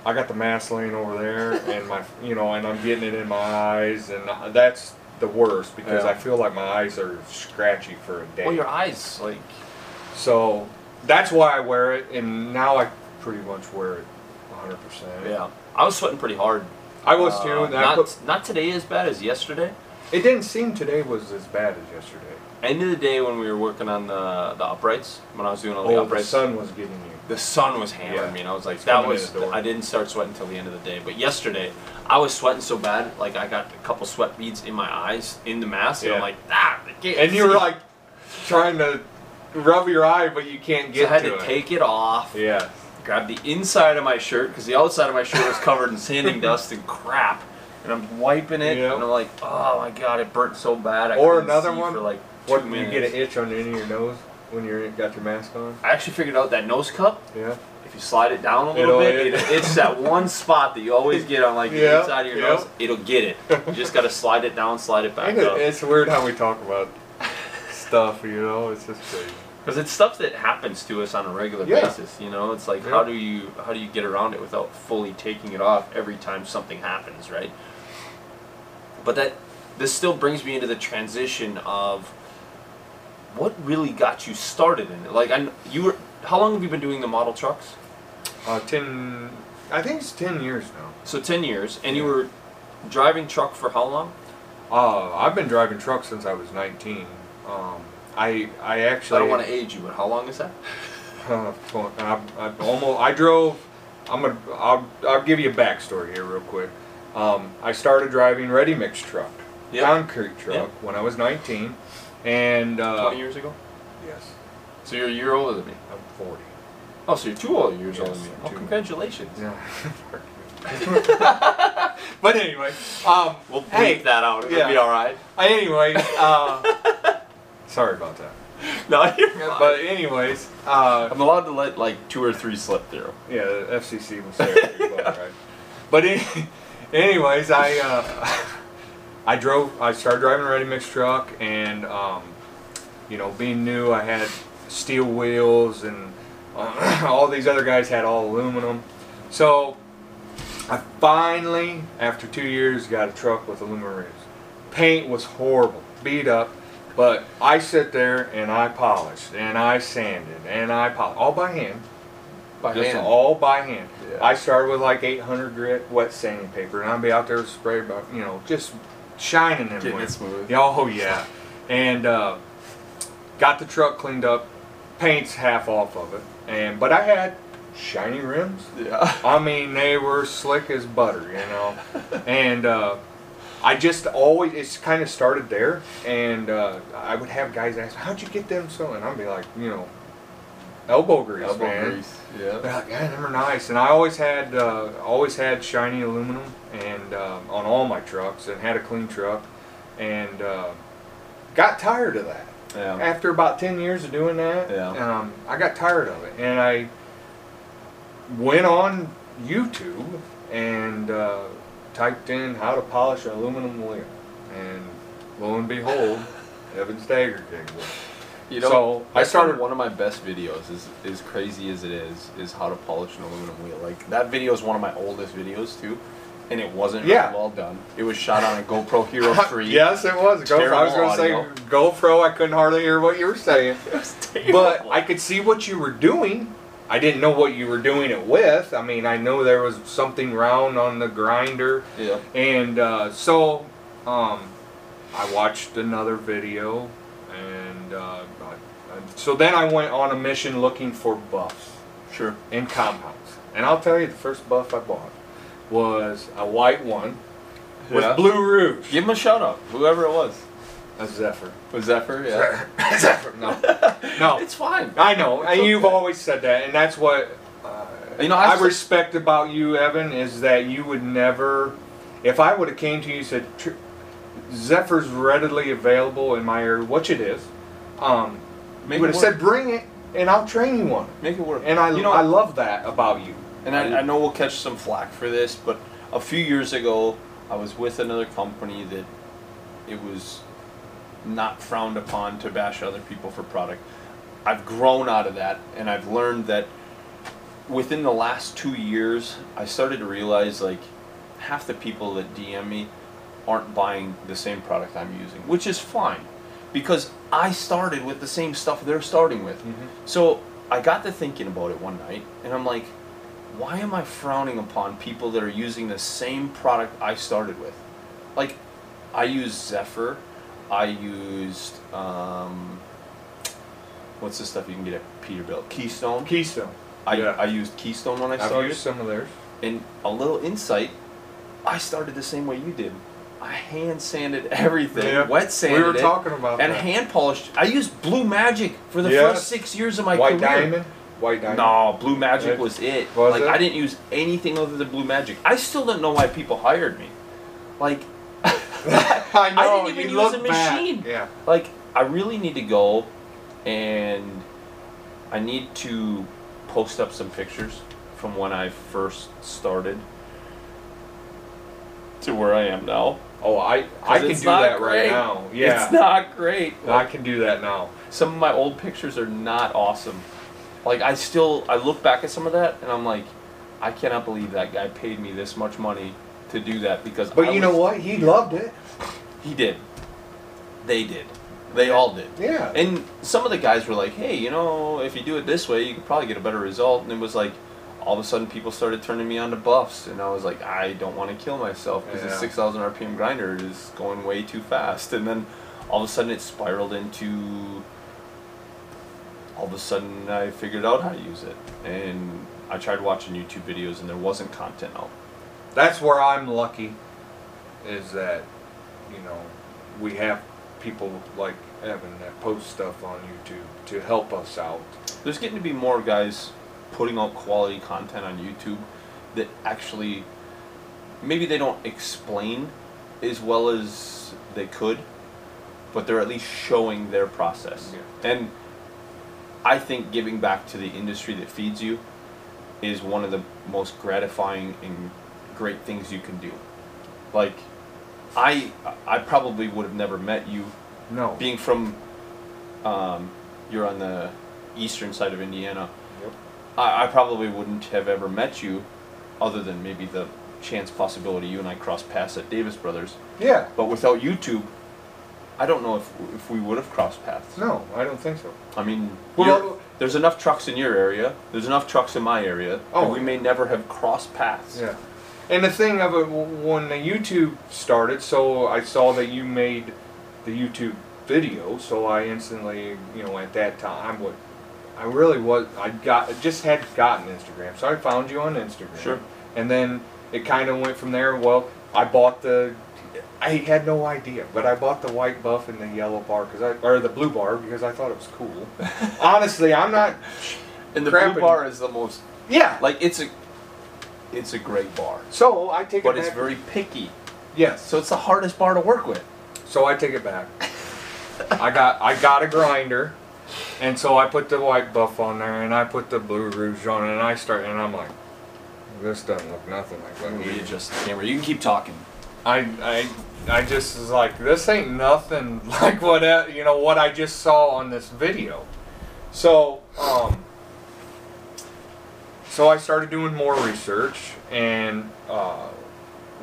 Speaker 2: I got the mask laying over there, and my, you know, and I'm getting it in my eyes, and that's the worst because
Speaker 3: Yeah.
Speaker 2: I feel like my eyes are scratchy for a day.
Speaker 1: Well, your eyes, like,
Speaker 2: So that's why I wear it, and now I pretty much wear it 100%.
Speaker 1: yeah. I was sweating pretty hard.
Speaker 2: I was
Speaker 1: Uh,
Speaker 2: too. I
Speaker 1: not,
Speaker 2: put-
Speaker 1: not today as bad as yesterday.
Speaker 2: it didn't seem today was as bad as yesterday.
Speaker 1: End of the day when we were working on the the uprights, when I was doing all the
Speaker 2: Oh, the
Speaker 1: uprights,
Speaker 2: sun was getting you.
Speaker 1: the sun was hammering
Speaker 2: Yeah.
Speaker 1: me, and I was like,
Speaker 2: It's
Speaker 1: that was. I didn't start sweating until the end of the day. But yesterday, I was sweating so bad, like I got a couple sweat beads in my eyes in the mask, and I'm
Speaker 2: Yeah.
Speaker 1: like, ah,
Speaker 2: And you were like trying to rub your eye, but you can't get.
Speaker 1: so I had
Speaker 2: to,
Speaker 1: to take it off,
Speaker 2: Yeah.
Speaker 1: Grab the inside of my shirt because the outside of my shirt was covered in sanding dust and crap, and I'm wiping it,
Speaker 2: Yep.
Speaker 1: and I'm like, oh my god, it burnt so bad. I
Speaker 2: Or another one,
Speaker 1: for like
Speaker 2: What you get an itch on the end of your nose when you got your mask on?
Speaker 1: I actually figured out that nose cup.
Speaker 2: Yeah.
Speaker 1: If you slide it down a little
Speaker 2: It'll-
Speaker 1: bit,
Speaker 2: it-
Speaker 1: it, it's that one spot that you always get on like the
Speaker 2: Yeah,
Speaker 1: inside of your
Speaker 2: yeah.
Speaker 1: nose. It'll get it. You just gotta slide it down, slide it back
Speaker 2: Ain't it-
Speaker 1: up.
Speaker 2: It's weird how we talk about stuff, you know? It's just crazy.
Speaker 1: Because it's stuff that happens to us on a regular
Speaker 2: Yeah.
Speaker 1: basis. You know, it's like
Speaker 2: Yeah.
Speaker 1: how do you how do you get around it without fully taking it off every time something happens, right? But that this still brings me into the transition of what really got you started in it. Like I, you were how long have you been doing the model trucks?
Speaker 2: Uh, 10, I think it's 10 years now.
Speaker 1: So ten years, and you were driving truck for how long?
Speaker 2: Uh, I've been driving trucks since I was 19. Um, I I actually
Speaker 1: I don't want to age you, but how long is that?
Speaker 2: Uh, I, I almost I drove. I'm gonna. I'll, I'll give you a backstory here real quick. Um, I started driving ready mix truck,
Speaker 1: Yep.
Speaker 2: concrete truck
Speaker 1: Yep.
Speaker 2: when I was 19, and uh,
Speaker 1: Twenty years ago.
Speaker 2: yes,
Speaker 1: So you're a year older than me.
Speaker 2: I'm 40.
Speaker 1: Oh, so you're two older years
Speaker 2: Yes,
Speaker 1: older than me. Oh,
Speaker 2: two.
Speaker 1: congratulations.
Speaker 2: Yeah. but anyway, um,
Speaker 1: We'll bleep
Speaker 2: hey,
Speaker 1: that out. It'll
Speaker 2: yeah.
Speaker 1: be all right.
Speaker 2: Anyway, uh, sorry about that.
Speaker 1: No, you're fine.
Speaker 2: But anyways, uh,
Speaker 3: I'm allowed to let like two or three slip through.
Speaker 2: Yeah, the FCC was there. as right? But any, anyways, I uh, I drove. I started driving a ready mix truck, and um, you know, being new, I had steel wheels, and uh, all these other guys had all aluminum. So I finally, after two years, got a truck with aluminum rims. Paint was horrible, beat up. But I sit there and I polished and I sanded and I polished all by hand.
Speaker 1: By
Speaker 2: Just
Speaker 1: hand.
Speaker 2: all by hand.
Speaker 3: Yeah.
Speaker 2: I started with like 800 grit wet sanding paper, and I'd be out there with spray, about you know, just shining them.
Speaker 3: Getting it smooth.
Speaker 2: Yeah, Oh yeah, and uh, got the truck cleaned up, paint's half off of it, and but I had shiny rims.
Speaker 3: Yeah.
Speaker 2: I mean, they were slick as butter, you know, and uh, I just always it's kind of started there, and uh, I would have guys ask, "How'd you get them so?" And I'd be like, you know, elbow grease,
Speaker 3: Elbow
Speaker 2: man.
Speaker 3: grease. Yeah.
Speaker 2: They're like, yeah, them are nice. And I always had, uh, always had shiny aluminum, and uh, on all my trucks, and had a clean truck, and uh, got tired of that.
Speaker 3: Yeah.
Speaker 2: After about ten years of doing that,
Speaker 3: Yeah.
Speaker 2: um, I got tired of it, and I went on YouTube and uh, typed in how to polish an aluminum wheel, and lo and behold, Evan Stagger came with.
Speaker 3: You know,
Speaker 2: So, I started-
Speaker 3: one of my best videos. Is as crazy as it is, is how to polish an aluminum wheel. Like that video is one of my oldest videos too, and it wasn't
Speaker 2: Yeah.
Speaker 3: very well done. It was shot on a GoPro Hero Three.
Speaker 2: yes, it was. GoPro. I was going to say. GoPro. I couldn't hardly hear what you were saying.
Speaker 3: It was
Speaker 2: but. I could see what you were doing. I didn't know what you were doing it with. I mean, I know there was something round on the grinder,
Speaker 3: yeah.
Speaker 2: and uh, so um, I watched another video, and uh, I, I- so then I went on a mission looking for buffs
Speaker 3: Sure.
Speaker 2: in compounds. And I'll tell you, the first buff I bought was a white one with
Speaker 3: Yeah.
Speaker 2: blue rouge.
Speaker 3: Give him a shout out, whoever it was.
Speaker 2: A Zephyr.
Speaker 3: Was Zephyr? Yeah.
Speaker 2: Zephyr. No. No.
Speaker 3: It's fine.
Speaker 2: I know,
Speaker 3: It's
Speaker 2: and you've always said that, and that's what uh,
Speaker 3: You know,
Speaker 2: I,
Speaker 3: I
Speaker 2: respect about you, Evan, is that you would never. If I would have came to you and said, "Zephyr's readily available in my area," which it is, um, you would have said, "Bring it, and I'll train you one."
Speaker 3: Make it work.
Speaker 2: And I,
Speaker 3: you know,
Speaker 2: I love that about you.
Speaker 3: and I, I know we'll catch some flack for this, but
Speaker 1: a few years ago, I was with another company that it was not frowned upon to bash other people for product. I've grown out of that, and I've learned that within the last two years, I started to realize like half the people that DM me aren't buying the same product I'm using, which is fine because I started with the same stuff they're starting with. Mm-hmm. So I got to thinking about it one night, and I'm like, why am I frowning upon people that are using the same product I started with? Like, I use Zephyr, I used um, what's the stuff you can get at Peterbilt? Keystone.
Speaker 2: Keystone.
Speaker 1: I,
Speaker 2: yeah.
Speaker 1: I used Keystone when I started.
Speaker 2: I've used some of theirs.
Speaker 1: And a little insight, I started the same way you did. I hand sanded everything,
Speaker 2: Yeah.
Speaker 1: wet sanded
Speaker 2: We were
Speaker 1: it,
Speaker 2: talking about
Speaker 1: and
Speaker 2: that.
Speaker 1: hand polished. I used Blue Magic for the
Speaker 2: Yes.
Speaker 1: first six years of my
Speaker 2: White
Speaker 1: career.
Speaker 2: diamond. White diamond.
Speaker 1: No, Blue Magic
Speaker 2: It-
Speaker 1: was it.
Speaker 2: was
Speaker 1: like
Speaker 2: it?
Speaker 1: I didn't use anything other than Blue Magic. I still don't know why people hired me. Like
Speaker 2: I know.
Speaker 1: didn't even use
Speaker 2: look
Speaker 1: a
Speaker 2: back.
Speaker 1: machine.
Speaker 2: Yeah.
Speaker 1: like I really need to go and I need to post up some pictures from when I first started to where I am now.
Speaker 2: Oh, I I can do
Speaker 1: not
Speaker 2: that right now. Yeah.
Speaker 1: It's not great.
Speaker 2: I can do that now.
Speaker 1: Some of my old pictures are not awesome. Like I still I look back at some of that and I'm like, I cannot believe that guy paid me this much money to do that because
Speaker 2: But
Speaker 1: I
Speaker 2: you know what? He loved it.
Speaker 1: He did. They did. They all did.
Speaker 2: Yeah.
Speaker 1: And some of the guys were like, hey, you know, if you do it this way, you could probably get a better result. And it was like, all of a sudden, people started turning me on to buffs. And I was like, I don't want to kill myself because the
Speaker 2: Yeah.
Speaker 1: 6,000 RPM grinder is going way too fast. And then all of a sudden, it spiraled into. All of a sudden, I figured out how to use it. And I tried watching YouTube videos, and there wasn't content out.
Speaker 2: That's where I'm lucky, is that, you know, we have people like Evan that post stuff on YouTube to help us out.
Speaker 1: There's getting to be more guys putting out quality content on YouTube that actually maybe they don't explain as well as they could, but they're at least showing their process. And I think giving back to the industry that feeds you is one of the most gratifying and great things you can do. Like I I probably would have never met you
Speaker 2: No.
Speaker 1: being from um, you're on the eastern side of Indiana.
Speaker 2: Yep.
Speaker 1: I, I probably wouldn't have ever met you, other than maybe the chance possibility you and I crossed paths at Davis Brothers.
Speaker 2: Yeah.
Speaker 1: But without YouTube, I don't know if if we would have crossed paths.
Speaker 2: No, I don't think so.
Speaker 1: I mean,
Speaker 2: Well,
Speaker 1: there's enough trucks in your area. There's enough trucks in my area.
Speaker 2: Oh,
Speaker 1: we may never have crossed paths.
Speaker 2: Yeah. And the thing of it, when the YouTube started, so I saw that you made the YouTube video, so I instantly, you know, at that time, what I really was, I got, just had gotten Instagram, so I found you on Instagram.
Speaker 1: Sure.
Speaker 2: And then it kind of went from there. Well, I bought the, I had no idea, but I bought the white buff and the yellow bar because I, or the blue bar because I thought it was cool. Honestly, I'm not.
Speaker 1: And the blue bar is the most
Speaker 2: Yeah.
Speaker 1: like it's a it's a great bar,
Speaker 2: So I take it back.
Speaker 1: but
Speaker 2: it
Speaker 1: it's very picky.
Speaker 2: yes.
Speaker 1: So it's the hardest bar to work with.
Speaker 2: So I take it back. I got I got a grinder, and so I put the white buff on there, and I put the blue rouge on, and I start, and I'm like, this doesn't look nothing like what
Speaker 1: You
Speaker 2: we
Speaker 1: adjust the camera. You can keep talking.
Speaker 2: I I I just was like, this ain't nothing like what you know what I just saw on this video. So um. So I started doing more research, and uh,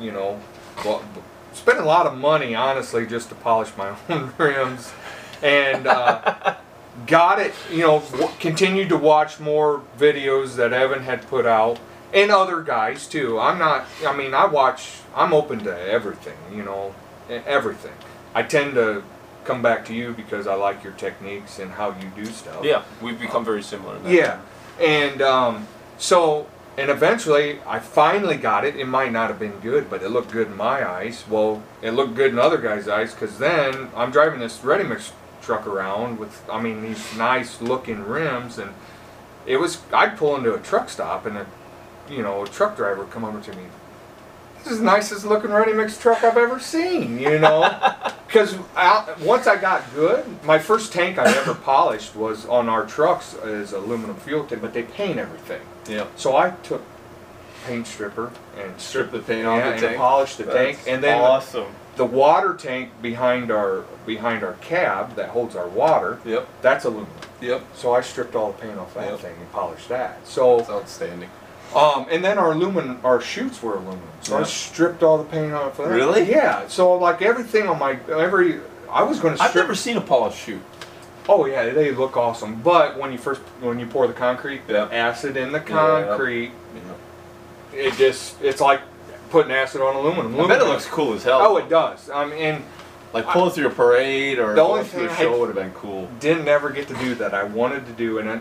Speaker 2: you know, well, spent a lot of money honestly just to polish my own rims, and uh, got it. You know, w- continued to watch more videos that Evan had put out, and other guys too. I'm not. I mean, I watch. I'm open to everything. You know, everything. I tend to come back to you because I like your techniques and how you do stuff.
Speaker 1: Yeah, we've become very similar.
Speaker 2: Yeah, and um, so and eventually I finally got it. It might not have been good, but it looked good in my eyes. Well, it looked good in other guys' eyes because then I'm driving this ready mix truck around with I mean these nice looking rims and it was I'd pull into a truck stop and a you know a truck driver would come over to me. This is the nicest looking ready mix truck I've ever seen, you know. Because once I got good, my first tank I ever polished was on our trucks as aluminum fuel tank, but they paint everything.
Speaker 1: Yeah.
Speaker 2: So I took paint stripper and
Speaker 1: Strip the paint off
Speaker 2: yeah,
Speaker 1: the
Speaker 2: and
Speaker 1: tank.
Speaker 2: polish the tank, and then
Speaker 1: awesome.
Speaker 2: the water tank behind our behind our cab that holds our water.
Speaker 1: Yep.
Speaker 2: That's aluminum.
Speaker 1: Yep.
Speaker 2: So I stripped all the paint off that
Speaker 1: Yep.
Speaker 2: thing and polished that.
Speaker 1: That's
Speaker 2: So,
Speaker 1: outstanding.
Speaker 2: Um, and then our aluminum, our chutes were aluminum. So I stripped all the paint off of that.
Speaker 1: Really?
Speaker 2: Yeah. So like everything on my every, I was going to
Speaker 1: say
Speaker 2: I've
Speaker 1: never seen a polished shoe.
Speaker 2: Oh yeah, they look awesome. But when you first when you pour the concrete,
Speaker 1: the
Speaker 2: acid in the
Speaker 1: Yeah.
Speaker 2: concrete, it just it's like putting acid on aluminum.
Speaker 1: I bet it
Speaker 2: Aluminum-
Speaker 1: looks cool as hell.
Speaker 2: Oh, it does. I mean,
Speaker 1: like pulling through a parade or
Speaker 2: The only
Speaker 1: going through a
Speaker 2: thing I-
Speaker 1: show would have been cool.
Speaker 2: didn't ever get to do that. I wanted to do, and uh,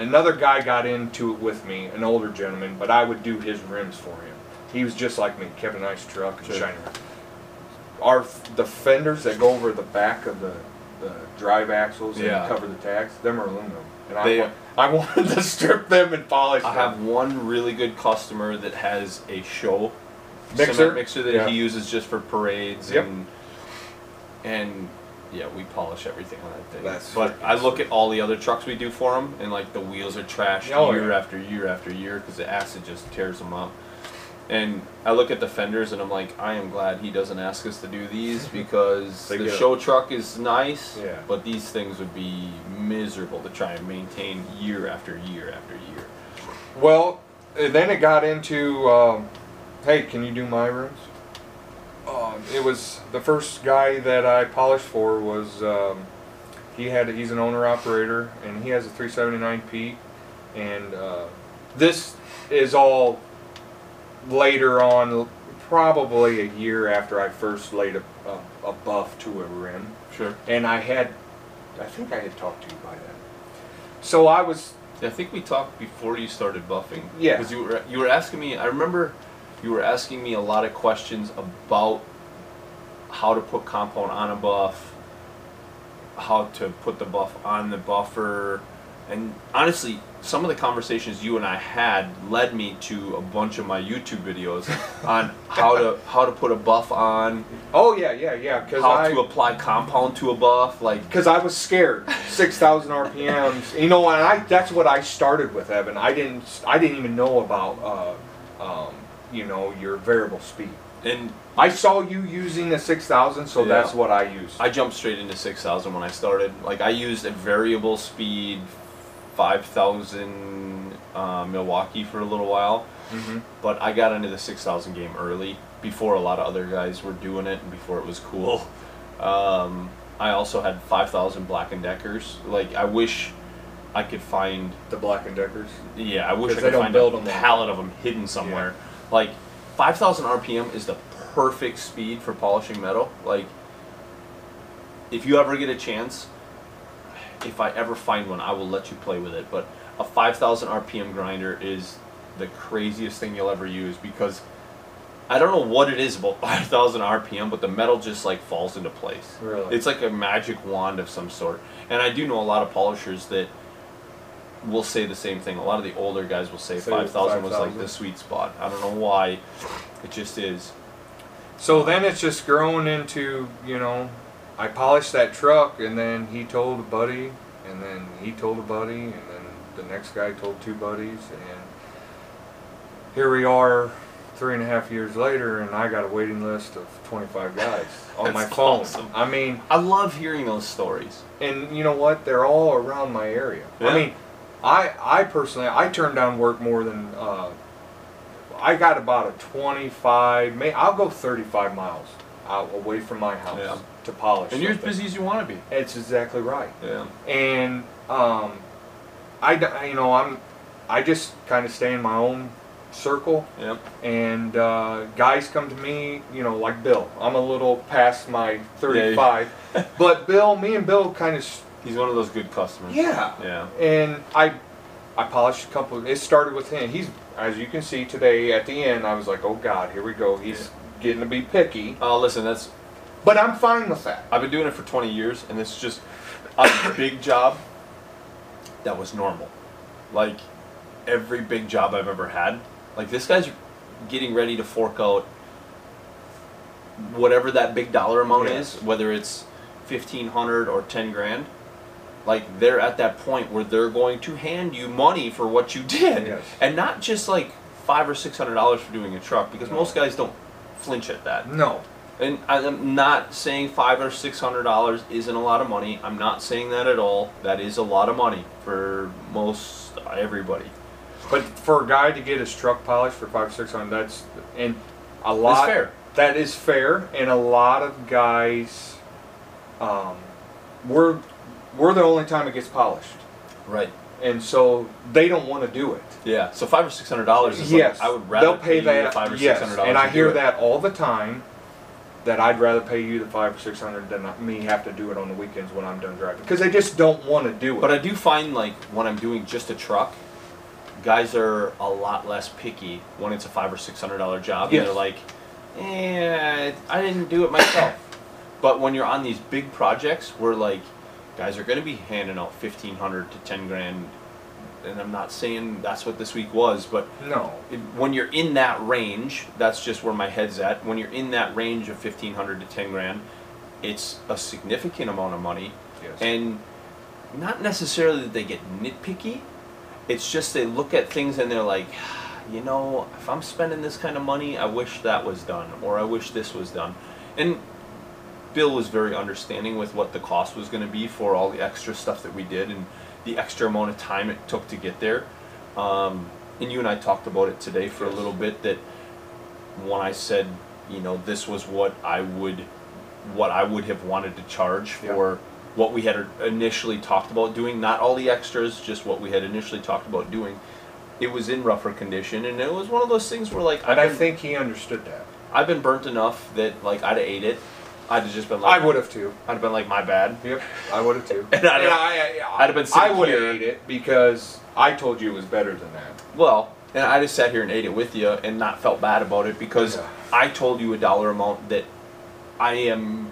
Speaker 2: another guy got into it with me, an older gentleman, but I would do his rims for him. He was just like me, kept a nice truck and
Speaker 1: Sure.
Speaker 2: shiny. Our the fenders that go over the back of the, the drive axles and
Speaker 1: Yeah.
Speaker 2: cover the tags, them are aluminum, and
Speaker 1: They-
Speaker 2: I wa- I wanted to strip them and polish
Speaker 1: I
Speaker 2: them.
Speaker 1: have one really good customer that has a show
Speaker 2: Mixer?
Speaker 1: mixer that
Speaker 2: Yeah.
Speaker 1: he uses just for parades
Speaker 2: Yep.
Speaker 1: and and yeah, we polish everything on that thing.
Speaker 2: That's
Speaker 1: but
Speaker 2: freaking
Speaker 1: I look at all the other trucks we do for him, and like the wheels are trashed
Speaker 2: Oh,
Speaker 1: year
Speaker 2: yeah.
Speaker 1: after year after year because the acid just tears them up. And I look at the fenders and I'm like, I am glad he doesn't ask us to do these because
Speaker 2: They
Speaker 1: the
Speaker 2: get it.
Speaker 1: show truck is nice,
Speaker 2: Yeah.
Speaker 1: but these things would be miserable to try and maintain year after year after year.
Speaker 2: Well, uh, then it got into, um, hey, can you do my rims? Um, it was the first guy that I polished for was um, he had he's an owner operator and he has a 379 Pete and uh, this is all later on, probably a year after I first laid a, a, a buff to a rim
Speaker 1: Sure.
Speaker 2: and I had I think I had talked to you by then. So I was
Speaker 1: I think we talked before you started buffing.
Speaker 2: Yeah.
Speaker 1: Because you were you were asking me. I remember you were asking me a lot of questions about how to put compound on a buff, how to put the buff on the buffer, and honestly, some of the conversations you and I had led me to a bunch of my YouTube videos on how to how to put a buff on,
Speaker 2: Oh yeah, yeah, yeah. Because
Speaker 1: how
Speaker 2: I
Speaker 1: to apply compound to a buff, like
Speaker 2: because I was scared. Six thousand RPMs. You know, and I that's what I started with, Evan. I didn't I didn't even know about uh, um, you know your variable speed.
Speaker 1: and
Speaker 2: I saw you using the six thousand, so
Speaker 1: Yeah.
Speaker 2: that's what I used.
Speaker 1: I jumped straight into 6000 when I started. Like I used a variable speed 5000 uh, Milwaukee for a little while,
Speaker 2: hmm
Speaker 1: but I got into the 6000 game early before a lot of other guys were doing it and before it was cool. Um, I also had 5000 Black and Deckers. Like I wish I could find
Speaker 2: The Black and Deckers.
Speaker 1: yeah, I wish I could find
Speaker 2: build
Speaker 1: a pallet of them hidden somewhere. Like 5000 RPM is the perfect speed for polishing metal. Like if you ever get a chance, if I ever find one, I will let you play with it. But a 5000 RPM grinder is the craziest thing you'll ever use because I don't know what it is about 5000 RPM, but the metal just like falls into place.
Speaker 2: Really?
Speaker 1: It's like a magic wand of some sort. And I do know a lot of polishers that will say the same thing. A lot of the older guys will say
Speaker 2: Say
Speaker 1: 5000 was like the sweet spot. I don't know why. It just is.
Speaker 2: So then it's just growing into, you know, I polished that truck and then he told a buddy and then he told a buddy and then the next guy told two buddies and here we are three and a half years later and I got a waiting list of 25 guys on my phone.
Speaker 1: awesome.
Speaker 2: I mean,
Speaker 1: I love hearing those stories.
Speaker 2: and you know what? They're all around my area.
Speaker 1: Yeah.
Speaker 2: I mean, I I personally I turn down work more than uh, I got about a 25. May I'll go 35 miles out away from my house
Speaker 1: Yeah.
Speaker 2: to polish.
Speaker 1: And you're as busy as you want to be.
Speaker 2: It's exactly right.
Speaker 1: Yeah.
Speaker 2: And um, I you know I'm I just kind of stay in my own circle
Speaker 1: Yep.
Speaker 2: and uh, guys come to me, you know, like Bill. I'm a little past my 35, but Bill, me and Bill kind of
Speaker 1: He's one of those good customers.
Speaker 2: yeah.
Speaker 1: Yeah.
Speaker 2: And I, I polished a couple. It started with him. He's, as you can see today, at the end, I was like, oh God, here we go. He's getting to be picky.
Speaker 1: Oh, listen, that's
Speaker 2: But I'm fine with that.
Speaker 1: I've been doing it for 20 years, and it's just a big job that was normal. Like every big job I've ever had. Like this guy's getting ready to fork out whatever that big dollar amount
Speaker 2: Yes.
Speaker 1: is, whether it's 1500 or 10 grand. Like they're at that point where they're going to hand you money for what you did,
Speaker 2: Yes.
Speaker 1: and not just like five or six hundred dollars for doing a truck because
Speaker 2: No.
Speaker 1: most guys don't flinch at that.
Speaker 2: No.
Speaker 1: And I'm not saying five or six hundred dollars isn't a lot of money. I'm not saying that at all. That is a lot of money for most everybody.
Speaker 2: But for a guy to get his truck polished for five six hundred, that's and a lot.
Speaker 1: fair.
Speaker 2: That is fair, and a lot of guys, um, we're we're the only time it gets polished,
Speaker 1: Right.
Speaker 2: and so they don't want to do it.
Speaker 1: Yeah. So five or six hundred dollars is
Speaker 2: yes,
Speaker 1: like I would rather
Speaker 2: they'll pay
Speaker 1: you the
Speaker 2: that.
Speaker 1: five or
Speaker 2: yes,
Speaker 1: six hundred dollars.
Speaker 2: and I hear that all the time. That I'd rather pay you the five or six hundred than me have to do it on the weekends when I'm done driving because they just don't want to do it.
Speaker 1: But I do find like when I'm doing just a truck, guys are a lot less picky when it's a five or six hundred dollar job.
Speaker 2: Yes.
Speaker 1: And they're like, eh, I didn't do it myself. but when you're on these big projects where like guys are gonna be handing out fifteen hundred to ten grand and I'm not saying that's what this week was, but
Speaker 2: no,
Speaker 1: it, when you're in that range, that's just where my head's at. When you're in that range of fifteen hundred to ten grand, it's a significant amount of money,
Speaker 2: yes.
Speaker 1: and not necessarily that they get nitpicky. It's just they look at things and they're like, ah, you know, if I'm spending this kind of money, I wish that was done, or I wish this was done, and. Bill was very understanding with what the cost was going to be for all the extra stuff that we did and the extra amount of time it took to get there. Um, and you and I talked about it today for a little bit that when I said, you know, this was what I would, what I would have wanted to charge for what we had initially talked about doing, not all the extras, just what we had initially talked about doing. It was in rougher condition, and it was one of those things where like
Speaker 2: and
Speaker 1: I've
Speaker 2: I think he understood that.
Speaker 1: I've been burnt enough that like I'd have ate it. I'd have just been like
Speaker 2: I would have too.
Speaker 1: I'd have been like my bad.
Speaker 2: Yep, I would have too.
Speaker 1: And I'd have-
Speaker 2: I,
Speaker 1: I'd have been sitting
Speaker 2: I would have ate it because I told you it was better than that.
Speaker 1: Well, and I just sat here and ate it with you and not felt bad about it because
Speaker 2: Yeah.
Speaker 1: I told you a dollar amount that I am.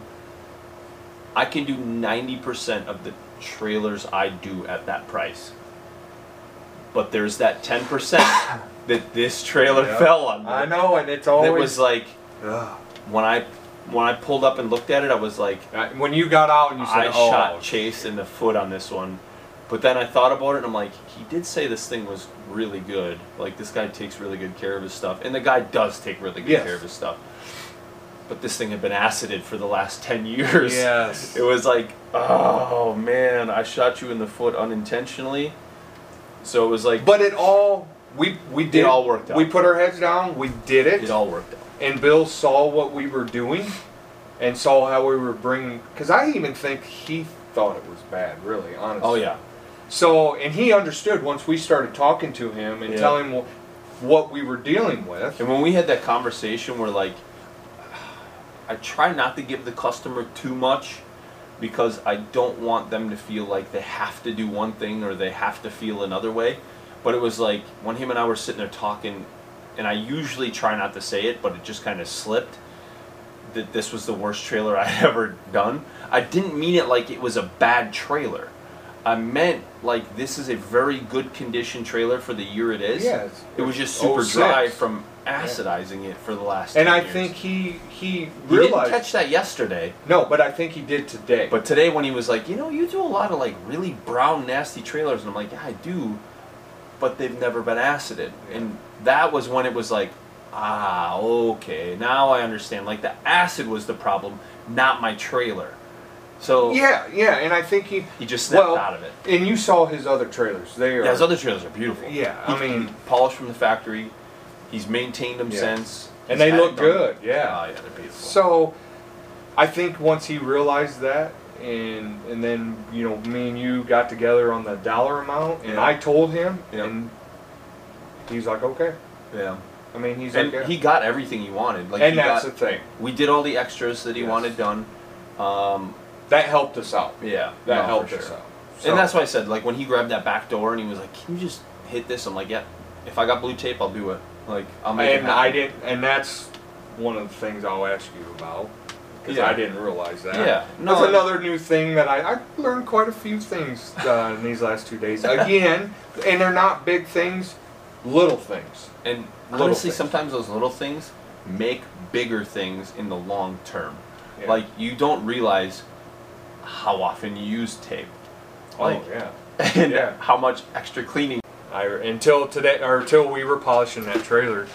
Speaker 1: I can do ninety percent of the trailers I do at that price. But there's that ten percent that this trailer
Speaker 2: Yeah.
Speaker 1: fell on.
Speaker 2: I know, and it's always
Speaker 1: It was like
Speaker 2: Ugh.
Speaker 1: when I when I pulled up and looked at it, I was like,
Speaker 2: Uh, when you got out and you said,
Speaker 1: I
Speaker 2: "Oh,
Speaker 1: shot Chase in the foot on this one. But then I thought about it and I'm like, he did say this thing was really good. Like this guy takes really good care of his stuff. And the guy does take really good
Speaker 2: Yes.
Speaker 1: care of his stuff. But this thing had been acided for the last 10 years.
Speaker 2: Yes.
Speaker 1: It was like, oh man, I shot you in the foot unintentionally. So it was like,
Speaker 2: But it all we we did
Speaker 1: all worked out.
Speaker 2: We put our heads down. We did it,
Speaker 1: it all worked out.
Speaker 2: And Bill saw what we were doing, and saw how we were bringing. Because I even think he thought it was bad, really, honestly.
Speaker 1: Oh yeah.
Speaker 2: So, and he understood once we started talking to him and
Speaker 1: Yeah.
Speaker 2: telling him what we were dealing with.
Speaker 1: And when we had that conversation we're like I try not to give the customer too much because I don't want them to feel like they have to do one thing or they have to feel another way. But it was like when him and I were sitting there talking and I usually try not to say it, but it just kind of slipped that this was the worst trailer I'd ever done. I didn't mean it like it was a bad trailer. I meant like this is a very good condition trailer for the year it is.
Speaker 2: Yeah, it's-
Speaker 1: It was just super
Speaker 2: 06.
Speaker 1: dry from acidizing it for the last.
Speaker 2: And
Speaker 1: 10
Speaker 2: I
Speaker 1: years.
Speaker 2: think he he
Speaker 1: he didn't catch that yesterday,
Speaker 2: no, but I think he did today.
Speaker 1: but today when he was like, you know, you do a lot of like really brown, nasty trailers, and I'm like, yeah, I do, but they've never been acided, and that was when it was like, ah, okay, now I understand. Like the acid was the problem, not my trailer. So
Speaker 2: yeah, yeah, and I think he
Speaker 1: he just snapped
Speaker 2: well,
Speaker 1: out of it.
Speaker 2: And you saw his other trailers. They are.
Speaker 1: Yeah, his other trailers are beautiful.
Speaker 2: Yeah, I
Speaker 1: He-
Speaker 2: mean-
Speaker 1: polished from the factory. He's maintained them
Speaker 2: Yeah.
Speaker 1: since,
Speaker 2: And they look good, yeah.
Speaker 1: Oh, yeah, they're beautiful.
Speaker 2: So, I think once he realized that, and and then you know me and you got together on the dollar amount, and
Speaker 1: Yeah.
Speaker 2: I told him,
Speaker 1: Yeah.
Speaker 2: and he's like, okay.
Speaker 1: yeah,
Speaker 2: I mean, he's
Speaker 1: and
Speaker 2: like, yeah.
Speaker 1: he got everything he wanted. Like
Speaker 2: and
Speaker 1: he
Speaker 2: that's
Speaker 1: got,
Speaker 2: the thing
Speaker 1: we did all the extras that he
Speaker 2: Yes.
Speaker 1: wanted done. Um,
Speaker 2: that helped us out.
Speaker 1: yeah,
Speaker 2: That
Speaker 1: no,
Speaker 2: helped
Speaker 1: sure.
Speaker 2: us out.
Speaker 1: And that's why I said like when he grabbed that back door and he was like, "Can you just hit this?" I'm like, "Yeah, if I got blue tape, I'll do it. Like I'll make it
Speaker 2: and
Speaker 1: happen."
Speaker 2: I didn't, and that's one of the things I'll ask you about because
Speaker 1: Yeah.
Speaker 2: I didn't realize that.
Speaker 1: Yeah, no,
Speaker 2: that's another new thing that I, I learned quite a few things uh, in these last two days. Again, and they're not big things, little things.
Speaker 1: And
Speaker 2: Little
Speaker 1: honestly,
Speaker 2: things.
Speaker 1: sometimes those little things make bigger things in the long term.
Speaker 2: Yeah.
Speaker 1: Like you don't realize how often you use tape,
Speaker 2: oh
Speaker 1: like
Speaker 2: yeah,
Speaker 1: and
Speaker 2: Yeah.
Speaker 1: how much extra cleaning.
Speaker 2: I until today or until we were polishing that trailer.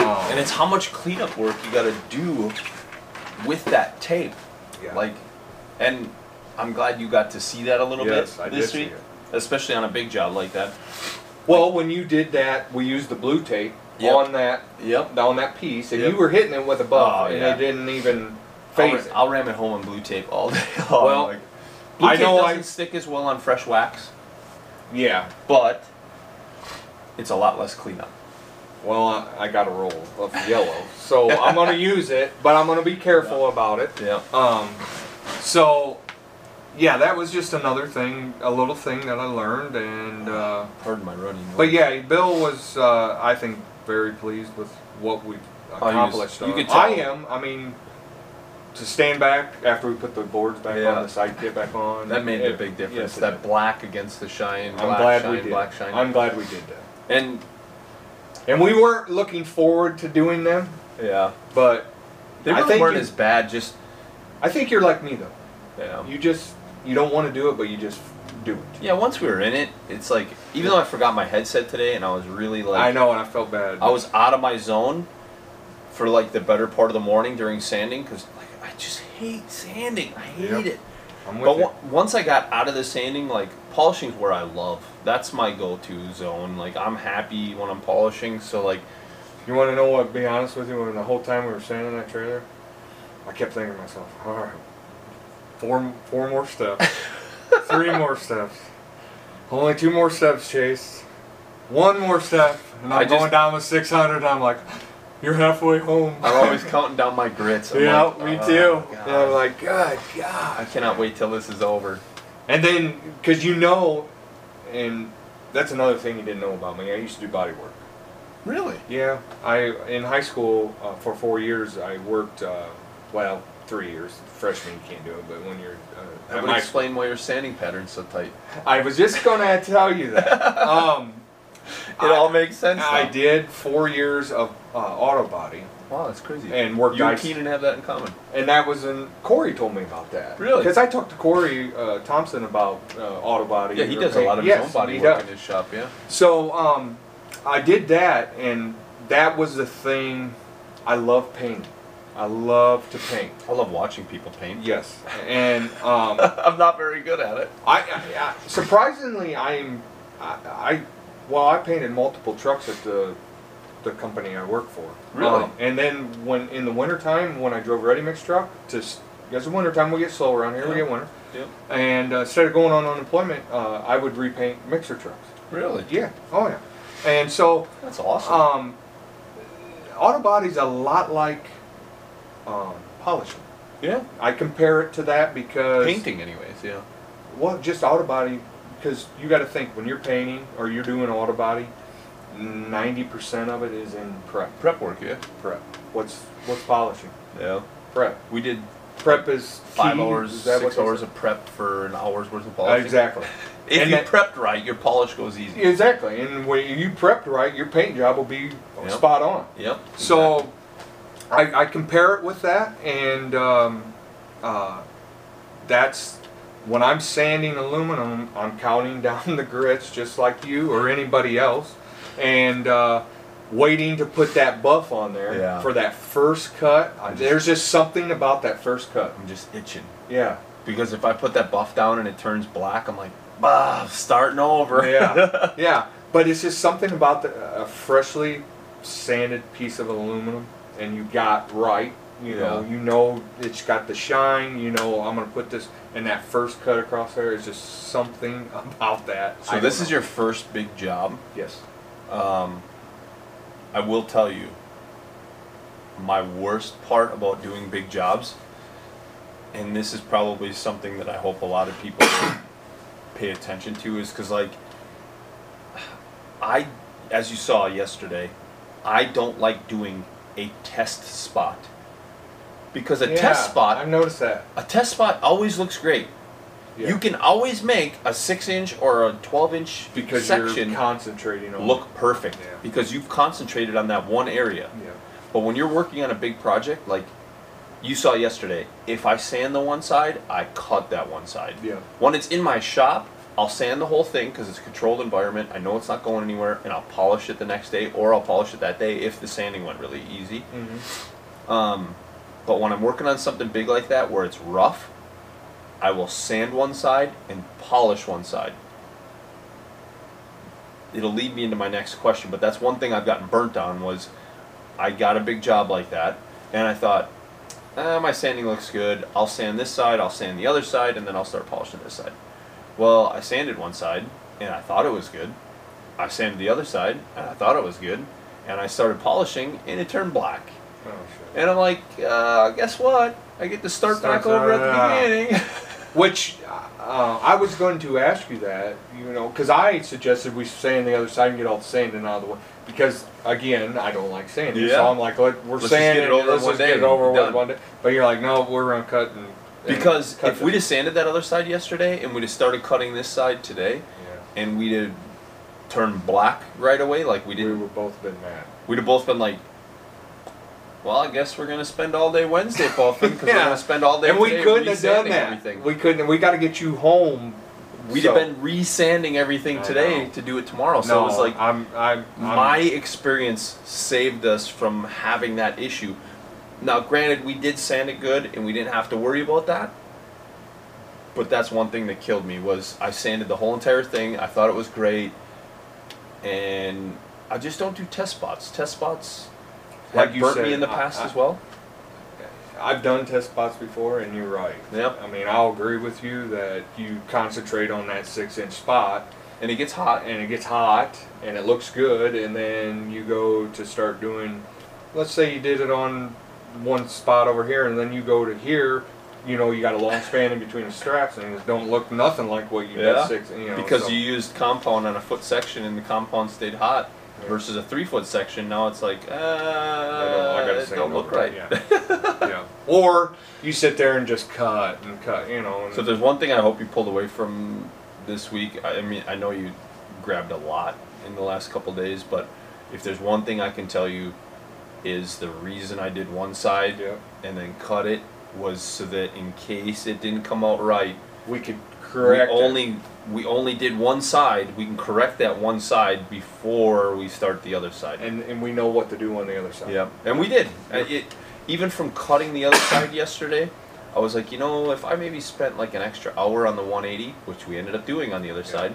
Speaker 2: Um,
Speaker 1: And it's how much cleanup work you got to do with that tape.
Speaker 2: yeah.
Speaker 1: Like, and I'm glad you got to see that a little
Speaker 2: Yes,
Speaker 1: bit
Speaker 2: I
Speaker 1: this week, especially on a big job like that.
Speaker 2: well, when you did that, we used the blue tape
Speaker 1: Yep.
Speaker 2: on that
Speaker 1: Yep.
Speaker 2: on that piece, and
Speaker 1: Yep.
Speaker 2: you were hitting it with a buff,
Speaker 1: Oh,
Speaker 2: and
Speaker 1: yeah.
Speaker 2: it didn't even
Speaker 1: I'll. I'll ram it home on blue tape all day long.
Speaker 2: Well,
Speaker 1: like, blue
Speaker 2: I
Speaker 1: tape
Speaker 2: know
Speaker 1: doesn't
Speaker 2: I-
Speaker 1: stick as well on fresh wax,
Speaker 2: Yeah.
Speaker 1: but it's a lot less cleanup.
Speaker 2: Well, I, I got a roll of yellow, so I'm gonna use it, but I'm gonna be careful about it.
Speaker 1: Yeah.
Speaker 2: Um, so, yeah, that was just another thing, a little thing that I learned, and uh,
Speaker 1: Pardon my running.
Speaker 2: but yeah, Bill was, uh, I think, very pleased with what we
Speaker 1: Oh,
Speaker 2: accomplished.
Speaker 1: you could
Speaker 2: I
Speaker 1: tell.
Speaker 2: am. I mean, to stand back after we put the boards back
Speaker 1: Yeah.
Speaker 2: on, the side kit back on,
Speaker 1: that made a big difference.
Speaker 2: yes,
Speaker 1: that black against the shine,
Speaker 2: I'm
Speaker 1: black
Speaker 2: glad
Speaker 1: shine,
Speaker 2: we did.
Speaker 1: black shine.
Speaker 2: I'm glad we did that.
Speaker 1: and
Speaker 2: And we weren't looking forward to doing them,
Speaker 1: yeah,
Speaker 2: but
Speaker 1: they
Speaker 2: I think
Speaker 1: weren't
Speaker 2: you-
Speaker 1: as bad. Just
Speaker 2: I think you're like me though.
Speaker 1: yeah.
Speaker 2: You just you don't want to do it, but you just do it.
Speaker 1: Yeah, once we were in it, it's like even though I forgot my headset today and I was really like
Speaker 2: I know, and I felt bad.
Speaker 1: I was out of my zone for like the better part of the morning during sanding because like I just hate sanding. I hate
Speaker 2: Yep.
Speaker 1: it.
Speaker 2: I'm with
Speaker 1: But
Speaker 2: you.
Speaker 1: on- once I got out of the sanding, like polishing's where I love. That's my go-to zone. Like I'm happy when I'm polishing. So like
Speaker 2: You want to know what? Be honest with you. When the whole time we were standing in that trailer, I kept thinking to myself, all right, four four more steps, three more steps, only two more steps, Chase. One more step, and I'm
Speaker 1: I just-
Speaker 2: going down with 600. I'm like, you're halfway home.
Speaker 1: I'm always counting down my grits. I'm
Speaker 2: yeah,
Speaker 1: like,
Speaker 2: me
Speaker 1: "Oh,
Speaker 2: too.
Speaker 1: God."
Speaker 2: And I'm like, God,
Speaker 1: I cannot wait till this is over.
Speaker 2: And then, because you know, and that's another thing you didn't know about me. I used to do body work.
Speaker 1: Really?
Speaker 2: Yeah, I in high school uh, for four years I worked. Uh, well, three years. Freshman you can't do it, but when you're uh,
Speaker 1: That
Speaker 2: at
Speaker 1: would explain why your sanding pattern's so tight.
Speaker 2: I was just gonna tell you that. Um,
Speaker 1: It all makes sense.
Speaker 2: I did four years of uh, auto body,
Speaker 1: Wow, that's crazy.
Speaker 2: And worked
Speaker 1: you and
Speaker 2: ice.
Speaker 1: Keenan have that in common.
Speaker 2: and that was in Corey told me about that.
Speaker 1: Really?
Speaker 2: Because I talked to Corey uh, Thompson about uh, auto body.
Speaker 1: Yeah, he does a lot of his own body work
Speaker 2: does.
Speaker 1: in his shop. Yeah.
Speaker 2: So um, I did that, and that was the thing. I love painting. I love to paint.
Speaker 1: I love watching people paint.
Speaker 2: Yes, and um,
Speaker 1: I'm not very good at it.
Speaker 2: I, I, I surprisingly I'm I, I well I painted multiple trucks at the the company I work for.
Speaker 1: Really?
Speaker 2: Um, and then when in the wintertime when I drove ready mix truck to because the wintertime we get slow around here we get winter
Speaker 1: Yep.
Speaker 2: and uh, instead of going on unemployment uh, I would repaint mixer trucks.
Speaker 1: Really?
Speaker 2: Yeah. Oh yeah. And so
Speaker 1: That's awesome.
Speaker 2: um, auto body's a lot like um, polishing.
Speaker 1: yeah.
Speaker 2: I compare it to that because
Speaker 1: Painting, anyways. Yeah.
Speaker 2: Well, just auto body, because you got to think when you're painting or you're doing auto body, ninety percent of it is in prep.
Speaker 1: Prep work. Yeah.
Speaker 2: Prep. What's what's polishing?
Speaker 1: Yeah.
Speaker 2: Prep.
Speaker 1: We did
Speaker 2: Prep is
Speaker 1: five
Speaker 2: key.
Speaker 1: hours,
Speaker 2: Is
Speaker 1: six hours of prep for an hour's worth of polishing.
Speaker 2: exactly.
Speaker 1: If
Speaker 2: And
Speaker 1: you
Speaker 2: that-
Speaker 1: prepped right, your polish goes easy.
Speaker 2: Exactly. And when you prepped right, your paint job will be
Speaker 1: Yep.
Speaker 2: spot on.
Speaker 1: Yep.
Speaker 2: So, I, I compare it with that, and um, uh, that's when I'm sanding aluminum, I'm counting down the grits just like you or anybody else, and uh, waiting to put that buff on there
Speaker 1: Yeah.
Speaker 2: for that first cut.
Speaker 1: Just-
Speaker 2: There's just something about that first cut.
Speaker 1: I'm just itching
Speaker 2: Yeah.
Speaker 1: because if I put that buff down and it turns black, I'm like, bah, starting over.
Speaker 2: Yeah. yeah. But it's just something about the, a freshly sanded piece of aluminum, and you got right. You know,
Speaker 1: Yeah.
Speaker 2: you know it's got the shine. You know, I'm gonna put this, and that first cut across there is just something about that.
Speaker 1: So
Speaker 2: don't
Speaker 1: this is your first big job.
Speaker 2: yes.
Speaker 1: Um, I will tell you, my worst part about doing big jobs, and this is probably something that I hope a lot of people pay attention to, is because like, I, as you saw yesterday, I don't like doing a test spot. Because a
Speaker 2: Yeah,
Speaker 1: test spot,
Speaker 2: I've noticed that.
Speaker 1: a test spot always looks great.
Speaker 2: Yeah.
Speaker 1: You can always make a six inch or a twelve inch
Speaker 2: because
Speaker 1: section
Speaker 2: you're concentrating on
Speaker 1: look perfect
Speaker 2: Yeah.
Speaker 1: because you've concentrated on that one area.
Speaker 2: Yeah.
Speaker 1: But when you're working on a big project, like you saw yesterday, if I sand the one side, I cut that one side.
Speaker 2: Yeah.
Speaker 1: When it's in my shop, I'll sand the whole thing because it's a controlled environment. I know it's not going anywhere, and I'll polish it the next day, or I'll polish it that day if the sanding went really easy.
Speaker 2: Mhm.
Speaker 1: Um, but when I'm working on something big like that where it's rough, I will sand one side and polish one side. It'll lead me into my next question, but that's one thing I've gotten burnt on was I got a big job like that, and I thought, eh, my sanding looks good. I'll sand this side, I'll sand the other side, and then I'll start polishing this side. Well, I sanded one side, and I thought it was good. I sanded the other side, and I thought it was good. And I started polishing, and it turned black.
Speaker 2: Oh, shit.
Speaker 1: And I'm like, uh, guess what? I get to start back over at the beginning.
Speaker 2: Which uh, I was going to ask you that, you know, because I suggested we sand the other side and get all the sanding out of the way. Because again, I don't like sanding,
Speaker 1: Yeah.
Speaker 2: so I'm like, Let, we're
Speaker 1: Let's just get
Speaker 2: sanding
Speaker 1: it over
Speaker 2: Let's
Speaker 1: one
Speaker 2: just
Speaker 1: day
Speaker 2: get it over with one day. But you're like, no, we're gonna cut and, and
Speaker 1: because
Speaker 2: cut
Speaker 1: if we'd
Speaker 2: the-
Speaker 1: have sanded that other side yesterday and we'd have started cutting this side today
Speaker 2: yeah,
Speaker 1: and we'd have turned black right away, like we did, we
Speaker 2: would both been mad.
Speaker 1: we'd have both been like, well, I guess we're gonna spend all day Wednesday buffing because we're gonna spend all day
Speaker 2: And we couldn't have done that.
Speaker 1: Everything.
Speaker 2: We couldn't. We got to get you home.
Speaker 1: We'd
Speaker 2: so-
Speaker 1: have been re-sanding everything
Speaker 2: I
Speaker 1: today
Speaker 2: know.
Speaker 1: to do it tomorrow. So
Speaker 2: no,
Speaker 1: it was like
Speaker 2: I'm, I'm, I'm
Speaker 1: my experience saved us from having that issue. Now, granted, we did sand it good, and we didn't have to worry about that. But that's one thing that killed me was I sanded the whole entire thing. I thought it was great, and I just don't do test spots. Test spots
Speaker 2: Like you
Speaker 1: burnt
Speaker 2: said,
Speaker 1: me in the
Speaker 2: I-
Speaker 1: past
Speaker 2: I-
Speaker 1: as well.
Speaker 2: I've done test spots before, and you're right.
Speaker 1: Yep.
Speaker 2: I mean, I'll agree with you that you concentrate on that six inch spot,
Speaker 1: And it gets hot.
Speaker 2: and it gets hot, and it looks good, and then you go to start doing, let's say you did it on one spot over here, and then you go to here, you know, you got a long span in between the straps, and it don't look nothing like what you
Speaker 1: Yeah.
Speaker 2: did six, you know.
Speaker 1: because
Speaker 2: so-
Speaker 1: you used compound on a foot section, and the compound stayed hot. Versus a three foot section, now it's like, uh,
Speaker 2: I
Speaker 1: it
Speaker 2: say
Speaker 1: don't look right.
Speaker 2: Yeah. yeah. Or you sit there and just cut and cut, you know. And
Speaker 1: So there's one thing I hope you pulled away from this week. I I mean, I know you grabbed a lot in the last couple days, but if there's one thing I can tell you is the reason I did one side
Speaker 2: yeah,
Speaker 1: and then cut it was so that in case it didn't come out right,
Speaker 2: we could correct
Speaker 1: we only we only did one side. We can correct that one side before we start the other side.
Speaker 2: and and we know what to do on the other side.
Speaker 1: Yeah, and we did. It, even from cutting the other side yesterday, I was like, you know, if I maybe spent like an extra hour on the 180, which we ended up doing on the other
Speaker 2: Yeah.
Speaker 1: side,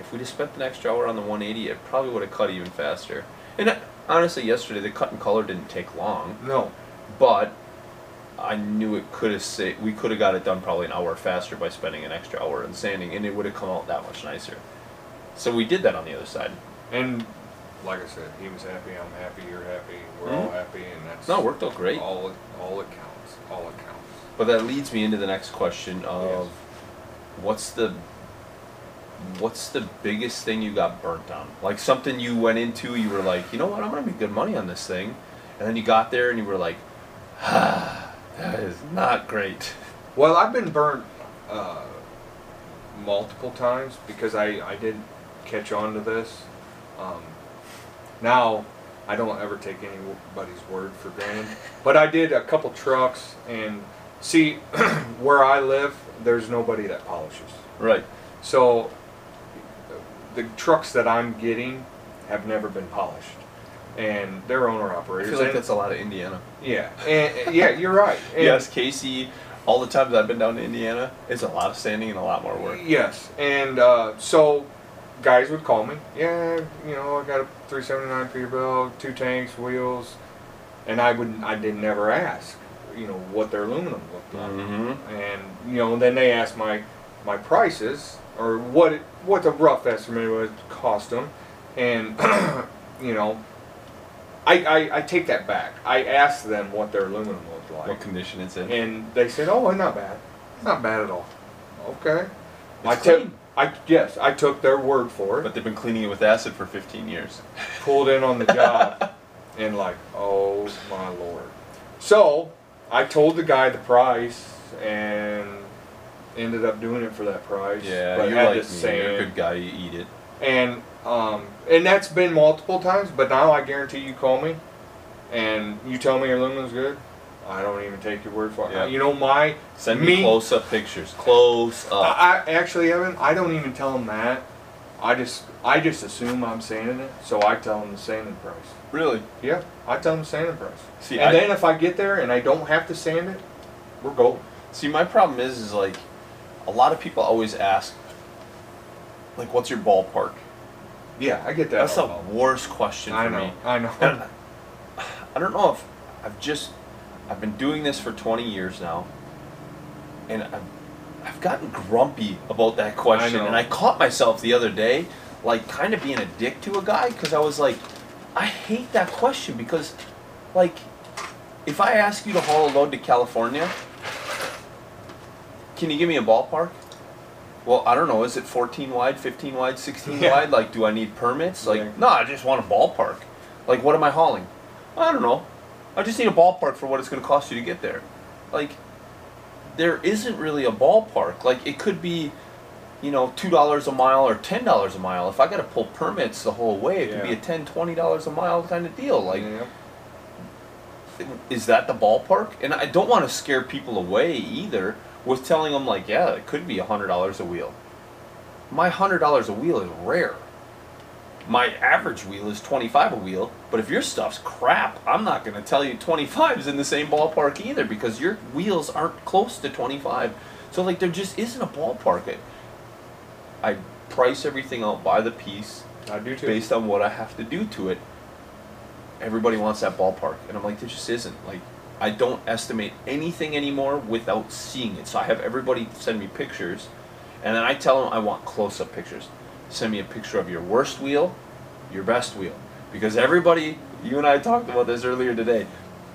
Speaker 1: if we just spent an extra hour on the 180, it probably would have cut even faster. And uh, honestly, yesterday the cut and color didn't take long,
Speaker 2: No.
Speaker 1: but I knew it could have sa- we could have got it done probably an hour faster by spending an extra hour in sanding, and it would have come out that much nicer. So we did that on the other side.
Speaker 2: And like I said, he was happy. I'm happy. You're happy. We're all
Speaker 1: Mhm.
Speaker 2: happy, and that's
Speaker 1: No, it worked out great.
Speaker 2: All all it counts. All it counts.
Speaker 1: But that leads me into the next question of what's the what's the biggest thing you got burnt on? Like something you went into, you were like, you know what, I'm gonna make good money on this thing, and then you got there and you were like, ah, that is not great.
Speaker 2: Well, I've been burnt uh, multiple times because I I did catch on to this. Um, now I don't ever take anybody's word for granted, but I did a couple trucks and see where I live. There's nobody that polishes.
Speaker 1: Right.
Speaker 2: So the trucks that I'm getting have never been polished, and they're owner
Speaker 1: I
Speaker 2: operators.
Speaker 1: feel like
Speaker 2: and-
Speaker 1: that's a lot of Indiana.
Speaker 2: yeah, and, yeah, you're right. And-
Speaker 1: yes, Casey. All the times I've been down to Indiana, it's a lot of sanding and a lot more work.
Speaker 2: Yes, and uh, so guys would call me. Yeah, you know, I got a 379 Peterbilt, two tanks, wheels, and I would I did never ask, you know, what their aluminum looked like,
Speaker 1: Mm-hmm.
Speaker 2: and you know, then they asked my my prices or what it, what the rough estimate would cost them, and you know. I, I, I take that back. I asked them what their aluminum looked like.
Speaker 1: What condition it's in?
Speaker 2: And they said, "Oh, it's not bad. It's not bad at all." Okay. I
Speaker 1: It's
Speaker 2: took.
Speaker 1: clean.
Speaker 2: I yes, I took their word for it.
Speaker 1: But they've been cleaning it with acid for 15 years.
Speaker 2: Pulled in on the job, and like, oh my lord. So I told the guy the price, and ended up doing it for that price.
Speaker 1: Yeah,
Speaker 2: but
Speaker 1: you're
Speaker 2: had
Speaker 1: like
Speaker 2: to
Speaker 1: me.
Speaker 2: sand.
Speaker 1: You're a good guy. You eat it.
Speaker 2: And um, and that's been multiple times. But now I guarantee you call me, and you tell me your aluminum's good. I don't even take your word for it.
Speaker 1: Yeah.
Speaker 2: You know my
Speaker 1: Send me,
Speaker 2: Me-
Speaker 1: close up pictures. Close up.
Speaker 2: I, I actually Evan, I don't even tell them that. I just I just assume I'm sanding it, so I tell them the sanding price.
Speaker 1: really?
Speaker 2: Yeah, I tell them the sanding price.
Speaker 1: See,
Speaker 2: and
Speaker 1: I,
Speaker 2: then if I get there and I don't have to sand it, we're golden.
Speaker 1: see, my problem is, is like, a lot of people always ask, like, what's your ballpark?
Speaker 2: Yeah, I get that.
Speaker 1: That's the worst question
Speaker 2: I
Speaker 1: for
Speaker 2: know.
Speaker 1: me.
Speaker 2: I know.
Speaker 1: And I don't know if I've just I've been doing this for 20 years now, and I've I've gotten grumpy about that question,
Speaker 2: know.
Speaker 1: and I caught myself the other day, like kind of being a dick to a guy because I was like, I hate that question because, like, if I ask you to haul a load to California, can you give me a ballpark? Well, I don't know. Is it 14 wide, 15 wide, 16
Speaker 2: Yeah.
Speaker 1: wide? Like, do I need permits? Like,
Speaker 2: Yeah.
Speaker 1: no, I just want a ballpark. Like, what am I hauling? I don't know. I just need a ballpark for what it's going to cost you to get there. Like, there isn't really a ballpark. Like, it could be, you know, two dollars a mile or ten dollars a mile. If I got to pull permits the whole way, it could be
Speaker 2: Yeah.
Speaker 1: a ten, twenty dollars a mile kind of deal. Like,
Speaker 2: Yeah.
Speaker 1: is that the ballpark? And I don't want to scare people away either with telling them like, yeah, it could be a hundred dollars a wheel. My hundred dollars a wheel is rare. My average wheel is twenty five a wheel, but if your stuff's crap, I'm not going to tell you twenty five is in the same ballpark either because your wheels aren't close to twenty five. So like, there just isn't a ballpark. I, I price everything out by the piece
Speaker 2: I do too.
Speaker 1: based on what I have to do to it. Everybody wants that ballpark, and I'm like, there just isn't. Like, I don't estimate anything anymore without seeing it. So I have everybody send me pictures, and then I tell them I want close-up pictures. Send me a picture of your worst wheel, your best wheel, because everybody, you and I talked about this earlier today.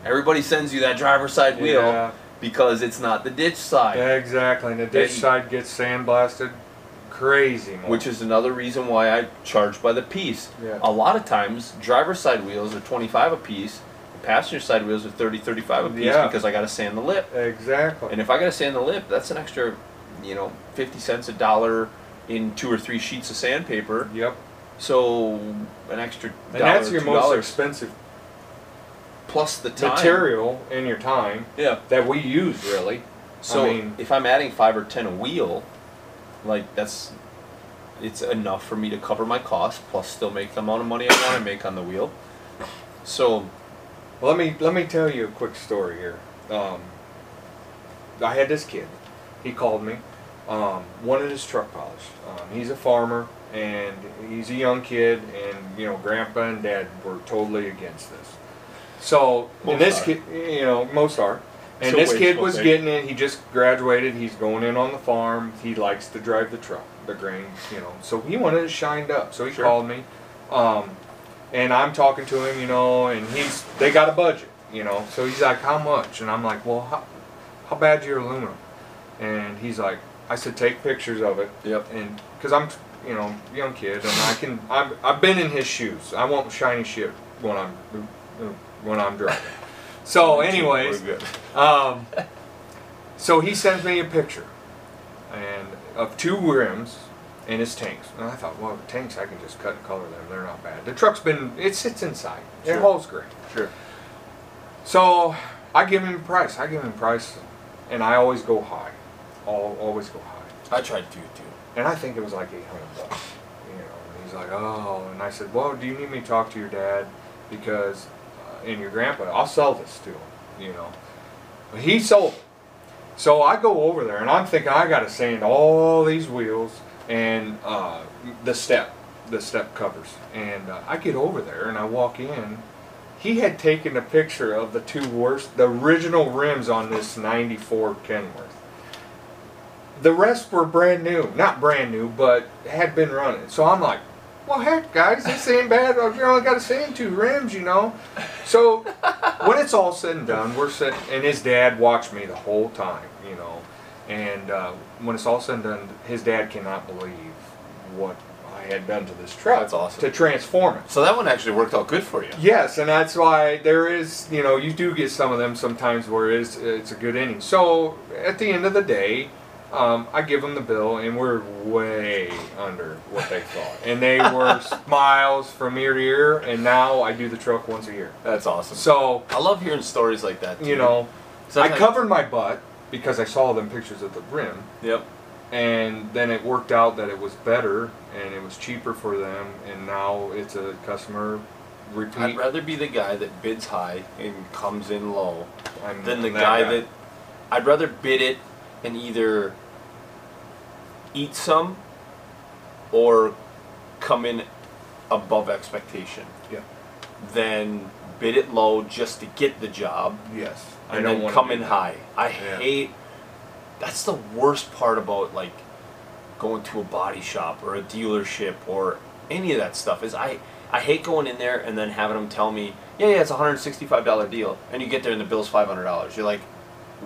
Speaker 1: Everybody sends you that driver's side wheel
Speaker 2: Yeah.
Speaker 1: because it's not the ditch side.
Speaker 2: Exactly. And the ditch
Speaker 1: They-
Speaker 2: side gets sandblasted crazy
Speaker 1: which is another reason why I charge by the piece.
Speaker 2: Yeah.
Speaker 1: A lot of times, driver's side wheels are 25 a piece, passenger side wheels are 30, 35 a piece
Speaker 2: Yeah.
Speaker 1: because I got to sand the lip.
Speaker 2: exactly.
Speaker 1: And if I got to sand the lip, that's an extra, you know, 50 cents a dollar in two or three sheets of sandpaper.
Speaker 2: yep.
Speaker 1: So an extra
Speaker 2: And
Speaker 1: dollar,
Speaker 2: that's your most expensive
Speaker 1: plus the time.
Speaker 2: material and your time
Speaker 1: Yeah.
Speaker 2: that we use really.
Speaker 1: So
Speaker 2: I mean-
Speaker 1: if I'm adding five or ten a wheel, like that's it's enough for me to cover my costs plus still make the amount of money I want to make on the wheel. So
Speaker 2: Let me let me tell you a quick story here. Um, I had this kid. He called me. Um, wanted his truck polished. Um, he's a farmer and he's a young kid, and you know, Grandpa and Dad were totally against this. So,
Speaker 1: Most
Speaker 2: and this
Speaker 1: are.
Speaker 2: kid, you know, most are. And
Speaker 1: a
Speaker 2: this kid was
Speaker 1: thing.
Speaker 2: getting in. He just graduated. He's going in on the farm. He likes to drive the truck, the grain, you know. So he wanted it shined up. So he
Speaker 1: Sure.
Speaker 2: called me. Um, and I'm talking to him, you know, and he's they got a budget, you know. So he's like, "How much?" And I'm like, "Well, how, how bad's your aluminum?" And he's like, "I said take pictures of it,
Speaker 1: Yep.
Speaker 2: and because I'm, you know, young kid, and I can, I'm, I've been in his shoes. I want shiny shit when I'm, when I'm driving." So, anyways, um, so he sends me a picture, and of two rims and his tanks. And I thought, well, the tanks I can just cut and color them. They're not bad. The truck's been it sits inside. It
Speaker 1: Sure.
Speaker 2: holds great.
Speaker 1: Sure.
Speaker 2: So I give him a price. I give him a price, and I always go high. All always go high.
Speaker 1: I tried to too.
Speaker 2: And I think it was like eight hundred bucks. You know, and he's like, oh, and I said, well, do you need me to talk to your dad because uh, and your grandpa? I'll sell this to him. You know, but he sold it. So I go over there and I'm thinking I got to sand all these wheels and uh, the step, the step covers. And uh, I get over there and I walk in. He had taken a picture of the two worst, the original rims on this '94 Kenworth. The rest were brand new, not brand new, but had been running. So I'm like, well, heck, guys, this ain't bad. I've only got to sand two rims, you know. So when it's all said and done, we're sitting, and his dad watched me the whole time, you know. And uh, when it's all said and done, his dad cannot believe what I had done to this truck.
Speaker 1: That's awesome.
Speaker 2: To transform it.
Speaker 1: So that one actually worked out good for you.
Speaker 2: Yes, and that's why there is, you know, you do get some of them sometimes where it's, it's a good inning. So at the end of the day, um, I give them the bill, and we're way under what they thought. And they were smiles from ear to ear, and now I do the truck once a year.
Speaker 1: That's awesome.
Speaker 2: So,
Speaker 1: I love hearing stories like that. Too.
Speaker 2: you know,
Speaker 1: So
Speaker 2: I covered my butt because I saw them pictures of the rim,
Speaker 1: Yep.
Speaker 2: and then it worked out that it was better and it was cheaper for them, and now it's a customer repeat.
Speaker 1: I'd rather be the guy that bids high and comes in low
Speaker 2: I'm
Speaker 1: than the
Speaker 2: that
Speaker 1: guy, that I'd rather bid it and either eat some or come in above expectation
Speaker 2: Yeah.
Speaker 1: than bid it low just to get the job
Speaker 2: Yes.
Speaker 1: And then come in
Speaker 2: that.
Speaker 1: high. I
Speaker 2: Yeah.
Speaker 1: hate that's the worst part about like going to a body shop or a dealership or any of that stuff is I I hate going in there and then having them tell me, yeah, yeah, it's a hundred sixty-five dollar deal, and you get there and the bill's five hundred dollars. You're like,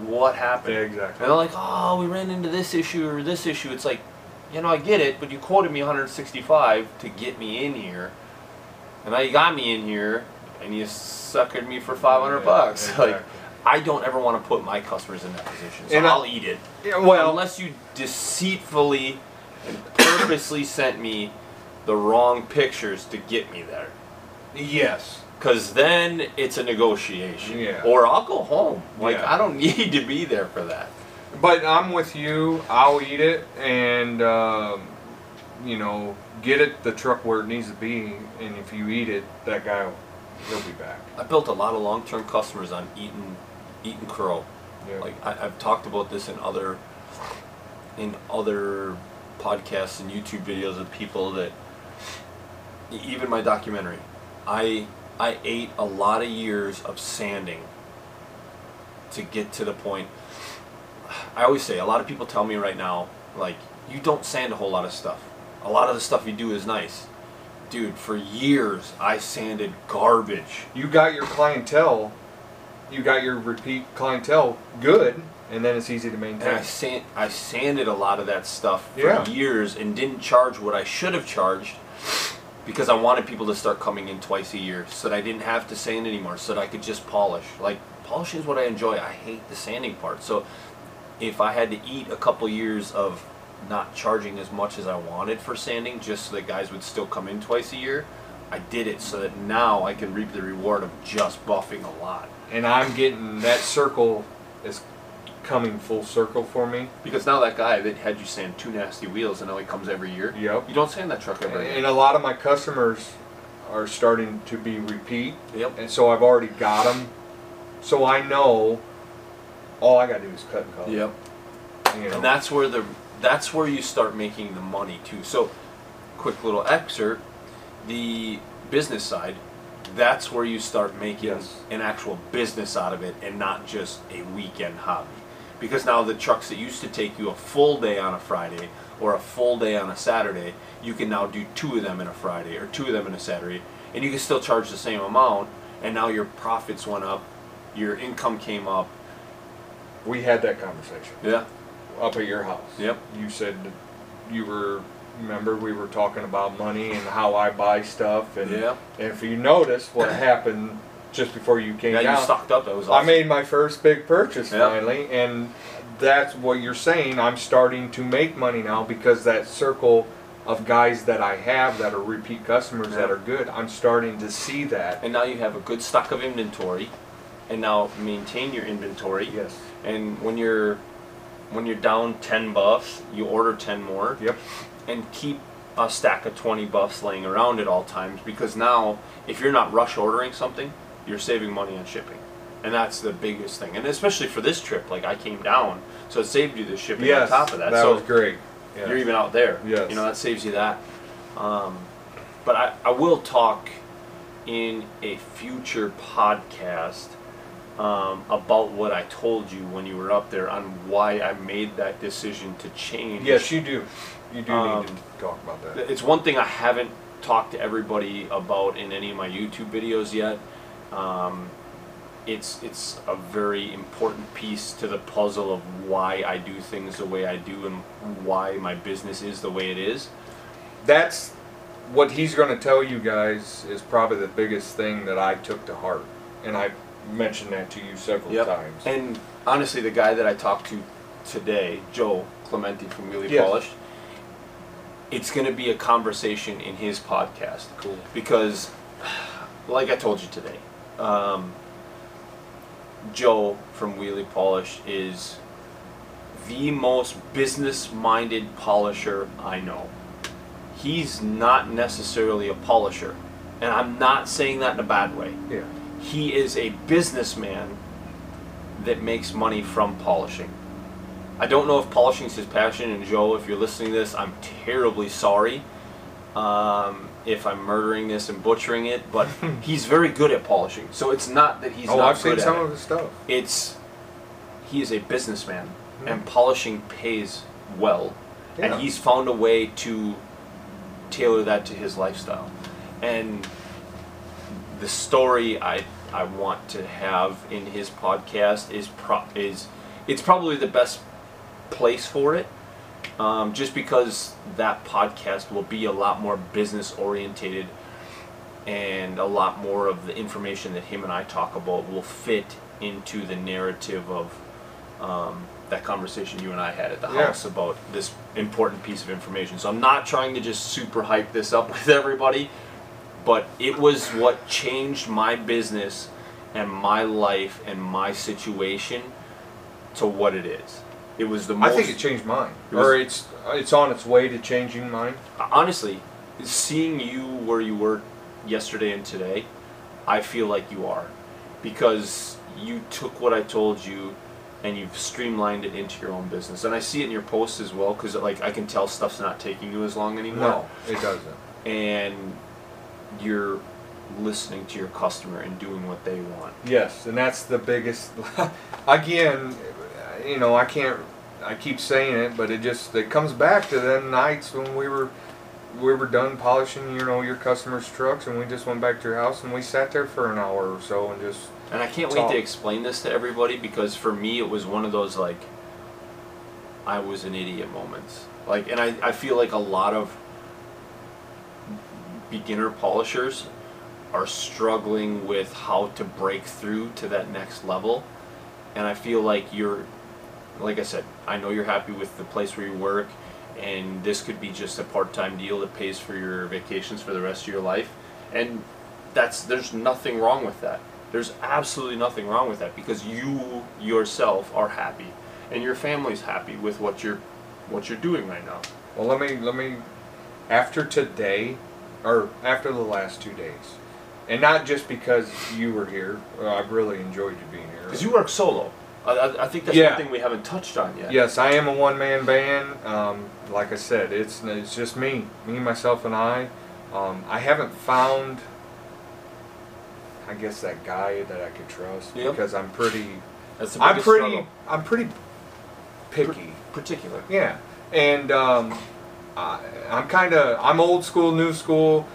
Speaker 1: what happened?
Speaker 2: Yeah,
Speaker 1: And
Speaker 2: exactly.
Speaker 1: they're like, oh, we ran into this issue or this issue. It's like, you know, I get it, but you quoted me 165 to get me in here, and now you got me in here, and you suckered me for 500
Speaker 2: Yeah,
Speaker 1: bucks. Like,
Speaker 2: exactly.
Speaker 1: I don't ever want to put my customers in that position, so
Speaker 2: And I-
Speaker 1: I'll eat it.
Speaker 2: Well,
Speaker 1: unless you deceitfully and purposely sent me the wrong pictures to get me there.
Speaker 2: yes.
Speaker 1: Cause then it's a negotiation.
Speaker 2: Yeah.
Speaker 1: Or I'll go home. Like
Speaker 2: Yeah.
Speaker 1: I don't need to be there for that.
Speaker 2: But I'm with you. I'll eat it and, um, you know, get it the truck where it needs to be. And if you eat it, that guy, will, he'll be back.
Speaker 1: I built a lot of long-term customers on eating, eating crow.
Speaker 2: Yeah.
Speaker 1: Like I, I've talked about this in other, in other podcasts and YouTube videos of people that, even my documentary, I I ate a lot of years of sanding. To get to the point, I always say a lot of people tell me right now, like you don't sand a whole lot of stuff. A lot of the stuff you do is nice. Dude, for years I sanded garbage.
Speaker 2: you got your clientele, you got your repeat clientele good, and then it's easy to maintain.
Speaker 1: And I sand, I sanded a lot of that stuff for
Speaker 2: Yeah.
Speaker 1: years and didn't charge what I should have charged because I wanted people to start coming in twice a year so that I didn't have to sand anymore, so that I could just polish. Like polishing is what I enjoy. I hate the sanding part. So if I had to eat a couple years of not charging as much as I wanted for sanding, just so that guys would still come in twice a year, I did it so that now I can reap the reward of just buffing a lot.
Speaker 2: And I'm getting that circle is coming full circle for me.
Speaker 1: Because now that guy that had you sand two nasty wheels and now he comes every year,
Speaker 2: Yep.
Speaker 1: you don't sand that truck every
Speaker 2: year.
Speaker 1: And
Speaker 2: a lot of my customers are starting to be repeat,
Speaker 1: Yep.
Speaker 2: and so I've already got them. So I know all I got to do is cut and color.
Speaker 1: Yep.
Speaker 2: You know.
Speaker 1: And that's where the that's where you start making the money too. So, quick little excerpt, the business side, that's where you start making
Speaker 2: Yes.
Speaker 1: an actual business out of it and not just a weekend hobby. Because now the trucks that used to take you a full day on a Friday or a full day on a Saturday, you can now do two of them in a Friday or two of them in a Saturday, and you can still charge the same amount. And now your profits went up, your income came up.
Speaker 2: we had that conversation
Speaker 1: Yeah.
Speaker 2: up at your house.
Speaker 1: Yep.
Speaker 2: You said you were. Remember, we were talking about money and how I buy stuff, and
Speaker 1: Yeah.
Speaker 2: if you notice what happened just before you came
Speaker 1: Yeah, you
Speaker 2: down,
Speaker 1: stocked up. That was
Speaker 2: I made my first big purchase
Speaker 1: Yep.
Speaker 2: finally, and that's what you're saying. I'm starting to make money now because that circle of guys that I have that are repeat customers that are good, I'm starting to see that.
Speaker 1: and now you have a good stock of inventory and now maintain your inventory
Speaker 2: Yes.
Speaker 1: and when you're when you're down 10 buffs you order 10 more
Speaker 2: Yep.
Speaker 1: And keep a stack of 20 buffs laying around at all times because now if you're not rush ordering something you're saving money on shipping and that's the biggest thing and especially for this trip like i came down so it saved you the shipping
Speaker 2: Yes.
Speaker 1: on top of that,
Speaker 2: That
Speaker 1: so
Speaker 2: was great. Yes.
Speaker 1: you're even out there.
Speaker 2: Yes.
Speaker 1: You know, that saves you that. Um, but I, I will talk in a future podcast um, about what I told you when you were up there on why I made that decision to change.
Speaker 2: Yes, you do. You do
Speaker 1: Um,
Speaker 2: need to talk about that.
Speaker 1: It's one thing I haven't talked to everybody about in any of my YouTube videos yet. Um, it's it's a very important piece to the puzzle of why I do things the way I do and why my business is the way it is.
Speaker 2: That's what he's going to tell you guys is probably the biggest thing that I took to heart, and I mentioned that to you several times.
Speaker 1: And honestly, the guy that I talked to today, Joe Clementi from Wheelie
Speaker 2: Yes.
Speaker 1: Polished, it's going to be a conversation in his podcast.
Speaker 2: Cool.
Speaker 1: Because, like I told you today, um, Joe from Wheelie Polish is the most business minded polisher I know. He's not necessarily a polisher. And I'm not saying that in a bad way.
Speaker 2: Yeah.
Speaker 1: He is a businessman that makes money from polishing. I don't know if polishing is his passion, and Joe, if you're listening to this, I'm terribly sorry um, if I'm murdering this and butchering it, but he's very good at polishing. So it's not that he's
Speaker 2: oh,
Speaker 1: not
Speaker 2: I've seen
Speaker 1: good
Speaker 2: some
Speaker 1: at it.
Speaker 2: of his stuff.
Speaker 1: It's he is a businessman,
Speaker 2: Hmm.
Speaker 1: and polishing pays well,
Speaker 2: Yeah.
Speaker 1: and he's found a way to tailor that to his lifestyle. And the story I I want to have in his podcast is pro- is it's probably the best place for it, um, just because that podcast will be a lot more business orientated, and a lot more of the information that him and I talk about will fit into the narrative of um, that conversation you and I had at the
Speaker 2: Yeah.
Speaker 1: house about this important piece of information. So I'm not trying to just super hype this up with everybody, but it was what changed my business and my life and my situation to what it is. It was the most
Speaker 2: I think it changed mine,
Speaker 1: It was-
Speaker 2: or it's it's on its way to changing mine.
Speaker 1: Uh, honestly, seeing you where you were yesterday and today, I feel like you are. Because you took what I told you and you've streamlined it into your own business. And I see it in your posts as well because like I can tell stuff's not taking you as long anymore.
Speaker 2: No, it doesn't.
Speaker 1: And you're listening to your customer and doing what they want.
Speaker 2: Yes, and that's the biggest. again, you know, I can't. I keep saying it, but it just it comes back to them nights when we were we were done polishing, you know, your customers' trucks, and we just went back to your house and we sat there for an hour or so and just
Speaker 1: And I can't
Speaker 2: Talk.
Speaker 1: wait to explain this to everybody because for me it was one of those like I was an idiot moments. Like and I, I feel like a lot of beginner polishers are struggling with how to break through to that next level. And I feel like you're like I said, I know you're happy with the place where you work and this could be just a part-time deal that pays for your vacations for the rest of your life. And that's there's nothing wrong with that. There's absolutely nothing wrong with that because you yourself are happy and your family's happy with what you're what you're doing right now.
Speaker 2: well, let me let me after today, or after the last two days, and not just because you were here. Well, I've really enjoyed you being here.
Speaker 1: Because you work solo. I, I, I think that's
Speaker 2: Yeah.
Speaker 1: one thing we haven't touched on yet.
Speaker 2: Yes, I am a one man band. Um, like I said, it's it's just me, me, myself, and I. Um, I haven't found, I guess, that guy that I could trust
Speaker 1: Yep.
Speaker 2: because I'm pretty.
Speaker 1: That's the
Speaker 2: I'm pretty.
Speaker 1: struggle.
Speaker 2: I'm pretty picky.
Speaker 1: particular.
Speaker 2: Yeah, and um, I, I'm kind of I'm old school, new school.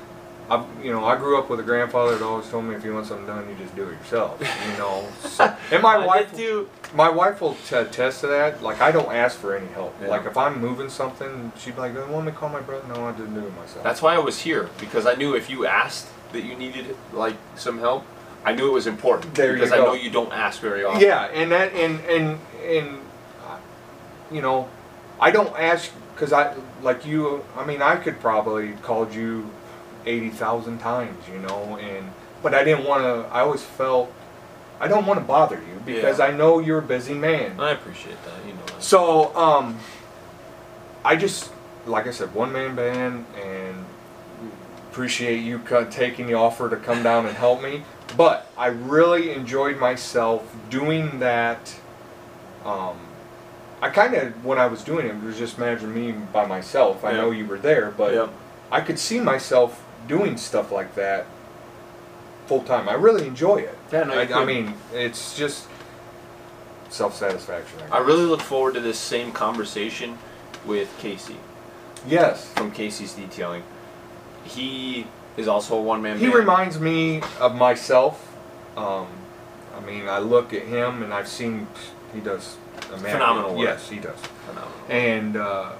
Speaker 2: I, you know, I grew up with a grandfather that always told me if you want something done, you just do it yourself. You know, so, and my wife
Speaker 1: too.
Speaker 2: my wife will t- attest to that. Like, I don't ask for any help.
Speaker 1: Yeah.
Speaker 2: Like, if I'm moving something, she'd be like, "Do you want me to call my brother?" No, I didn't do it myself.
Speaker 1: That's why I was here because I knew if you asked that you needed like some help, I knew it was important.
Speaker 2: There you
Speaker 1: because I know you don't ask very often.
Speaker 2: yeah, and that and and and uh, you know, I don't ask because I like you. I mean, I could probably called you eighty thousand times, you know, and but I didn't want to. I always felt I don't want to bother you because
Speaker 1: Yeah.
Speaker 2: I know you're a busy man.
Speaker 1: I appreciate that. You know. That.
Speaker 2: So, um, I just, like I said, one man band, and appreciate you taking the offer to come down and help me. But I really enjoyed myself doing that. Um, I kind of, when I was doing it, was just imagining me by myself. I
Speaker 1: Yeah.
Speaker 2: know you were there, but. I could see myself doing stuff like that full time. I really enjoy it.
Speaker 1: Yeah, no,
Speaker 2: I, I mean, it's just self satisfaction.
Speaker 1: I really look forward to this same conversation with Casey
Speaker 2: yes.
Speaker 1: from Casey's Detailing. He is also a one man
Speaker 2: He
Speaker 1: band.
Speaker 2: reminds me of myself. Um, I mean, I look at him and I've seen he does immaculate-
Speaker 1: Phenomenal work.
Speaker 2: Yes, he does.
Speaker 1: Phenomenal.
Speaker 2: And uh,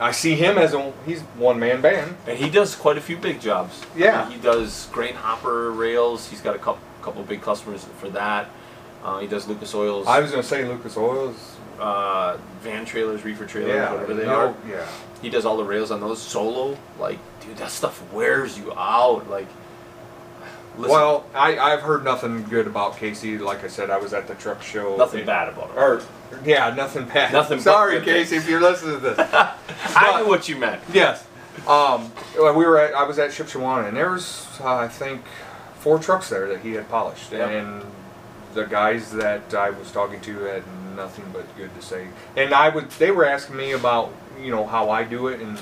Speaker 2: I see him as a he's one man band.
Speaker 1: And he does quite a few big jobs.
Speaker 2: Yeah.
Speaker 1: He does grain hopper rails. He's got a couple couple big customers for that. Uh, he does Lucas Oils,
Speaker 2: I was gonna say Lucas Oils.
Speaker 1: uh, van trailers, reefer trailers,
Speaker 2: Yeah,
Speaker 1: whatever they
Speaker 2: no,
Speaker 1: are.
Speaker 2: Yeah.
Speaker 1: He does all the rails on those solo. Like, dude, that stuff wears you out. Like, Listen,
Speaker 2: Well, I, I've heard nothing good about Casey. Like I said, I was at the truck show.
Speaker 1: nothing
Speaker 2: in-
Speaker 1: bad about it.
Speaker 2: Or, yeah, nothing bad.
Speaker 1: Nothing
Speaker 2: Sorry, Casey, if you're listening to this.
Speaker 1: I knew what you meant.
Speaker 2: yes. Um, we were at, I was at Shipshewana, and there was, uh, I think, four trucks there that he had polished.
Speaker 1: Yep.
Speaker 2: And the guys that I was talking to had nothing but good to say. And I would, they were asking me about, you know, how I do it, and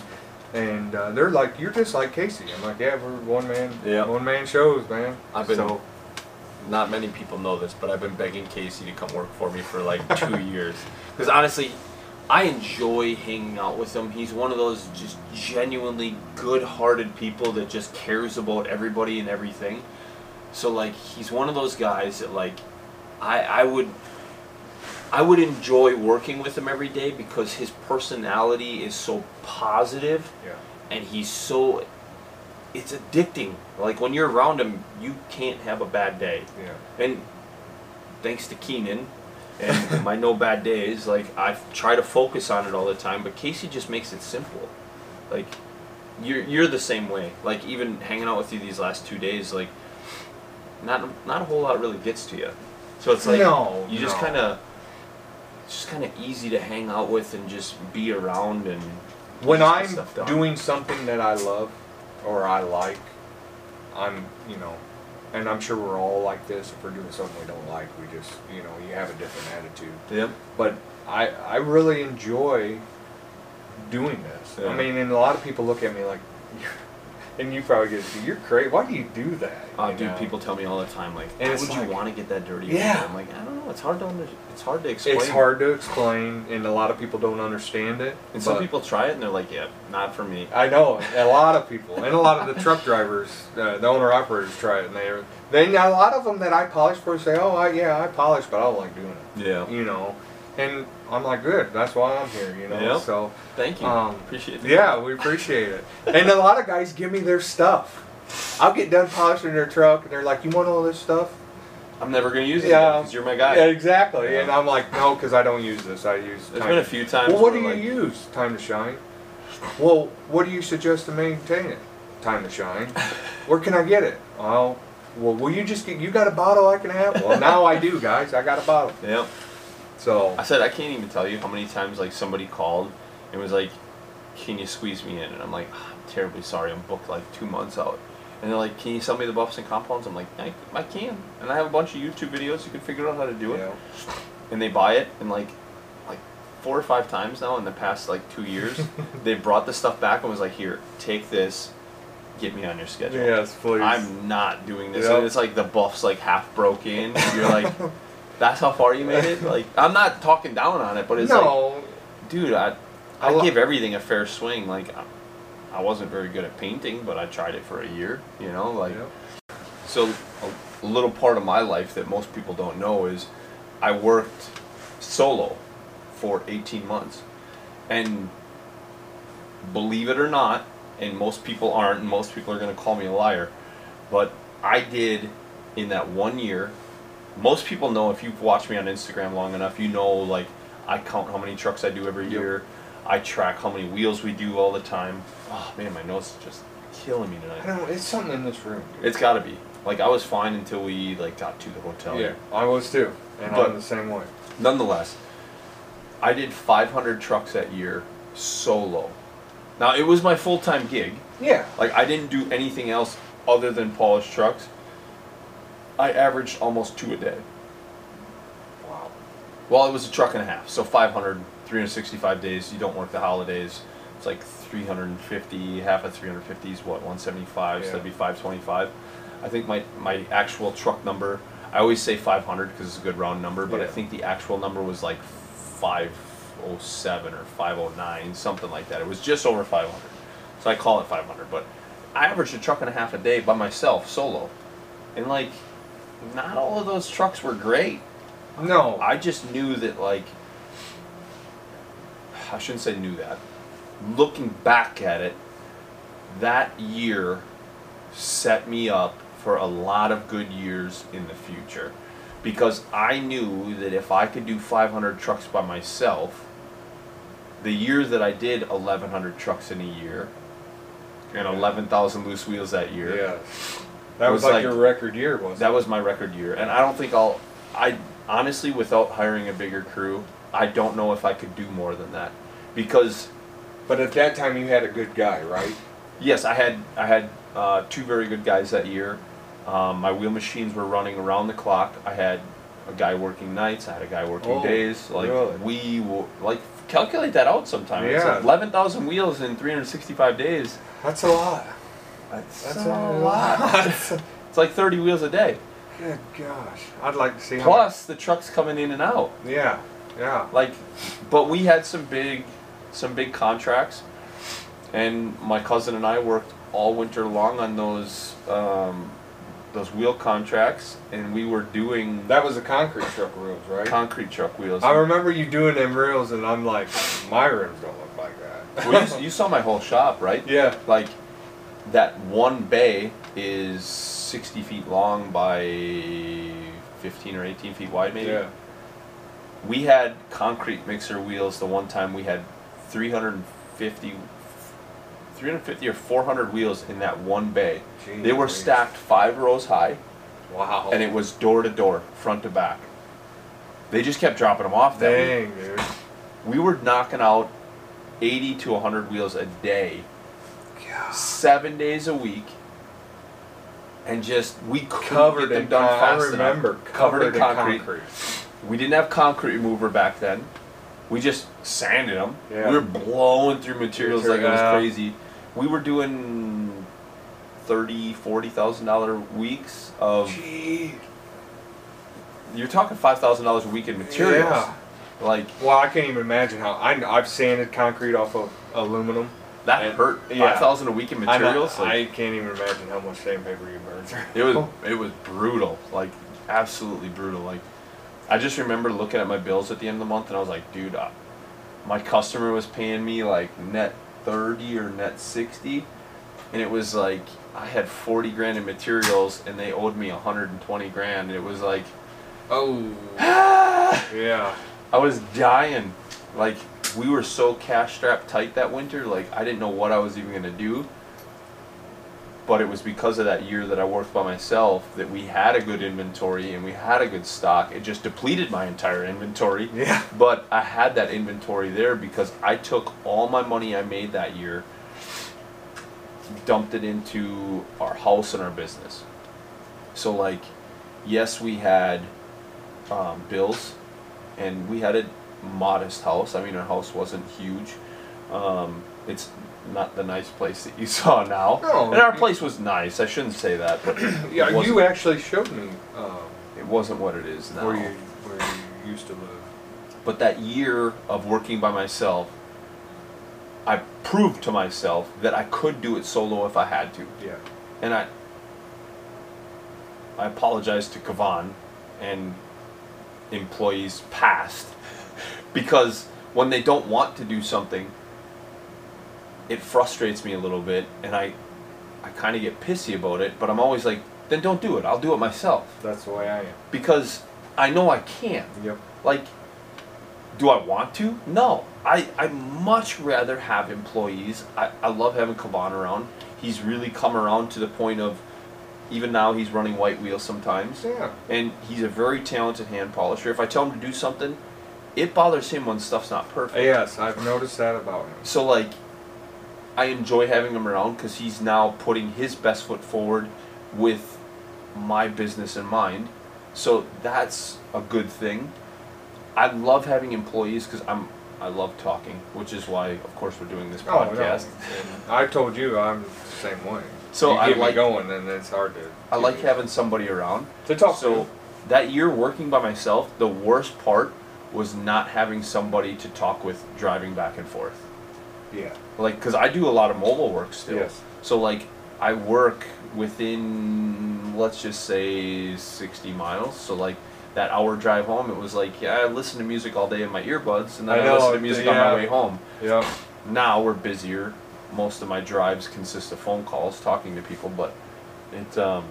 Speaker 2: and uh, they're like, "You're just like Casey." I'm like, "Yeah, we're one man,
Speaker 1: Yeah.
Speaker 2: one man shows, man."
Speaker 1: I've been-
Speaker 2: so,
Speaker 1: Not many people know this, but I've been begging Casey to come work for me for like two years. Because honestly, I enjoy hanging out with him. He's one of those just genuinely good-hearted people that just cares about everybody and everything. So like, he's one of those guys that like, I I would. I would enjoy working with him every day because his personality is so positive
Speaker 2: yeah.
Speaker 1: and he's so it's addicting like when you're around him you can't have a bad day
Speaker 2: Yeah.
Speaker 1: and thanks to keenan and my no bad days like i try to focus on it all the time but casey just makes it simple like you're, you're the same way like even hanging out with you these last two days like not not a whole lot really gets to you so it's like
Speaker 2: No,
Speaker 1: you just
Speaker 2: no.
Speaker 1: kind of just kind of easy to hang out with and just be around and
Speaker 2: when I'm doing something that I love or I like, I'm, you know, and I'm sure we're all like this. If we're doing something we don't like, we just, you know, you have a different attitude.
Speaker 1: Yep.
Speaker 2: But I, I really enjoy doing this.
Speaker 1: Yeah.
Speaker 2: I mean, and a lot of people look at me like, and you probably get, you're crazy. Why do you do that?
Speaker 1: Oh,
Speaker 2: You
Speaker 1: dude,
Speaker 2: know?
Speaker 1: people tell me all the time, like,
Speaker 2: And
Speaker 1: would you want to get that dirty?
Speaker 2: Yeah.
Speaker 1: I'm like, I don't know. It's hard to it's hard to explain.
Speaker 2: It's hard to explain, and a lot of people don't understand it.
Speaker 1: And some people try it and they're like, yeah, not for me.
Speaker 2: I know a lot of people, and a lot of the truck drivers, uh, the owner operators try it, and they then a lot of them that I polish for say, "Oh, I, yeah, I polish, but I don't like doing it."
Speaker 1: Yeah.
Speaker 2: You know, and I'm like, "Good, that's why I'm here." You know,
Speaker 1: Yep.
Speaker 2: so
Speaker 1: Thank you.
Speaker 2: Um,
Speaker 1: Appreciate it.
Speaker 2: yeah, we appreciate it. And a lot of guys give me their stuff. I'll get done polishing their truck, and they're like, "You want all this stuff?"
Speaker 1: I'm never gonna use it
Speaker 2: Yeah.
Speaker 1: because you're my guy.
Speaker 2: Yeah, exactly.
Speaker 1: Yeah.
Speaker 2: And I'm like, "No, because I don't use this. I use."
Speaker 1: There's been a few times.
Speaker 2: Well, what do you
Speaker 1: like,
Speaker 2: use? Time to shine. Well, what do you suggest to maintain it? Time to shine. Where can I get it? Oh, well, will you just get? You got a bottle I can have? Well, now I do, guys. I got a bottle.
Speaker 1: Yeah.
Speaker 2: So
Speaker 1: I said I can't even tell you how many times like somebody called and was like, "Can you squeeze me in?" And I'm like, "Ah, "I'm terribly sorry. I'm booked like two months out." And they're like, "Can you sell me the buffs and compounds?" I'm like, I, "I can." And I have a bunch of YouTube videos. You can figure out how to do it.
Speaker 2: yeah.
Speaker 1: and they buy it and like like four or five times now in the past like two years they brought the stuff back and was like here take this get me on your schedule
Speaker 2: Yes, please.
Speaker 1: i'm not doing this
Speaker 2: Yep.
Speaker 1: and it's like the buff's like half broken you're like that's how far you made it like i'm not talking down on it but it's like dude i
Speaker 2: I
Speaker 1: i give everything a fair swing like I, I wasn't very good at painting but i tried it for a year you know like
Speaker 2: Yeah.
Speaker 1: so a, a little part of my life that most people don't know is I worked solo for 18 months. And believe it or not, and most people aren't, and most people are going to call me a liar, but I did in that one year. Most people know if you've watched me on Instagram long enough, you know like I count how many trucks I do every
Speaker 2: Yep.
Speaker 1: year. I track how many wheels we do all the time. Oh man, my nose is just killing me tonight.
Speaker 2: I don't. It's something in this room. dude.
Speaker 1: It's got to be. Like I was fine until we like got to the hotel.
Speaker 2: yeah, I was too, and
Speaker 1: But-
Speaker 2: I'm the same way.
Speaker 1: Nonetheless, I did 500 trucks that year solo. Now it was my full time gig.
Speaker 2: Yeah.
Speaker 1: Like I didn't do anything else other than polish trucks. I averaged almost two a day.
Speaker 2: Wow.
Speaker 1: Well, it was a truck and a half, so 500, 365 days. You don't work the holidays. It's like 350. Half of 350 is what 175. So that'd be 525. I think my my actual truck number. I always say 500 because it's a good round number, but I think the actual number was like 507 or 509, something like that. It was just over 500. So I call it 500, but I averaged a truck and a half a day by myself, solo, and like, not all of those trucks were great.
Speaker 2: No.
Speaker 1: I just knew that like I shouldn't say knew that. Looking back at it, that year set me up for a lot of good years in the future because I knew that if I could do 500 trucks by myself, the year that I did 1100 trucks in a year and 11,000 loose wheels that year,
Speaker 2: Yes. That was,
Speaker 1: was
Speaker 2: like,
Speaker 1: like-
Speaker 2: your record year, was
Speaker 1: That was my record year, and I don't think I'll. I honestly, without hiring a bigger crew, I don't know if I could do more than that, because
Speaker 2: But at that time, you had a good guy, right?
Speaker 1: yes, I had I had uh, two very good guys that year. Um, my wheel machines were running around the clock. I had a guy working nights. I had a guy working
Speaker 2: Oh,
Speaker 1: days. Like
Speaker 2: really?
Speaker 1: we will like calculate that out sometime. It's
Speaker 2: Yeah.
Speaker 1: eleven thousand wheels in three hundred sixty-five days.
Speaker 2: That's a lot.
Speaker 1: That's,
Speaker 2: That's
Speaker 1: a
Speaker 2: a
Speaker 1: lot.
Speaker 2: lot.
Speaker 1: it's like thirty wheels a day.
Speaker 2: Good gosh. I'd like to see how.
Speaker 1: Plus the trucks coming in and out.
Speaker 2: Yeah. Yeah.
Speaker 1: like but we had some big some big contracts and my cousin and i worked all winter long on those um, those wheel contracts and we were doing
Speaker 2: That was the concrete truck wheels, right?
Speaker 1: concrete truck wheels
Speaker 2: I remember you doing them reels, and I'm like, my rims don't look like that.
Speaker 1: well, you, you saw my whole shop right
Speaker 2: yeah.
Speaker 1: like that one bay is 60 feet long by 15 or 18 feet wide maybe
Speaker 2: Yeah.
Speaker 1: we had concrete mixer wheels the one time we had 350 350 or 400 wheels in that one bay
Speaker 2: Jeez
Speaker 1: they were stacked five rows high
Speaker 2: Wow.
Speaker 1: and it was door to door front to back they just kept dropping them off that week.
Speaker 2: Dang, dude.
Speaker 1: we were knocking out 80 to 100 wheels a day Seven days a week and just we
Speaker 2: Covered
Speaker 1: them done fast
Speaker 2: I remember.
Speaker 1: enough. covered in concrete.
Speaker 2: concrete.
Speaker 1: We didn't have concrete remover back then. We just sanded them.
Speaker 2: Yeah.
Speaker 1: We were blowing through materials like it was
Speaker 2: Yeah.
Speaker 1: crazy. We were doing thirty, forty thousand dollar weeks of.
Speaker 2: Gee.
Speaker 1: You're talking five thousand dollars a week in materials.
Speaker 2: Yeah.
Speaker 1: Like
Speaker 2: Well, I can't even imagine how I, I've sanded concrete off of aluminum.
Speaker 1: That
Speaker 2: And-
Speaker 1: hurt.
Speaker 2: yeah.
Speaker 1: Five thousand a week in
Speaker 2: I know-
Speaker 1: materials. like,
Speaker 2: I can't even imagine how much sandpaper you burn through.
Speaker 1: It was it was brutal, like absolutely brutal. Like I just remember looking at my bills at the end of the month, and I was like, dude, uh, my customer was paying me like net thirty or net sixty, and it was like I had forty grand in materials, and they owed me hundred and twenty grand. And it was like
Speaker 2: Oh. Yeah, I
Speaker 1: was dying. Like we were so cash strapped tight that winter. Like I didn't know what I was even gonna do. But it was because of that year that I worked by myself that we had a good inventory and we had a good stock. It just depleted my entire inventory.
Speaker 2: Yeah.
Speaker 1: But I had that inventory there because I took all my money I made that year, dumped it into our house and our business. So, like, yes, we had um, bills and we had a modest house. I mean, our house wasn't huge. Um, it's not the nice place that you saw now.
Speaker 2: No.
Speaker 1: and our place was nice. I shouldn't say that, but
Speaker 2: Yeah, you actually showed me um,
Speaker 1: it wasn't what it is now.
Speaker 2: where you where you used to live.
Speaker 1: But that year of working by myself, I proved to myself that I could do it solo if I had to.
Speaker 2: Yeah.
Speaker 1: And I I apologize to Kavan and employees past because when they don't want to do something, it frustrates me a little bit and I I kind of get pissy about it, but I'm always like, then don't do it. I'll do it myself
Speaker 2: That's the way I am.
Speaker 1: because I know I can.
Speaker 2: Yep.
Speaker 1: Like, do I want to? No. I I much rather have employees. I, I love having Kavan around. He's really come around to the point of even now he's running white wheels sometimes.
Speaker 2: Yeah.
Speaker 1: And he's a very talented hand polisher. If I tell him to do something, it bothers him when stuff's not perfect.
Speaker 2: Yes, I've noticed that about him.
Speaker 1: So like, I enjoy having him around because he's now putting his best foot forward with my business in mind. So that's a good thing. I love having employees because I'm I love talking, which is why of course we're doing this podcast.
Speaker 2: Oh, no. I told you I'm the same way.
Speaker 1: So
Speaker 2: you
Speaker 1: I like
Speaker 2: going, and it's hard to.
Speaker 1: I like having somebody around.
Speaker 2: to talk to.
Speaker 1: So
Speaker 2: to.
Speaker 1: that year working by myself, the worst part was not having somebody to talk with driving back and forth.
Speaker 2: Yeah.
Speaker 1: like because I do a lot of mobile work still.
Speaker 2: Yes.
Speaker 1: So like I work within let's just say sixty miles. So like that hour drive home, it was like yeah, I listen to music all day in my earbuds, and then
Speaker 2: I
Speaker 1: I, listen to music on my way home.
Speaker 2: Yep.
Speaker 1: Now we're busier. Most of my drives consist of phone calls, talking to people, but it um,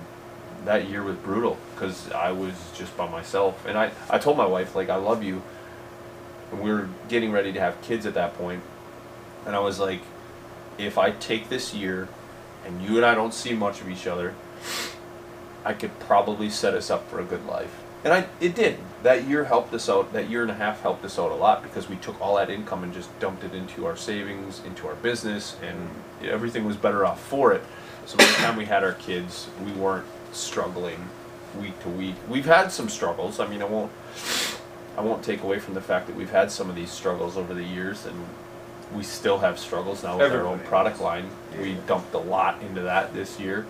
Speaker 1: that year was brutal because I was just by myself, and I I told my wife like I love you, and we were getting ready to have kids at that point, and I was like, if I take this year, and you and I don't see much of each other, I could probably set us up for a good life. And I, it did. That year helped us out. That year and a half helped us out a lot because we took all that income and just dumped it into our savings, into our business, and everything was better off for it. So by the time we had our kids, we weren't struggling week to week. We've had some struggles. I mean, I won't, I won't take away from the fact that we've had some of these struggles over the years, and we still have struggles now with our own product line. We dumped a lot into that this year.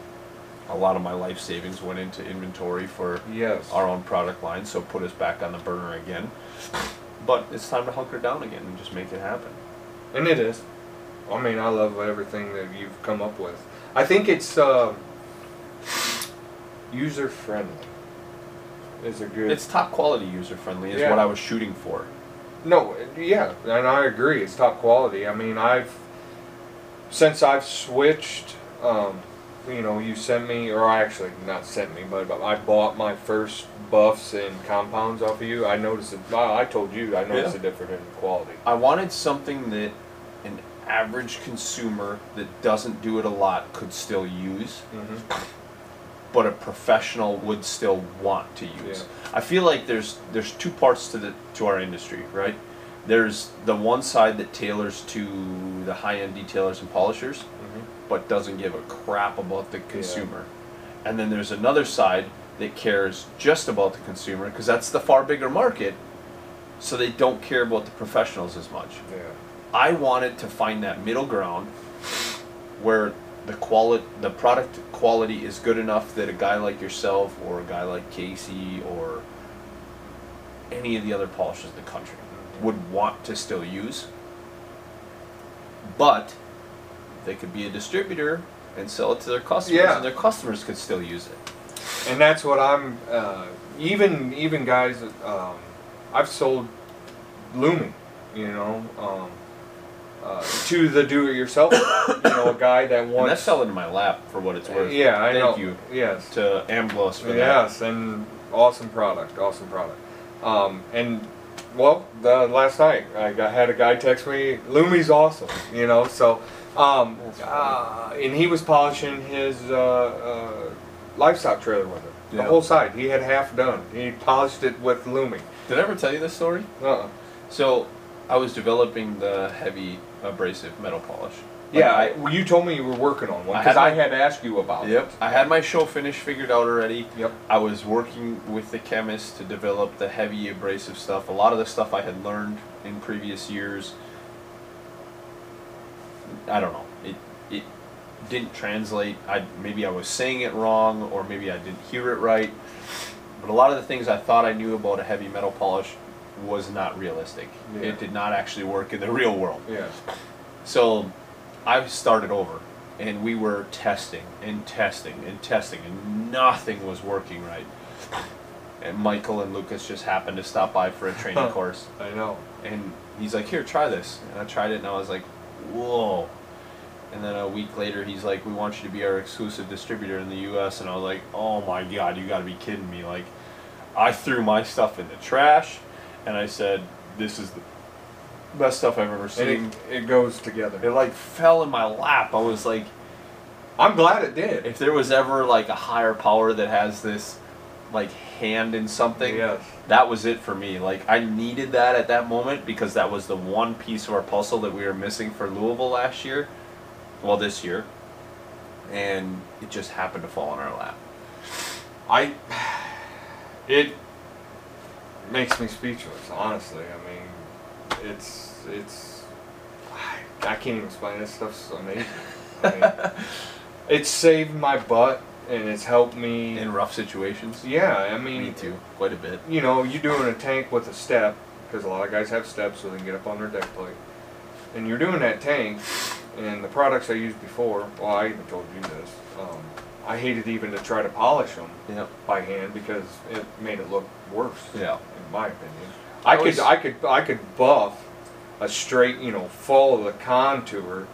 Speaker 1: A lot of my life savings went into inventory for
Speaker 2: Yes.
Speaker 1: our own product line, so put us back on the burner again. But it's time to hunker down again and just make it happen.
Speaker 2: And it is. I mean, I love everything that you've come up with. I think it's uh, user friendly. Is a good.
Speaker 1: It's top quality user friendly is
Speaker 2: Yeah.
Speaker 1: what I was shooting for.
Speaker 2: no, yeah, and I agree. It's top quality. I mean, I've since I've switched. Um, you know, you sent me, or I actually not sent me, but I bought my first buffs and compounds off of you. I noticed it. well, I told you I noticed
Speaker 1: Yeah.
Speaker 2: a difference in quality.
Speaker 1: I wanted something that an average consumer that doesn't do it a lot could still use,
Speaker 2: Mm-hmm.
Speaker 1: but a professional would still want to use. I feel like there's there's two parts to the to our industry, right? There's the one side that tailors to the high end detailers and polishers,
Speaker 2: Mm-hmm.
Speaker 1: but doesn't give a crap about the consumer. And then there's another side that cares just about the consumer because that's the far bigger market. So they don't care about the professionals as much.
Speaker 2: Yeah.
Speaker 1: I wanted to find that middle ground where the quality, the product quality is good enough that a guy like yourself or a guy like Casey or any of the other polishers in the country would want to still use. But they could be a distributor and sell it to their customers,
Speaker 2: Yeah.
Speaker 1: and their customers could still use it.
Speaker 2: and that's what I'm. Uh, even even guys, um, I've sold Lumi, you know, um, uh, to the do-it-yourself. you know, a guy that
Speaker 1: And
Speaker 2: wants.
Speaker 1: that's selling in my lap for what it's worth.
Speaker 2: Yeah, I
Speaker 1: Thank
Speaker 2: know.
Speaker 1: you
Speaker 2: Yes.
Speaker 1: to Amblos for that.
Speaker 2: Yes, and awesome product, awesome product. Um, and well, the last night I got, had a guy text me, Lumi's awesome, you know. So, um, uh, and he was polishing his uh, uh, livestock trailer with it, the whole side. He had half done. He polished it with Lumi.
Speaker 1: Did I ever tell you this story?
Speaker 2: Uh-uh.
Speaker 1: So, I was developing the heavy abrasive metal polish.
Speaker 2: Yeah, I, well, you told me you were working on one because
Speaker 1: had
Speaker 2: I had asked you about
Speaker 1: Yep.
Speaker 2: it.
Speaker 1: I had my show finish figured out already.
Speaker 2: Yep.
Speaker 1: I was working with the chemist to develop the heavy abrasive stuff. A lot of the stuff I had learned in previous years. I don't know. It it didn't translate. I maybe I was saying it wrong or maybe I didn't hear it right. But a lot of the things I thought I knew about a heavy metal polish was not realistic.
Speaker 2: Yeah.
Speaker 1: It did not actually work in the real world.
Speaker 2: Yeah.
Speaker 1: So I started over and we were testing and testing and testing and nothing was working right. And Michael and Lucas just happened to stop by for a training course
Speaker 2: I know.
Speaker 1: and he's like, Here, try this. And I tried it and I was like, Whoa. And then a week later, he's like, We want you to be our exclusive distributor in the US. And I was like, Oh my God, you gotta be kidding me. Like, I threw my stuff in the trash and I said, This is the best stuff I've ever
Speaker 2: And
Speaker 1: seen.
Speaker 2: it, it goes together.
Speaker 1: It like fell in my lap. I was like,
Speaker 2: I'm glad it did.
Speaker 1: if there was ever like a higher power that has this like hand in something,
Speaker 2: Yes.
Speaker 1: that was it for me. Like I needed that at that moment because that was the one piece of our puzzle that we were missing for Louisville last year. Well, this year. And it just happened to fall in our lap.
Speaker 2: I it makes me speechless, honestly. I mean, it's it's I, I can't even explain this stuff's amazing. I mean, it's saved my butt and it's helped me.
Speaker 1: In rough situations.
Speaker 2: yeah, I mean,
Speaker 1: Me too. Quite a bit.
Speaker 2: you know, you're doing a tank with a step because a lot of guys have steps so they can get up on their deck plate. And you're doing that tank, and the products I used before. Well, I even told you this. Um, I hated even to try to polish them
Speaker 1: Yep.
Speaker 2: by hand because it made it look worse.
Speaker 1: Yeah.
Speaker 2: In my opinion,
Speaker 1: I
Speaker 2: I could I could I could buff a straight, you know, follow the contour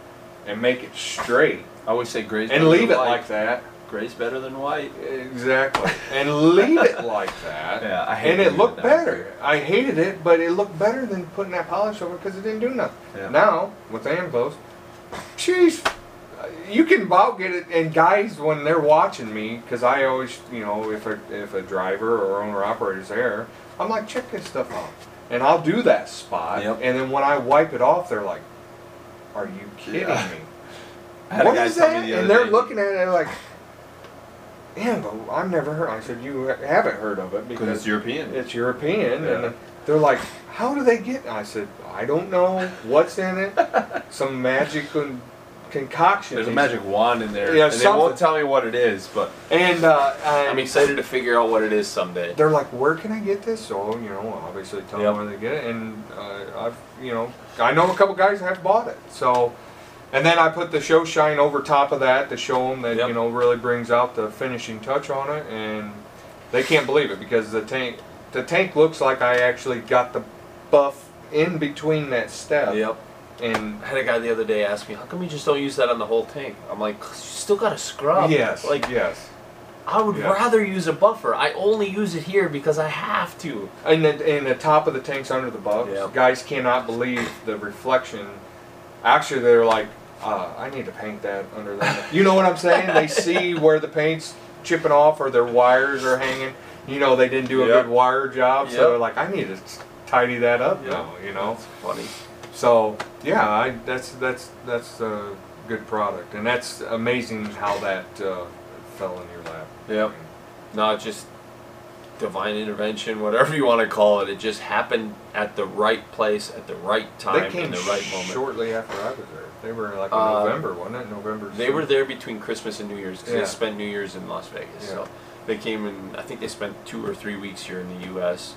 Speaker 2: and make it straight
Speaker 1: I always say gray's
Speaker 2: and leave it
Speaker 1: white.
Speaker 2: like that.
Speaker 1: gray's better than white.
Speaker 2: Exactly. and leave it like that.
Speaker 1: Yeah, I
Speaker 2: And it looked
Speaker 1: it
Speaker 2: better. I hated it, but it looked better than putting that polish over because it didn't do nothing.
Speaker 1: Yeah.
Speaker 2: Now with the Anglos, jeez, you can about get it. And guys, when they're watching me, because I always, you know, if a if a driver or owner operator's there, I'm like, check this stuff out, and I'll do that spot.
Speaker 4: Yep.
Speaker 2: And then when I wipe it off, they're like, "Are you kidding
Speaker 4: Yeah.
Speaker 2: me? What is that?"
Speaker 4: the
Speaker 2: And they're
Speaker 4: day-
Speaker 2: looking at it they're like, "Yeah, but I've never heard." I said, "You haven't heard of it
Speaker 4: because it's European.
Speaker 2: it's European,
Speaker 4: Yeah.
Speaker 2: and they're like, "How do they get?" I said, "I don't know what's in it. Some magic concoction."
Speaker 4: There's a magic wand in there,
Speaker 2: Yeah,
Speaker 4: and they won't tell me what it is, but
Speaker 2: And uh,
Speaker 1: I'm excited to figure out what it is someday.
Speaker 2: they're like, "Where can I get this?" So you know, obviously tell
Speaker 1: Yep.
Speaker 2: them where they get it, and uh, I've you know, I know a couple guys have bought it. So, and then I put the show shine over top of that to show them that
Speaker 1: Yep.
Speaker 2: you know really brings out the finishing touch on it, and they can't believe it because the tank the tank looks like I actually got the buff in between that step.
Speaker 1: Yep.
Speaker 2: And
Speaker 1: I had a guy the other day ask me, "How come you just don't use that on the whole tank?" I'm like, "'Cause "You still got to scrub."
Speaker 2: yes,
Speaker 1: Like
Speaker 2: yes,
Speaker 1: I would
Speaker 2: Yeah.
Speaker 1: rather use a buffer. I only use it here because I have to.
Speaker 2: and the, and the top of the tank's under the buffs.
Speaker 1: Yep.
Speaker 2: Guys cannot believe the reflection. Actually, they're like, uh, I need to paint that under that. you know what I'm saying? They see where the paint's chipping off or their wires are hanging. You know they didn't do a
Speaker 1: Yep.
Speaker 2: good wire job, so they're like, I need to tidy that up
Speaker 1: Yep.
Speaker 2: now. You know.
Speaker 1: It's funny.
Speaker 2: So yeah, I, that's that's that's a good product, and that's amazing how that uh, fell in your lap.
Speaker 1: Yep. Not just divine intervention, whatever you want to call it. It just happened at the right place at the right
Speaker 2: They
Speaker 1: time
Speaker 2: came
Speaker 1: in the right moment.
Speaker 2: shortly after I was there. They were like in
Speaker 1: Uh,
Speaker 2: November, wasn't it? November.
Speaker 1: They were there between Christmas and New Year's because
Speaker 2: Yeah.
Speaker 1: they spent New Year's in Las Vegas.
Speaker 2: Yeah.
Speaker 1: So they came and I think they spent two or three weeks here in the U.S.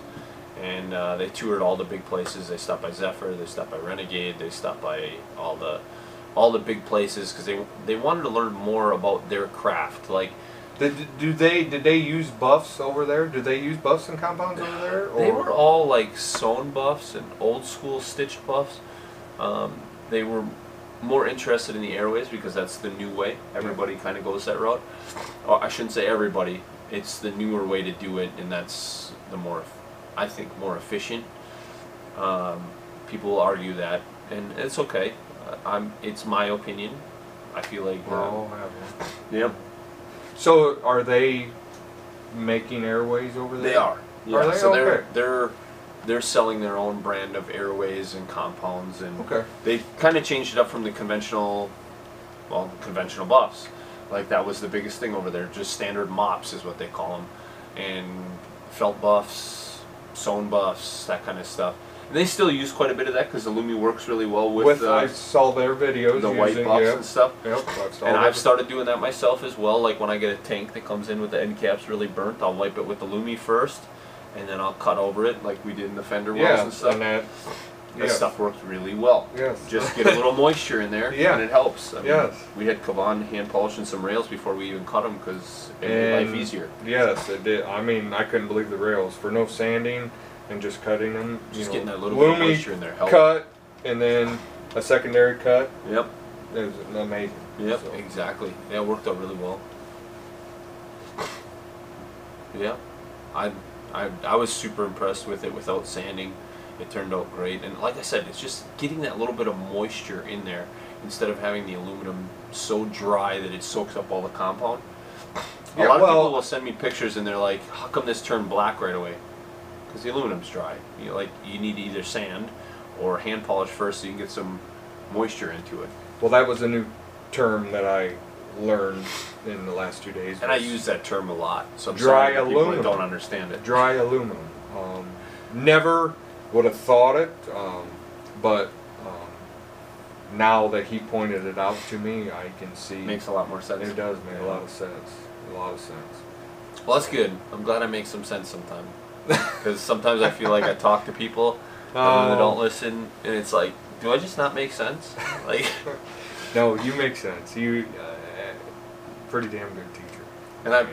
Speaker 1: and uh, they toured all the big places. They stopped by Zephyr, they stopped by Renegade, they stopped by all the all the big places because they they wanted to learn more about their craft. Like
Speaker 2: Did, do they did they use buffs over there? Do they use buffs and compounds over there?
Speaker 1: they were all like sewn buffs and old school stitched buffs. Um, they were more interested in the airways because that's the new way. Everybody kind of goes that route. Or I shouldn't say everybody. It's the newer way to do it, and that's the more, I think, more efficient. Um, people argue that, and it's okay. Uh, I'm. It's my opinion. I feel like.
Speaker 2: We're
Speaker 1: Uh,
Speaker 2: all have one.
Speaker 1: yep.
Speaker 2: So are they making airways over there?
Speaker 1: They are. Yeah.
Speaker 2: Are they?
Speaker 1: So they're
Speaker 2: Okay.
Speaker 1: they're they're selling their own brand of airways and compounds and
Speaker 2: Okay.
Speaker 1: they kind of changed it up from the conventional well conventional buffs like that was the biggest thing over there just standard mops is what they call them and felt buffs sewn buffs that kind of stuff and they still use quite a bit of that because the lumi works really well with,
Speaker 2: With,
Speaker 1: the,
Speaker 2: I uh, saw their videos
Speaker 1: the white buffs
Speaker 2: yep,
Speaker 1: and stuff
Speaker 2: Yep,
Speaker 1: and. I've started doing that myself as well. Like when I get a tank that comes in with the end caps really burnt, I'll wipe it with the Lumi first, and then I'll cut over it like we did in the fender wells
Speaker 2: yeah,
Speaker 1: and stuff.
Speaker 2: and that.
Speaker 1: That
Speaker 2: yeah.
Speaker 1: stuff works really well.
Speaker 2: Yes.
Speaker 1: Just get a little moisture in there,
Speaker 2: Yeah.
Speaker 1: and it helps. I mean,
Speaker 2: Yes.
Speaker 1: We had Kavan hand polishing some rails before we even cut them because it made life easier.
Speaker 2: Yes, it did. I mean, I couldn't believe the rails for no sanding and just cutting them.
Speaker 1: Just
Speaker 2: know,
Speaker 1: getting that little bit of moisture in there helps.
Speaker 2: cut and then a secondary cut.
Speaker 1: Yep.
Speaker 2: It was amazing.
Speaker 1: Yep.
Speaker 2: So,
Speaker 1: Exactly. Yeah, it worked out really well. Yeah, I, I, I was super impressed with it without sanding. It turned out great, and like I said, it's just getting that little bit of moisture in there instead of having the aluminum so dry that it soaks up all the compound. A
Speaker 2: Yeah,
Speaker 1: lot of
Speaker 2: well-
Speaker 1: people will send me pictures and they're like, "How come this turned black right away?" Because the aluminum's dry. You like you need to either sand or hand polish first so you can get some moisture into it.
Speaker 2: Well, that was a new term that I learned in the last two days.
Speaker 1: And I use that term a lot. So I'm
Speaker 2: Dry
Speaker 1: sorry to people
Speaker 2: aluminum.
Speaker 1: don't understand it.
Speaker 2: dry aluminum. Um, never would have thought it, um, but um, now that he pointed it out to me, I can see
Speaker 1: Makes a lot more sense.
Speaker 2: it does make a lot of sense. A lot of sense.
Speaker 1: Well, that's good. I'm glad I make some sense sometimes. Because sometimes I feel like I talk to people and they don't listen, and it's like, do I just not make sense? Like,
Speaker 2: No, you make sense. You uh, pretty damn good teacher.
Speaker 1: and I've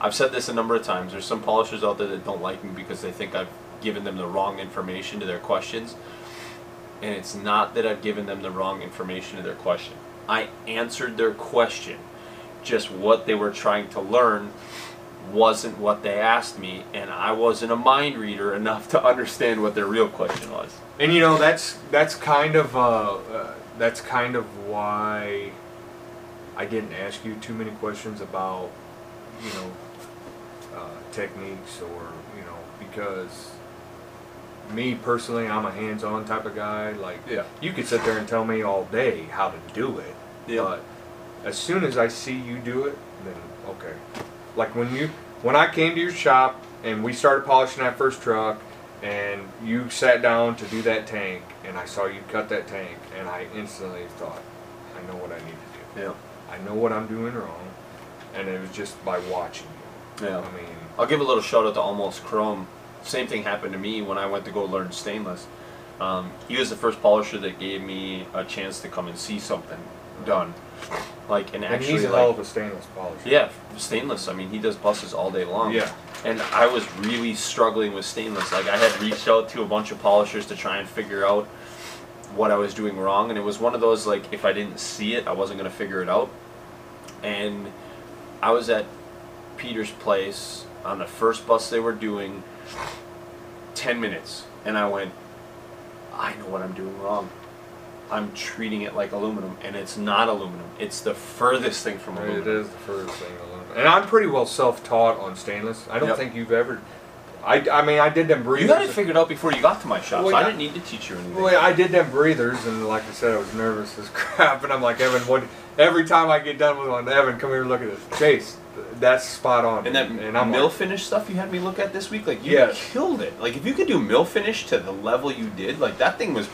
Speaker 1: I've said this a number of times. There's some polishers out there that don't like me because they think I've given them the wrong information to their questions. And it's not that I've given them the wrong information to their question. I answered their question. Just what they were trying to learn wasn't what they asked me, and I wasn't a mind reader enough to understand what their real question was.
Speaker 2: And you know that's that's kind of uh, uh, that's kind of why I didn't ask you too many questions about, you know, uh, techniques or you know because me personally, I'm a hands-on type of guy. Like
Speaker 1: Yeah.
Speaker 2: you could sit there and tell me all day how to do it,
Speaker 1: Yeah.
Speaker 2: but as soon as I see you do it, then okay. Like when you when I came to your shop and we started polishing that first truck and you sat down to do that tank and I saw you cut that tank and I instantly thought, I know what I need to do.
Speaker 1: Yeah.
Speaker 2: I know what I'm doing wrong and it was just by watching you.
Speaker 1: Yeah.
Speaker 2: I mean
Speaker 5: I'll give a little shout out to Almost Chrome. Same thing happened to me when I went to go learn stainless. Um, he was the first polisher that gave me a chance to come and see something done, like and
Speaker 2: and
Speaker 5: actually
Speaker 2: he's a
Speaker 5: like
Speaker 2: hell of a stainless polisher.
Speaker 5: yeah, stainless. I mean, he does buses all day long.
Speaker 2: Yeah.
Speaker 5: And I was really struggling with stainless. Like I had reached out to a bunch of polishers to try and figure out what I was doing wrong, and it was one of those like if I didn't see it, I wasn't gonna figure it out. And I was at Peter's place on the first bus they were doing. Ten minutes, and I went. I know what I'm doing wrong. I'm treating it like aluminum, and it's not aluminum. It's the furthest thing from aluminum.
Speaker 2: It is the furthest thing from aluminum. And I'm pretty well self-taught on stainless. I don't
Speaker 5: Yep.
Speaker 2: think you've ever. I, I mean, I did them breathers.
Speaker 5: You had it figured out before you got to my shop,
Speaker 2: Well,
Speaker 5: so I didn't need to teach you anything.
Speaker 2: Well, I did them breathers, and like I said, I was nervous as crap. And I'm like, Evan, what? Every time I get done with one, Evan, come here, and look at this. Chase, that's spot on.
Speaker 5: and that
Speaker 2: and I'm
Speaker 5: mill
Speaker 2: like,
Speaker 5: finish stuff you had me look at this week, like you
Speaker 2: Yes.
Speaker 5: killed it. Like if you could do mill finish to the level you did, like that thing was.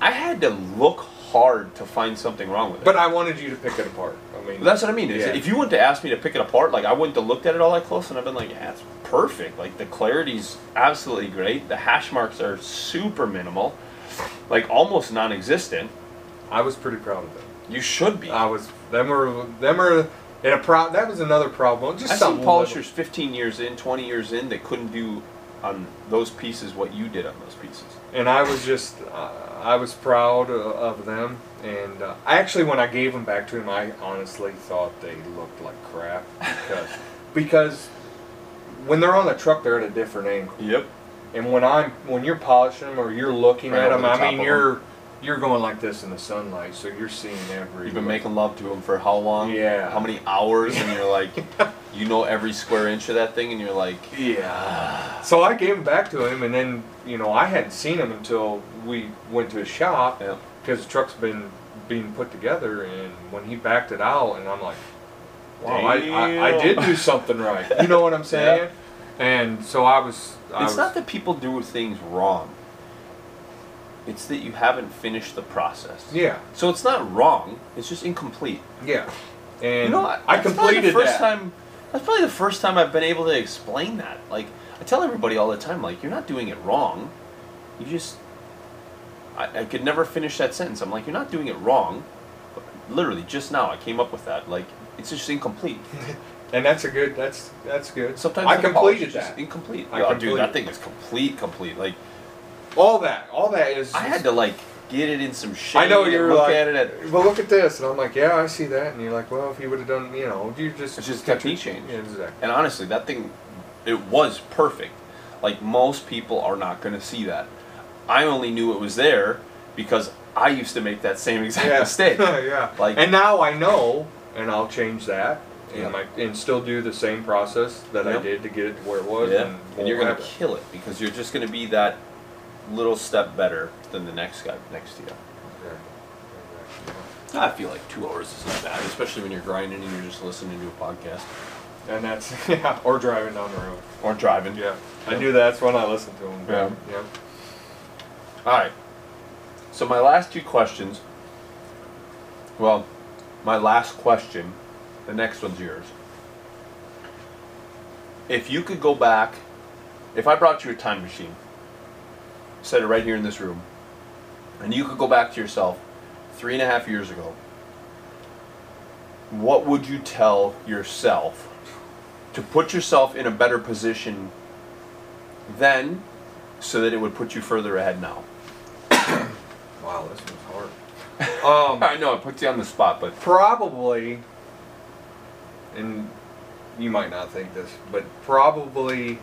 Speaker 5: I had to look hard to find something wrong with it.
Speaker 2: but I wanted you to pick it apart. I mean,
Speaker 5: That's what I mean.
Speaker 2: Yeah.
Speaker 5: If you wouldn't have me to pick it apart, like I wouldn't have looked at it all that close, and I've been like, yeah, it's perfect. Like the clarity's absolutely great. The hash marks are super minimal, like almost non-existent.
Speaker 2: I was pretty proud of them.
Speaker 5: You should be.
Speaker 2: I was. Them were. Them are. In a pro. That was another problem. Just
Speaker 5: I've seen polishers 15 years in, 20 years in, that couldn't do on those pieces what you did on those pieces.
Speaker 2: and I was just, uh, I was proud of them. And uh, I actually, when I gave them back to him, I honestly thought they looked like crap because, because when they're on the truck, they're at a different angle.
Speaker 1: Yep.
Speaker 2: And when I'm, when you're polishing them or you're looking
Speaker 1: Right
Speaker 2: at them,
Speaker 1: the
Speaker 2: I mean, you're, you're going like this in the sunlight, so you're seeing every.
Speaker 1: You've been making love to him for how long?
Speaker 2: Yeah.
Speaker 1: How many hours? And you're like, you know every square inch of that thing, and you're like,
Speaker 2: Yeah. Ah. So I gave him back to him, and then you know I hadn't seen him until we went to his shop
Speaker 1: yeah.
Speaker 2: because the truck's been being put together, and when he backed it out, and I'm like, wow, I, I, I did do something right. You know what I'm saying? And so I was. I
Speaker 1: It's
Speaker 2: was,
Speaker 1: not that people do things wrong. It's that you haven't finished the process.
Speaker 2: Yeah.
Speaker 1: So it's not wrong. It's just incomplete.
Speaker 2: Yeah. And
Speaker 1: you know,
Speaker 2: I
Speaker 1: probably
Speaker 2: completed
Speaker 1: the first
Speaker 2: that.
Speaker 1: time. That's probably the first time I've been able to explain that. Like I tell everybody all the time, like you're not doing it wrong. You just. I, I could never finish that sentence. I'm like, you're not doing it wrong. But literally, just now I came up with that. Like it's just incomplete.
Speaker 2: And that's a good. That's that's good.
Speaker 1: Sometimes
Speaker 2: I completed that.
Speaker 1: Incomplete.
Speaker 2: I
Speaker 1: oh,
Speaker 2: completed-
Speaker 1: dude, that thing is complete, complete. Like
Speaker 2: All that. All that is.
Speaker 1: I had to like get it in some shade.
Speaker 2: I know you're
Speaker 1: look
Speaker 2: like,
Speaker 1: at it. At,
Speaker 2: well, look at this, and I'm like, yeah, I see that, and you're like, well, if you would have done, you know, you just
Speaker 1: It's just technique change.
Speaker 2: Yeah, exactly.
Speaker 1: and honestly, that thing, it was perfect. Like most people are not going to see that. I only knew it was there because I used to make that same exact
Speaker 2: yeah.
Speaker 1: mistake.
Speaker 2: yeah. Yeah.
Speaker 1: Like-
Speaker 2: and now I know, and I'll change that, and,
Speaker 1: Yeah.
Speaker 2: my, and still do the same process that I did to get it to where it was.
Speaker 1: yeah,
Speaker 2: and,
Speaker 1: and you're going to kill it because you're just going to be that little step better than the next guy next to you. I feel like two hours isn't bad, especially when you're grinding and you're just listening to a podcast
Speaker 2: And that's yeah, or driving down the road.
Speaker 1: or driving.
Speaker 2: Yeah, I do that. That's when I listen to them.
Speaker 1: Yeah.
Speaker 2: yeah.
Speaker 1: All right. So my last two questions. Well, my last question. The next one's yours. If you could go back, if I brought you a time machine, set it right here in this room, and you could go back to yourself three and a half years ago, what would you tell yourself to put yourself in a better position then so that it would put you further ahead now?
Speaker 2: Wow, this was hard. Um,
Speaker 1: I know it puts you on the spot, but
Speaker 2: probably, and you might not think this, but probably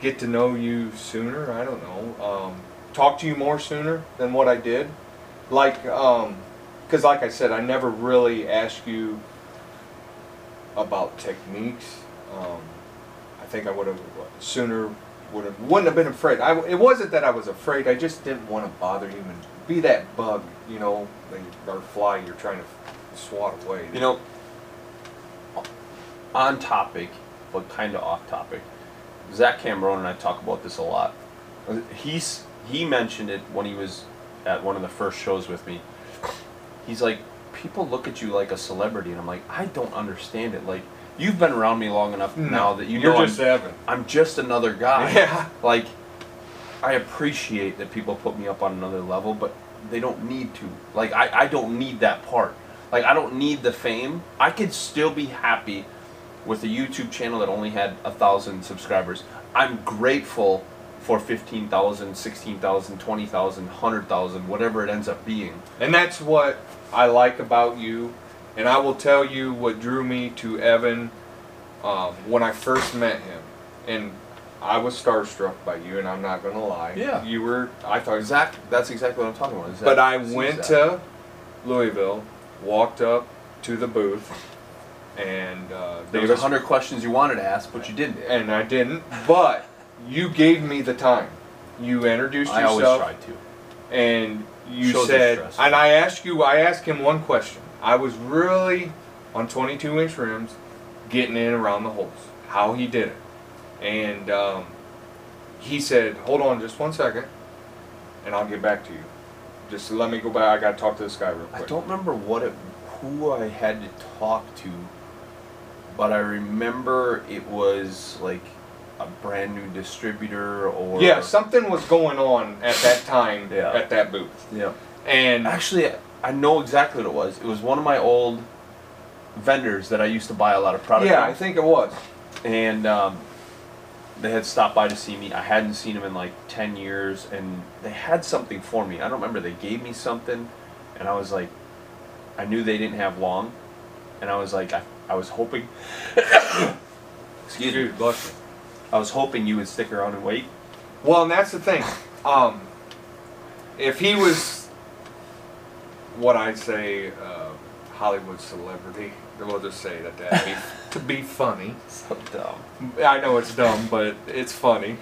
Speaker 2: get to know you sooner. I don't know. Um, talk to you more sooner than what I did. Like, um, because like I said, I never really asked you about techniques. Um, I think I would have sooner would have wouldn't have been afraid. I, it wasn't that I was afraid. I just didn't want to bother you and be that bug, you know, or fly you're trying to swat away.
Speaker 1: You know, on topic, but kind of off topic. Zach Cameron and I talk about this a lot. He's he mentioned it when he was at one of the first shows with me. He's like, people look at you like a celebrity, and I'm like, I don't understand it. Like, you've been around me long enough now that you know
Speaker 2: just
Speaker 1: I'm. I'm just another guy.
Speaker 2: Yeah.
Speaker 1: Like, I appreciate that people put me up on another level, but they don't need to. Like, I, I don't need that part. Like, I don't need the fame. I could still be happy with a YouTube channel that only had a thousand subscribers. I'm grateful for 15,000, 16,000, 20,000, 100,000, whatever it ends up being.
Speaker 2: And that's what I like about you. And I will tell you what drew me to Evan um, when I first met him. And I was starstruck by you, and I'm not going to lie.
Speaker 1: Yeah.
Speaker 2: You were, I thought,
Speaker 1: Zach, that's exactly what I'm talking about. Zach
Speaker 2: But I went to Louisville, walked up to the booth, and uh,
Speaker 1: There was a hundred questions you wanted to ask, but you didn't.
Speaker 2: and I didn't. But you gave me the time. You introduced yourself.
Speaker 1: I always try to.
Speaker 2: and you
Speaker 1: Shows
Speaker 2: said, and I asked you. I asked him one question. I was really on 22 inch rims, getting in around the holes. How he did it, and um, he said, "Hold on, just one second, and I'll get back to you. Just let me go back. I got to talk to this guy real quick.
Speaker 1: I don't remember what it, who I had to talk to, but I remember it was like a brand new distributor or
Speaker 2: Yeah, something was going on at that time
Speaker 1: Yeah.
Speaker 2: at that booth,
Speaker 1: yeah.
Speaker 2: and
Speaker 1: Actually, I know exactly what it was. It was one of my old vendors that I used to buy a lot of product.
Speaker 2: yeah,
Speaker 1: from.
Speaker 2: I think it was.
Speaker 1: and um, they had stopped by to see me. I hadn't seen them in like ten years, and they had something for me. I don't remember. They gave me something, and I was like, I knew they didn't have long, and I was like, I, I was hoping. excuse me.
Speaker 2: Dude.
Speaker 1: I was hoping you would stick around and wait.
Speaker 2: Well, and that's the thing. Um, if he was what I'd say uh, Hollywood celebrity, we'll just say that that be, to be funny.
Speaker 1: So dumb.
Speaker 2: I know it's dumb, but it's funny.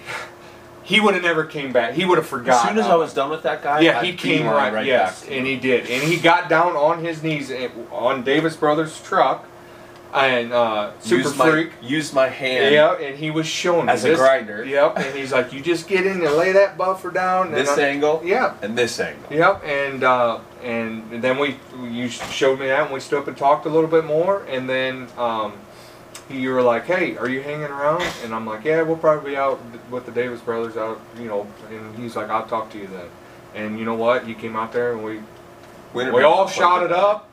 Speaker 2: He would have never came back. He would have
Speaker 1: forgot.
Speaker 2: As
Speaker 1: soon as I was done with that guy,
Speaker 2: yeah,
Speaker 1: I
Speaker 2: he came
Speaker 1: beelined
Speaker 2: right. yes,
Speaker 1: back.
Speaker 2: and he did, and he got down on his knees eh, on Davis Brothers' truck, and uh, Super
Speaker 1: used my,
Speaker 2: Freak.
Speaker 1: Used my hand.
Speaker 2: Yeah, and he was showing me
Speaker 1: As a
Speaker 2: this-
Speaker 1: grinder.
Speaker 2: Yep, and he's like, "You just get in and lay that buffer down."
Speaker 1: This
Speaker 2: and I-
Speaker 1: angle.
Speaker 2: Yeah,
Speaker 1: And this angle.
Speaker 2: Yep, and uh, and then we you showed me that, and we stood up and talked a little bit more, and then um, you were like, "Hey, are you hanging around?" And I'm like, "Yeah, we'll probably be out with the Davis brothers out, you know." And he's like, "I'll talk to you then." And you know what? You came out there, and we
Speaker 1: We,
Speaker 2: we all shot it up,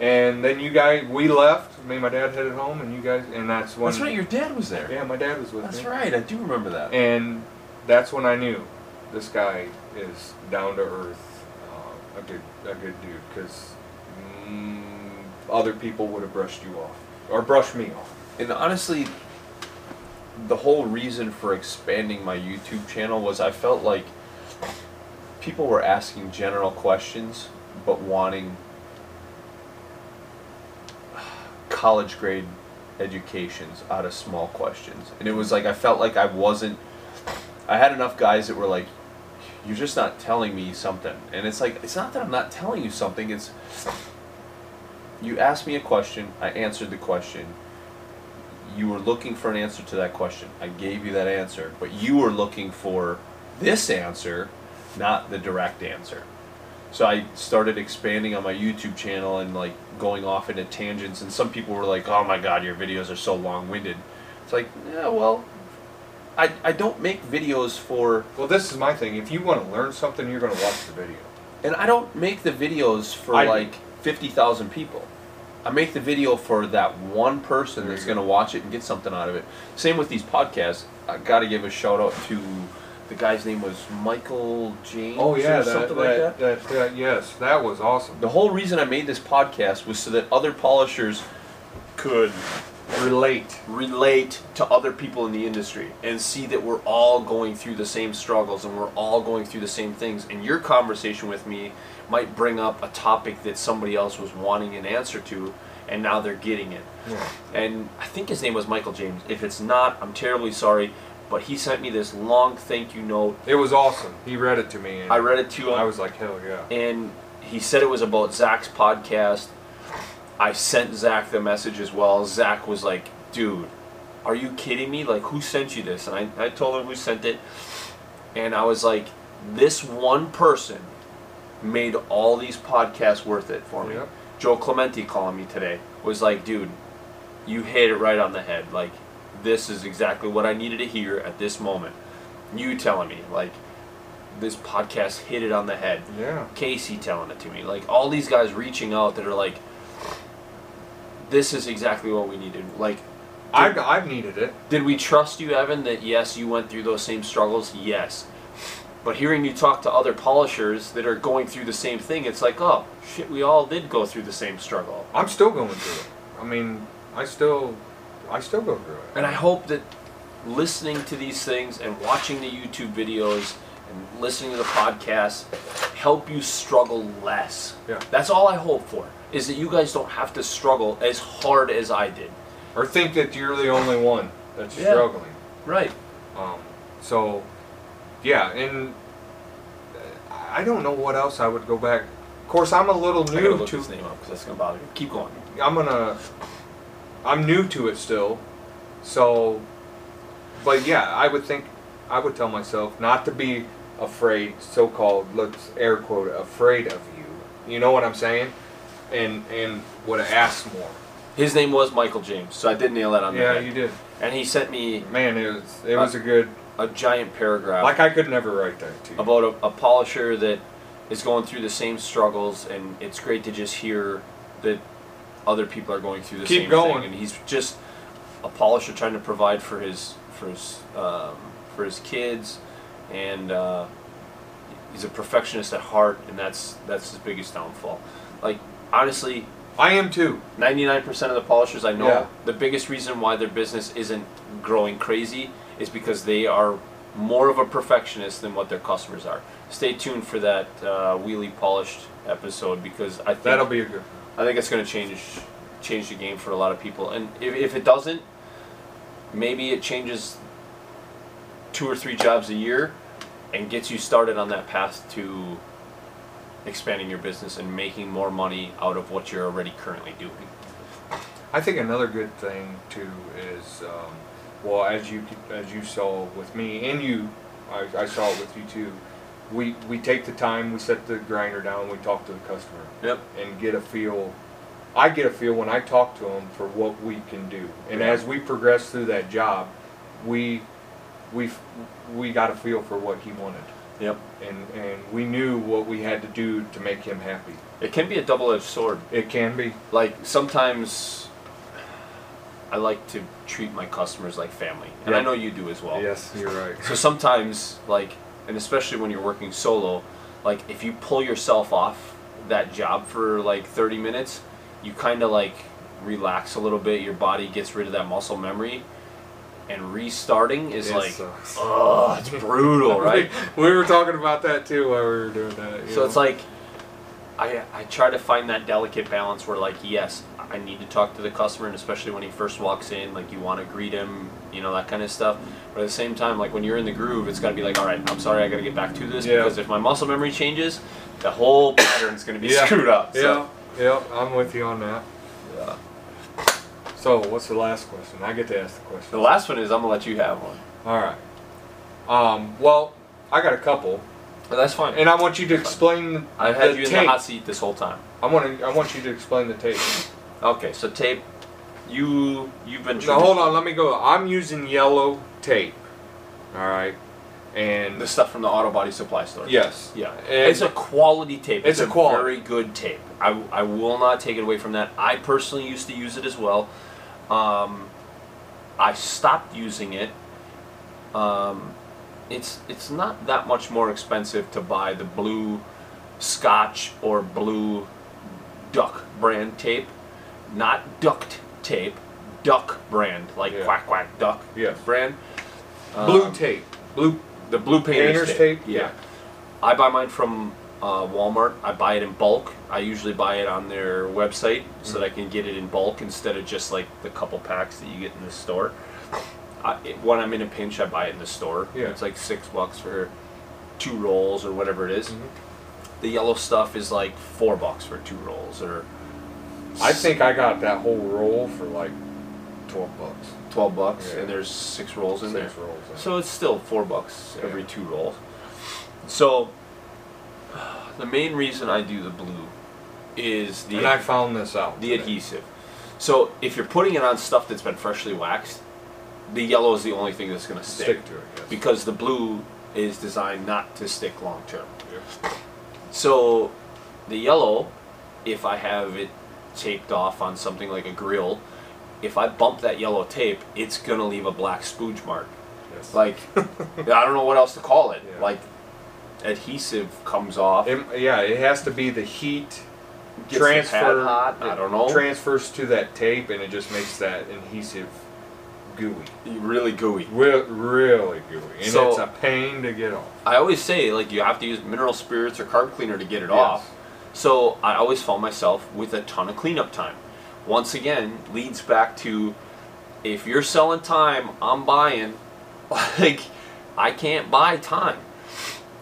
Speaker 2: and then you guys we left. Me and my dad headed home, and you guys, and that's when.
Speaker 1: That's right. Your dad was there.
Speaker 2: Yeah, my dad was with
Speaker 1: That's
Speaker 2: me.
Speaker 1: right. I do remember that.
Speaker 2: And that's when I knew this guy is down to earth, uh, a good a good dude. Because mm, other people would have brushed you off or brushed me off.
Speaker 1: And honestly, the whole reason for expanding my YouTube channel was I felt like people were asking general questions, but wanting college grade educations out of small questions. And it was like I felt like I wasn't. I had enough guys that were like, "You're just not telling me something," and it's like it's not that I'm not telling you something. It's you asked me a question, I answered the question. You were looking for an answer to that question. I gave you that answer, but you were looking for this answer, not the direct answer. So I started expanding on my YouTube channel and like going off into tangents and some people were like, "Oh my god, your videos are so long-winded." It's like, "Yeah, well, I I don't make videos for
Speaker 2: Well, this is my thing. If you want to learn something, you're going to watch the video.
Speaker 1: And I don't make the videos for
Speaker 2: I-
Speaker 1: like 50,000 people. I make the video for that one person that's going to watch it and get something out of it. Same with these podcasts. I got to give a shout out to the guy's name was Michael James
Speaker 2: Oh yeah,
Speaker 1: or
Speaker 2: that,
Speaker 1: something
Speaker 2: that,
Speaker 1: like that.
Speaker 2: that, that- yes, that was awesome.
Speaker 1: The whole reason I made this podcast was so that other polishers could
Speaker 2: relate.
Speaker 1: relate to other people in the industry and see that we're all going through the same struggles and we're all going through the same things. And your conversation with me might bring up a topic that somebody else was wanting an answer to, and now they're getting it.
Speaker 2: Yeah.
Speaker 1: And I think his name was Michael James. If it's not, I'm terribly sorry. But he sent me this long thank you note.
Speaker 2: It was awesome. He read it to me.
Speaker 1: I read it to him.
Speaker 2: I was like, hell yeah.
Speaker 1: and he said it was about Zach's podcast. I sent Zach the message as well. Zach was like, dude, are you kidding me? Like, who sent you this? And I, I told him who sent it. And I was like, this one person made all these podcasts worth it for me.
Speaker 2: Yep.
Speaker 1: Joe Clementi calling me today was like, dude, you hit it right on the head. Like, this is exactly what I needed to hear at this moment. You telling me, like, this podcast hit it on the head.
Speaker 2: Yeah.
Speaker 1: Casey telling it to me. Like all these guys reaching out that are like, this is exactly what we needed. Like,
Speaker 2: I've, I've needed it.
Speaker 1: did we trust you, Evan, that yes, you went through those same struggles? Yes. But hearing you talk to other polishers that are going through the same thing, it's like, oh, shit, we all did go through the same struggle.
Speaker 2: I'm still going through it. I mean, I still, I still go through it.
Speaker 1: And I hope that listening to these things and watching the YouTube videos and listening to the podcast help you struggle less.
Speaker 2: Yeah.
Speaker 1: That's all I hope for. Is that you guys don't have to struggle as hard as I did.
Speaker 2: Or think that you're the only one that's
Speaker 1: Yeah.
Speaker 2: struggling.
Speaker 1: Right.
Speaker 2: Um, so, yeah, and I don't know what else I would go back. Of course, I'm a little
Speaker 1: I gotta
Speaker 2: new
Speaker 1: look
Speaker 2: to.
Speaker 1: his name up because that's gonna bother me. Keep going.
Speaker 2: I'm gonna. I'm new to it still, so. But yeah, I would think, I would tell myself not to be afraid, so-called, let's air quote, afraid of you. You know what I'm saying? And and would ask more.
Speaker 1: His name was Michael James, so I did nail that on the
Speaker 2: Yeah, you did.
Speaker 1: And he sent me
Speaker 2: Man, it was it was a good.
Speaker 1: a giant paragraph
Speaker 2: Like I could never write that to you.
Speaker 1: about a, a polisher that is going through the same struggles, and it's great to just hear that other people are going through the
Speaker 2: Keep
Speaker 1: same
Speaker 2: going.
Speaker 1: thing. And he's just a polisher trying to provide for his for his um, for his kids, and uh, he's a perfectionist at heart, and that's that's his biggest downfall. Like honestly,
Speaker 2: I am too.
Speaker 1: 99% of the polishers I know,
Speaker 2: Yeah.
Speaker 1: the biggest reason why their business isn't growing crazy is because they are more of a perfectionist than what their customers are. Stay tuned for that uh, wheelie polished episode because I think
Speaker 2: That'll be a good.
Speaker 1: I think it's going to change change the game for a lot of people. And if, if it doesn't, maybe it changes two or three jobs a year and gets you started on that path to expanding your business and making more money out of what you're already currently doing.
Speaker 2: I think another good thing too is, um, well, as you as you saw with me and you, I, I saw it with you too. We we take the time, we set the grinder down, we talk to the customer,
Speaker 1: Yep.
Speaker 2: and get a feel. I get a feel when I talk to them for what we can do, and
Speaker 1: Yeah.
Speaker 2: as we progress through that job, we we we got a feel for what he wanted,
Speaker 1: Yep.
Speaker 2: and and we knew what we had to do to make him happy.
Speaker 1: It can be a double-edged sword.
Speaker 2: It can be.
Speaker 1: Like sometimes I like to treat my customers like family. And I know you do as well.
Speaker 2: Yes, you're right.
Speaker 1: So sometimes, like, and especially when you're working solo, like if you pull yourself off that job for like 30 minutes, you kind of like relax a little bit. Your body gets rid of that muscle memory, and restarting is
Speaker 2: It
Speaker 1: like,
Speaker 2: sucks.
Speaker 1: oh, it's brutal, right?
Speaker 2: we were talking about that too while we were doing that.
Speaker 1: So
Speaker 2: know.
Speaker 1: it's like, I I try to find that delicate balance where like yes, I need to talk to the customer, and especially when he first walks in, like you want to greet him, you know that kind of stuff. But at the same time, like when you're in the groove, it's got to be like, all right, I'm sorry, I got to get back to this
Speaker 2: Yeah.
Speaker 1: because if my muscle memory changes, the whole pattern's going to be
Speaker 2: Yeah.
Speaker 1: screwed up.
Speaker 2: yeah,
Speaker 1: So,
Speaker 2: yeah, I'm with you on that.
Speaker 1: yeah.
Speaker 2: So what's the last question? I get to ask the question.
Speaker 1: The last one is I'm gonna let you have one.
Speaker 2: All right. Um, well, I got a couple,
Speaker 1: that's fine.
Speaker 2: and I want you to explain
Speaker 1: I've had you in
Speaker 2: tape.
Speaker 1: the hot seat this whole time.
Speaker 2: I want to. I want you to explain the tape.
Speaker 1: Okay, so tape, you you've been.
Speaker 2: Now hold on. Let me go. I'm using yellow tape. All right. And
Speaker 1: The stuff from the auto body supply store.
Speaker 2: yes.
Speaker 1: Yeah,
Speaker 2: And-
Speaker 1: it's a quality tape.
Speaker 2: It's a quality.
Speaker 1: very good tape. I, I will not take it away from that. I personally used to use it as well. Um, I stopped using it. Um, it's it's not that much more expensive to buy the blue Scotch or blue Duck brand tape, not duct tape, duck brand, like
Speaker 2: Yeah.
Speaker 1: quack quack duck
Speaker 2: Yes.
Speaker 1: brand.
Speaker 2: Blue
Speaker 1: Um,
Speaker 2: tape. Blue
Speaker 1: the blue painter's,
Speaker 2: painter's tape.
Speaker 1: Yeah. I buy mine from uh, Walmart. I buy it in bulk. I usually buy it on their website so that I can get it in bulk instead of just like the couple packs that you get in the store. I, it, when I'm in a pinch, I buy it in the store.
Speaker 2: Yeah.
Speaker 1: It's like six bucks for two rolls or whatever it is.
Speaker 2: Mhm.
Speaker 1: The yellow stuff is like four bucks for two rolls or
Speaker 2: I think I got that whole roll for like twelve bucks.
Speaker 1: twelve bucks,
Speaker 2: Yeah.
Speaker 1: and there's six rolls in
Speaker 2: Six
Speaker 1: there.
Speaker 2: rolls. in.
Speaker 1: So it's still four bucks
Speaker 2: Yeah.
Speaker 1: every two rolls. So the main reason I do the blue is the
Speaker 2: and I found this out.
Speaker 1: the
Speaker 2: today.
Speaker 1: adhesive. So if you're putting it on stuff that's been freshly waxed, the yellow is the only thing that's going to stick,
Speaker 2: Stick to it. Yes.
Speaker 1: because the blue is designed not to stick long term.
Speaker 2: Yep.
Speaker 1: So the yellow, if I have it taped off on something like a grill, if I bump that yellow tape, it's gonna leave a black spooge mark.
Speaker 2: Yes.
Speaker 1: Like I don't know what else to call it.
Speaker 2: Yeah.
Speaker 1: Like adhesive comes off.
Speaker 2: It, yeah, it has to be the heat
Speaker 1: gets
Speaker 2: transfer.
Speaker 1: hot. I don't know.
Speaker 2: Transfers to that tape, and it just makes that adhesive gooey.
Speaker 1: really gooey.
Speaker 2: Re- really gooey, and
Speaker 1: So-
Speaker 2: it's a pain to get off.
Speaker 1: I always say like you have to use mineral spirits or carb cleaner to get it
Speaker 2: Yes.
Speaker 1: off. So I always found myself with a ton of cleanup time. Once again, leads back to if you're selling time, I'm buying. Like I can't buy time.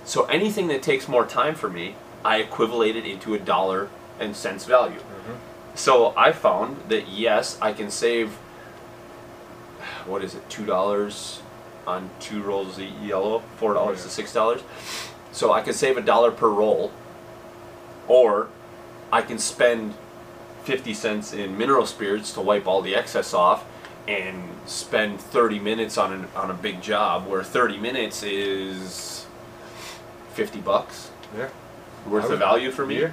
Speaker 1: So anything that takes more time for me, I equivalate it into a dollar and cents value.
Speaker 2: Mhm.
Speaker 1: So I found that yes, I can save. What is it? Two dollars on two rolls of yellow. Four dollars
Speaker 2: Yeah.
Speaker 1: to six dollars. So I can save a dollar per roll, or I can spend fifty cents in mineral spirits to wipe all the excess off, and spend thirty minutes on an, on a big job where thirty minutes is fifty bucks
Speaker 2: Yeah.
Speaker 1: worth of value for me.
Speaker 2: Yeah.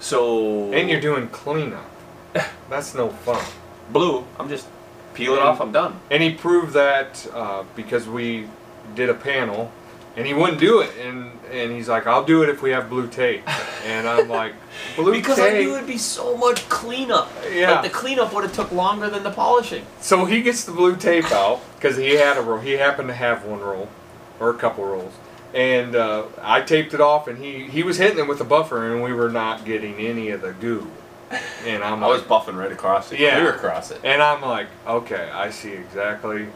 Speaker 1: So
Speaker 2: And you're doing cleanup. That's no fun.
Speaker 1: blue. I'm just peel it
Speaker 2: And-
Speaker 1: off. I'm done.
Speaker 2: And he proved that uh, because we did a panel, and he wouldn't do it, and and he's like, "I'll do it if we have blue tape," and I'm like, "Blue
Speaker 1: because I knew it'd be so much cleanup.
Speaker 2: Yeah.
Speaker 1: Like the cleanup would have took longer than the polishing.
Speaker 2: So he gets the blue tape out because he had a roll. He happened to have one roll, or a couple rolls, and uh, I taped it off, and he he was hitting it with a buffer, and we were not getting any of the goo. And I'm
Speaker 1: I was buffing right across it.
Speaker 2: Yeah.
Speaker 1: clear across it.
Speaker 2: and I'm like, okay, I see exactly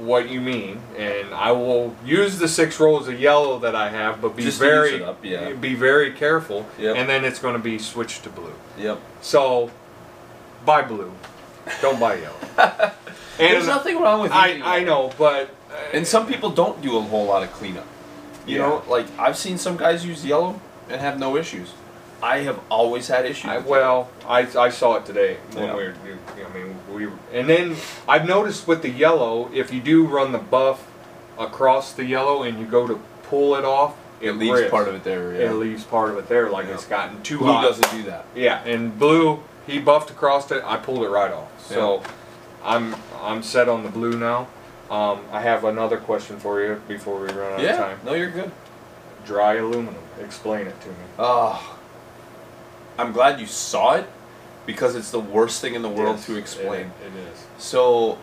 Speaker 2: what you mean, and I will use the six rolls of yellow that I have, but be
Speaker 1: Just
Speaker 2: very
Speaker 1: up, yeah.
Speaker 2: be very careful,
Speaker 1: Yep.
Speaker 2: and then it's going to be switched to blue.
Speaker 1: Yep.
Speaker 2: So buy blue, don't buy yellow. and
Speaker 1: There's nothing wrong with
Speaker 2: I I know, but uh,
Speaker 1: And some people don't do a whole lot of cleanup. You
Speaker 2: Yeah.
Speaker 1: know, like I've seen some guys use yellow and have no issues. I have always had issues.
Speaker 2: I, well, I, I saw it today when
Speaker 1: Yeah.
Speaker 2: we were. I mean, we and then I've noticed with the yellow, if you do run the buff across the yellow and you go to pull it off,
Speaker 1: it, leaves
Speaker 2: rips.
Speaker 1: part of it there.
Speaker 2: It leaves part of it there, like
Speaker 1: Yeah.
Speaker 2: it's gotten too
Speaker 1: Blue
Speaker 2: hot.
Speaker 1: doesn't do that.
Speaker 2: Yeah, and blue, he buffed across it. I pulled it right off. So, I'm I'm set on the blue now. Um, I have another question for you before we run out of
Speaker 1: Yeah.
Speaker 2: time.
Speaker 1: No, you're good.
Speaker 2: Dry aluminum. Explain it to me.
Speaker 1: Oh, I'm glad you saw it because it's the worst thing in the world
Speaker 2: Yes,
Speaker 1: to explain.
Speaker 2: It, it is.
Speaker 1: So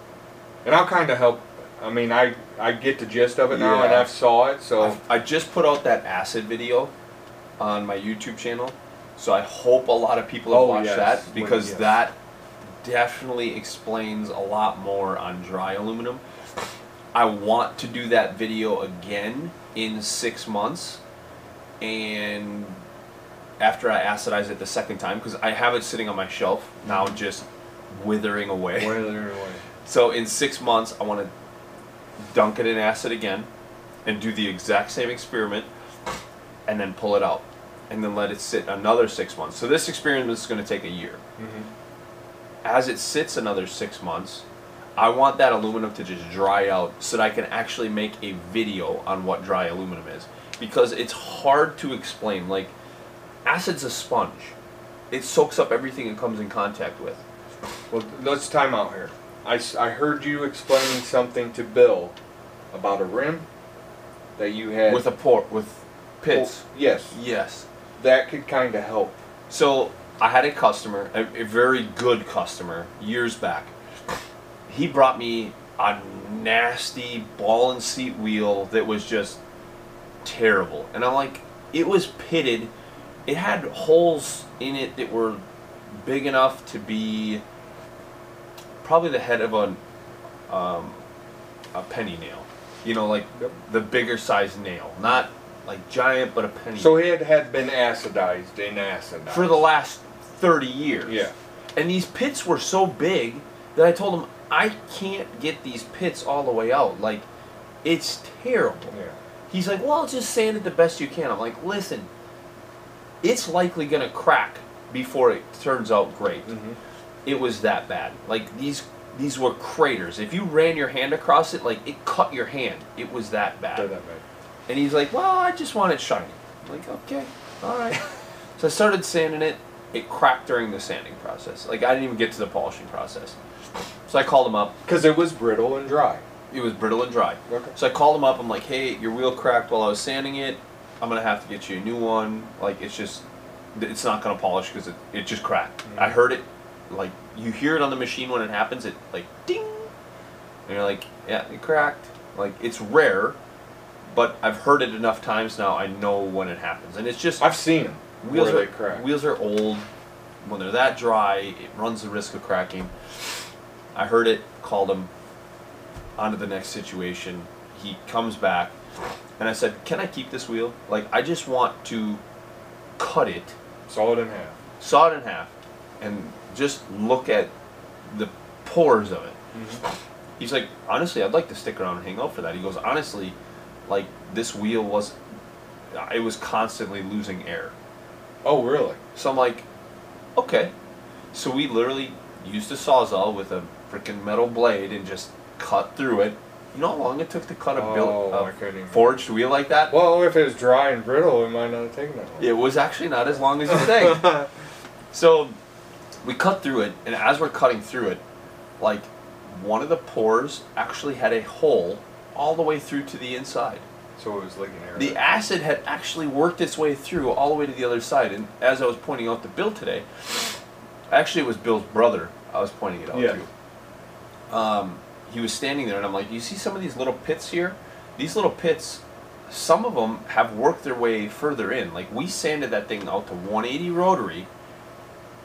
Speaker 2: And I'll kind of help. I mean, I I get the gist of it now, and I've saw it. So
Speaker 1: I've- I just put out that acid video on my YouTube channel, so I hope a lot of people have
Speaker 2: Oh,
Speaker 1: watched
Speaker 2: yes.
Speaker 1: that because
Speaker 2: Yes.
Speaker 1: that definitely explains a lot more on dry aluminum. I want to do that video again in six months, and after I acidize it the second time, because I have it sitting on my shelf now, just withering away.
Speaker 2: Whether away.
Speaker 1: So in six months, I want to dunk it in acid again, and do the exact same experiment, and then pull it out, and then let it sit another six months. So this experiment is going to take a year.
Speaker 2: Mm-hmm.
Speaker 1: As it sits another six months, I want that aluminum to just dry out so that I can actually make a video on what dry aluminum is, because it's hard to explain. Like, acid's a sponge; it soaks up everything it comes in contact with.
Speaker 2: Well, let's time out here. I, I heard you explaining something to Bill about a rim that you had
Speaker 1: With a port, with pits.
Speaker 2: Yes,
Speaker 1: Yes.
Speaker 2: that could kind of help.
Speaker 1: So I had a customer, a, a very good customer, years back, he brought me a nasty ball and seat wheel that was just terrible. And I'm like, it was pitted. It had holes in it that were big enough to be probably the head of a um, a penny nail. You know, like
Speaker 2: Yep.
Speaker 1: the bigger size nail, not like giant, but a penny.
Speaker 2: So it had been acidized and acidized.
Speaker 1: for the last thirty years.
Speaker 2: Yeah.
Speaker 1: And these pits were so big that I told him I can't get these pits all the way out. Like, it's terrible.
Speaker 2: Yeah.
Speaker 1: He's like, well, just sand it the best you can. I'm like, listen, it's likely gonna crack before it turns out great.
Speaker 2: Mm-hmm.
Speaker 1: It was that bad. Like these these were craters. If you ran your hand across it, like it cut your hand. It was that bad.
Speaker 2: They're that bad.
Speaker 1: And he's like, well, I just want it shiny. I'm like, okay, all right. so I started sanding it. It cracked during the sanding process. Like I didn't even get to the polishing process. So I called him up.
Speaker 2: Because it was brittle and dry.
Speaker 1: It was brittle and dry.
Speaker 2: Okay.
Speaker 1: So I called him up. I'm like, hey, your wheel cracked while I was sanding it. I'm gonna have to get you a new one. Like it's just, it's not gonna polish because it, it just cracked. I heard it, like you hear it on the machine when it happens. It like ding, and you're like, yeah, it cracked. Like it's rare, but I've heard it enough times now. I know when it happens, and it's just
Speaker 2: I've seen them.
Speaker 1: wheels are
Speaker 2: crack.
Speaker 1: wheels are old. When they're that dry, it runs the risk of cracking. I heard it, called him. onto the next situation. He comes back, and I said, "Can I keep this wheel? Like, I just want to cut it,
Speaker 2: Saw it in half.
Speaker 1: saw it in half, and just look at the pores of it." Mm-hmm. He's like, "Honestly, I'd like to stick around and hang out for that." He goes, "Honestly, like this wheel was, uh, it was constantly losing air."
Speaker 2: Oh, really?
Speaker 1: So I'm like, okay. So we literally used a sawzall with a freaking metal blade and just cut through it. You know how long it took to cut a
Speaker 2: Oh,
Speaker 1: a forged wheel like that?
Speaker 2: Well, if it was dry and brittle, it might not have taken that long.
Speaker 1: It was actually not as long as you think. so we cut through it, and as we're cutting through it, like one of the pores actually had a hole all the way through to the inside.
Speaker 2: so it was leaking air.
Speaker 1: The acid had actually worked its way through all the way to the other side. And as I was pointing out to Bill today, actually it was Bill's brother I was pointing it out
Speaker 2: Yeah.
Speaker 1: to. Um, he was standing there, and I'm like, "You see some of these little pits here? These little pits, some of them have worked their way further in. Like we sanded that thing out to 180 rotary,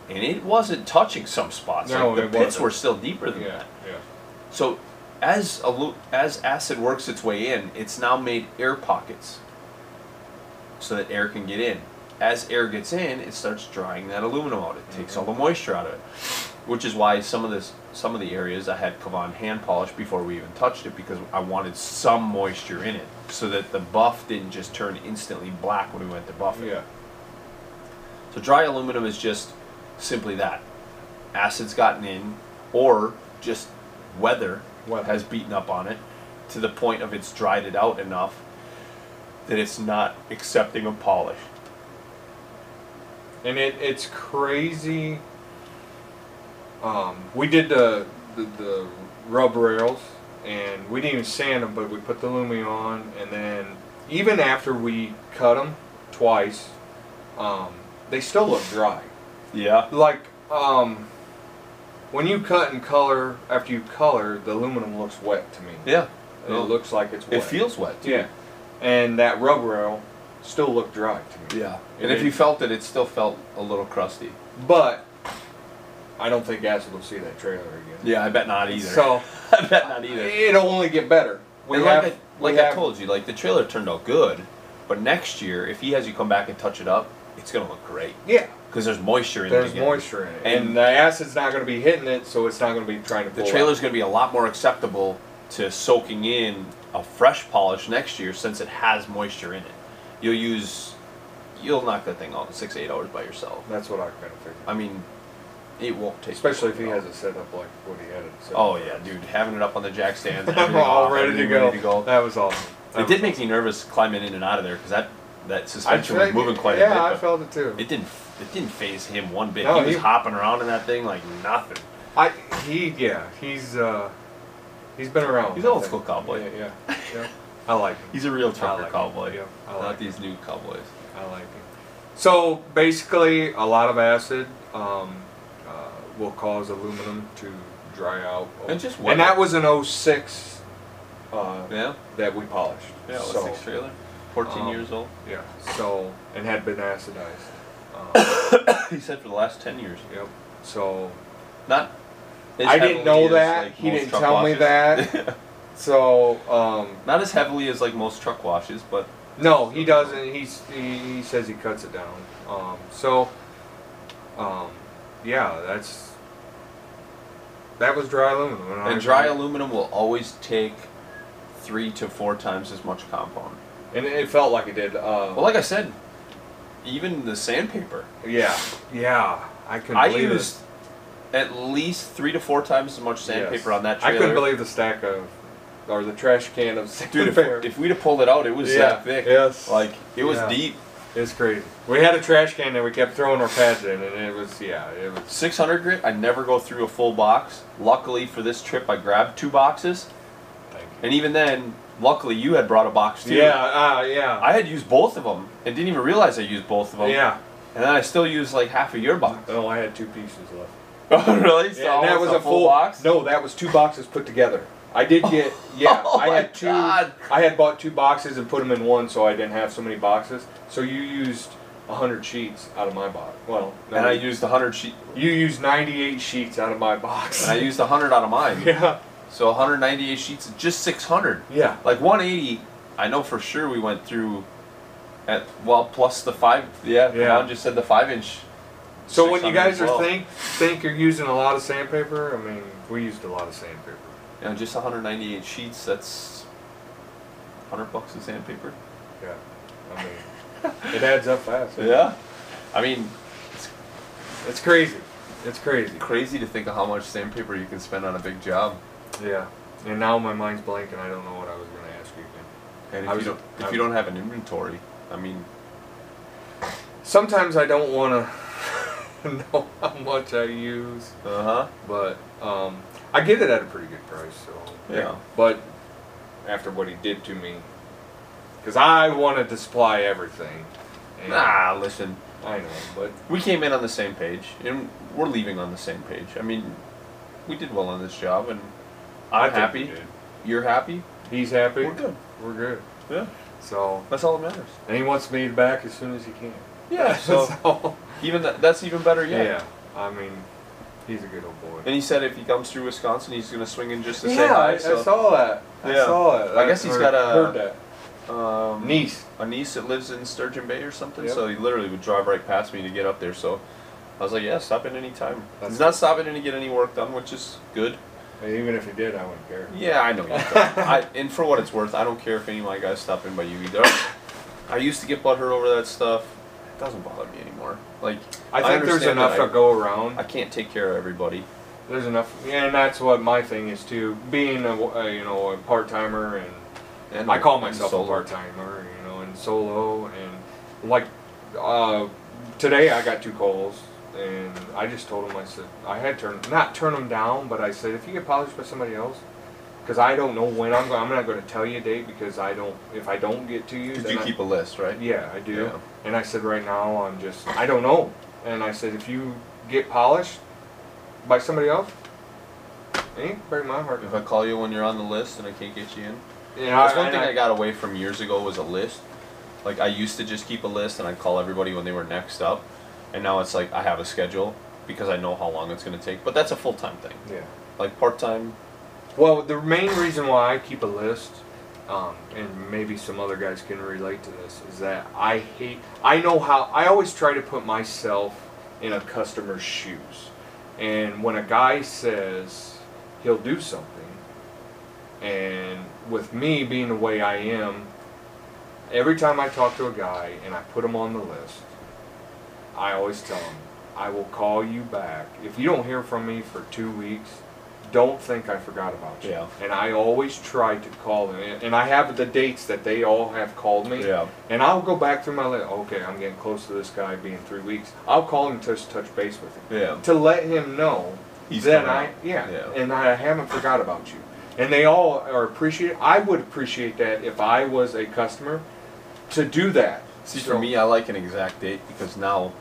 Speaker 1: and it wasn't touching some spots.
Speaker 2: No,
Speaker 1: like the pits
Speaker 2: wasn't.
Speaker 1: were still deeper than
Speaker 2: yeah,
Speaker 1: that.
Speaker 2: yeah.
Speaker 1: So, as as acid works its way in, it's now made air pockets, so that air can get in. As air gets in, it starts drying that aluminum out. It takes mm-hmm. all the moisture out of it, which is why some of this, some of the areas I had Kavan hand polish before we even touched it because I wanted some moisture in it, so that the buff didn't just turn instantly black when we went to buff it.
Speaker 2: Yeah.
Speaker 1: So dry aluminum is just simply that. Acid's gotten in, or just weather
Speaker 2: Weather.
Speaker 1: has beaten up on it to the point of it's dried it out enough that it's not accepting of polish.
Speaker 2: And it, it's crazy. Um, we did the, the the rub rails, and we didn't even sand them, but we put the Lumi on, and then even after we cut them twice, um, they still look dry.
Speaker 1: Yeah.
Speaker 2: Like um, when you cut and color after you color, the aluminum looks wet to me.
Speaker 1: Yeah.
Speaker 2: It looks like it's wet.
Speaker 1: It feels wet. Too.
Speaker 2: yeah, and that rub rail still looked dry to me.
Speaker 1: Yeah.
Speaker 2: And
Speaker 1: And if
Speaker 2: it-
Speaker 1: you felt it, it still felt a little crusty.
Speaker 2: But I don't think Acid will see that trailer again.
Speaker 1: Yeah, I bet not either.
Speaker 2: So
Speaker 1: I bet not either.
Speaker 2: it'll only get better. We
Speaker 1: and
Speaker 2: have,
Speaker 1: like I, like I
Speaker 2: have-
Speaker 1: told you, like the trailer turned out good, but next year, if he has you come back and touch it up, it's gonna look great
Speaker 2: Yeah,
Speaker 1: because there's moisture in it.
Speaker 2: there's moisture in it,
Speaker 1: And-
Speaker 2: and, the acid's not going to be hitting it, so it's not going to be trying to.
Speaker 1: The trailer's
Speaker 2: out.
Speaker 1: going to be a lot more acceptable to soaking in a fresh polish next year since it has moisture in it. You'll use, you'll knock that thing out in six eight hours by yourself.
Speaker 2: That's what I kind of figured.
Speaker 1: I mean, it won't take.
Speaker 2: Especially if he has it set up like what he had it set.
Speaker 1: Oh yeah, dude, having it up on the jack stands,
Speaker 2: I'm all
Speaker 1: off,
Speaker 2: ready to go.
Speaker 1: Ready to go.
Speaker 2: That was awesome. That
Speaker 1: It did make me nervous climbing in and out of there because that that suspension was moving quite
Speaker 2: yeah,
Speaker 1: a bit.
Speaker 2: Yeah,
Speaker 1: I
Speaker 2: felt it too.
Speaker 1: It didn't. It didn't faze him one bit.
Speaker 2: No,
Speaker 1: he was
Speaker 2: he-
Speaker 1: hopping around in that thing like nothing.
Speaker 2: I he yeah he's uh he's been around.
Speaker 1: He's an old school cowboy.
Speaker 2: Yeah, yeah, yeah. I like him.
Speaker 1: He's a real trucker
Speaker 2: like him.
Speaker 1: cowboy.
Speaker 2: Yeah, I
Speaker 1: not
Speaker 2: like
Speaker 1: these new cowboys.
Speaker 2: I like him. So basically, a lot of acid um, will cause aluminum to dry out.
Speaker 1: And just
Speaker 2: and that was an 06 uh,
Speaker 1: Yeah.
Speaker 2: that we polished.
Speaker 1: Yeah. It was
Speaker 2: so,
Speaker 1: six trailer. Fourteen
Speaker 2: um,
Speaker 1: years old.
Speaker 2: yeah. So and had been acidized. Um,
Speaker 1: he said for the last ten years.
Speaker 2: yep. So
Speaker 1: Not.
Speaker 2: I didn't know that.
Speaker 1: like,
Speaker 2: He didn't tell me that. so um,
Speaker 1: Not as heavily as like most truck washes, but
Speaker 2: No, he doesn't. He's, he he says he cuts it down. Um, so, um, yeah, that's that was dry aluminum. I-
Speaker 1: and dry aluminum will always take three to four times as much compound.
Speaker 2: and it felt like it did. Uh,
Speaker 1: Well, like I said, even the sandpaper,
Speaker 2: yeah, yeah, I couldn't.
Speaker 1: I used at least three to four times as much sandpaper
Speaker 2: Yes.
Speaker 1: on that
Speaker 2: I couldn't believe the stack of or the trash can of
Speaker 1: Dude, if, if we'd have pulled it out, it was
Speaker 2: yeah,
Speaker 1: that thick.
Speaker 2: yes,
Speaker 1: Like it was
Speaker 2: Yeah.
Speaker 1: deep.
Speaker 2: It's crazy. We had a trash can that we kept throwing our pads in, and it was yeah, it was
Speaker 1: 600 grit. I never go through a full box. Luckily for this trip, I grabbed two boxes,
Speaker 2: thank you.
Speaker 1: and even then, luckily you had brought a box too.
Speaker 2: Yeah, uh, yeah,
Speaker 1: I had used both of them and didn't even realize I used both of them.
Speaker 2: yeah.
Speaker 1: And then I still used like half of your box.
Speaker 2: Oh, I had two pieces left.
Speaker 1: Oh, really? So
Speaker 2: Yeah, that was a full
Speaker 1: box.
Speaker 2: No, that was two boxes put together. I did get yeah.
Speaker 1: Oh
Speaker 2: I had two.
Speaker 1: God.
Speaker 2: I had bought two boxes and put them in one, so I didn't have so many boxes. So you used hundred sheets out of my box. Well,
Speaker 1: And I used 100 sheet.
Speaker 2: you used ninety-eight sheets out of my box.
Speaker 1: And I used 100 out of mine.
Speaker 2: yeah,
Speaker 1: So 198 sheets, just 600.
Speaker 2: yeah,
Speaker 1: Like 180, I know for sure we went through. At well, plus the five. Yeah.
Speaker 2: Yeah.
Speaker 1: Yeah. just said the five inch.
Speaker 2: So when you guys are think think you're using a lot of sandpaper, I mean, we used a lot of sandpaper.
Speaker 1: You know, just 198 sheets. That's 100 bucks of sandpaper.
Speaker 2: Yeah, I mean, it adds up fast.
Speaker 1: Yeah. I mean,
Speaker 2: it's it's crazy. It's crazy.
Speaker 1: crazy to think of how much sandpaper you can spend on a big job.
Speaker 2: Yeah, and now my mind's blank, and I don't know what I was going to ask you again.
Speaker 1: And
Speaker 2: I
Speaker 1: if
Speaker 2: was-
Speaker 1: you don't, if
Speaker 2: I-
Speaker 1: you don't have an inventory, I mean,
Speaker 2: Sometimes I don't want to know how much I use,
Speaker 1: uh huh.
Speaker 2: but um, I get it at a pretty good price. So
Speaker 1: Yeah.
Speaker 2: But after what he did to me, because I wanted to supply everything. and-
Speaker 1: Nah, listen.
Speaker 2: I know, but
Speaker 1: We came in on the same page, and we're leaving on the same page. I mean, we did well on this job, and
Speaker 2: I
Speaker 1: I'm
Speaker 2: think
Speaker 1: happy.
Speaker 2: we did.
Speaker 1: You're happy.
Speaker 2: He's happy.
Speaker 1: We're good.
Speaker 2: We're good.
Speaker 1: Yeah.
Speaker 2: So,
Speaker 1: That's all that matters.
Speaker 2: and he wants me back as soon as he can.
Speaker 1: Yeah. So
Speaker 2: So,
Speaker 1: even that, that's even better
Speaker 2: yeah.
Speaker 1: yet.
Speaker 2: I mean, he's a good old boy.
Speaker 1: And he said if he comes through Wisconsin, he's gonna swing in just to say
Speaker 2: yeah,
Speaker 1: hi.
Speaker 2: I,
Speaker 1: so.
Speaker 2: I saw that. I
Speaker 1: Yeah.
Speaker 2: saw it.
Speaker 1: I guess he's
Speaker 2: heard-
Speaker 1: got a-
Speaker 2: heard that.
Speaker 1: um,
Speaker 2: niece.
Speaker 1: a niece that lives in Sturgeon Bay or something,
Speaker 2: Yep.
Speaker 1: so he literally would drive right past me to get up there. So I was like, yeah, stop in any time.
Speaker 2: That's
Speaker 1: He's not stopping in to get any work done, which is good.
Speaker 2: Even if he did, I wouldn't care.
Speaker 1: Yeah, I know you don't. I, and for what it's worth, I don't care if any of my guys stop in by you either. I used to get butthurt over that stuff. It doesn't bother me anymore. Like,
Speaker 2: I think there's enough
Speaker 1: that
Speaker 2: to go around.
Speaker 1: I can't take care of everybody.
Speaker 2: There's enough, yeah, and that's what my thing is too. Being a, a you know a part timer, and
Speaker 1: And
Speaker 2: I call myself a part timer, you know, and solo, and like uh, today I got two calls, and I just told them I said I had turn not turn them down, but I said if you get polished by somebody else, because I don't know when I'm going, I'm not going to tell you a date because I don't if I don't get to you,
Speaker 1: Because you
Speaker 2: I-
Speaker 1: keep a list, right?
Speaker 2: yeah, I do.
Speaker 1: Yeah.
Speaker 2: And I said, right now, I'm just, I don't know. And I said, if you get polished by somebody else, ain't break my heart.
Speaker 1: If I call you when you're on the list and I can't get you in.
Speaker 2: Yeah,
Speaker 1: That's one thing I got away from years ago was a list. Like I used to just keep a list and I'd call everybody when they were next up, and now it's like I have a schedule because I know how long it's gonna take. But that's a full time thing.
Speaker 2: Yeah.
Speaker 1: Like part time.
Speaker 2: Well, the main reason why I keep a list, um, and maybe some other guys can relate to this, is that I hate, I know how, I always try to put myself in a customer's shoes. And when a guy says he'll do something, and with me being the way I am, every time I talk to a guy and I put him on the list, I always tell him, I will call you back. If you don't hear from me for two weeks, don't think I forgot about you.
Speaker 1: Yeah.
Speaker 2: And I always try to call them. And- I have the dates that they all have called me.
Speaker 1: Yeah.
Speaker 2: And I'll go back through my list. Okay, I'm getting close to this guy being three weeks. I'll call him to touch base with him.
Speaker 1: Yeah.
Speaker 2: To let him know
Speaker 1: He's
Speaker 2: that I, yeah,
Speaker 1: Yeah.
Speaker 2: and I haven't forgot about you. And they all are appreciate. I would appreciate that if I was a customer to do that.
Speaker 1: See,
Speaker 2: So-
Speaker 1: for me, I like an exact date because now,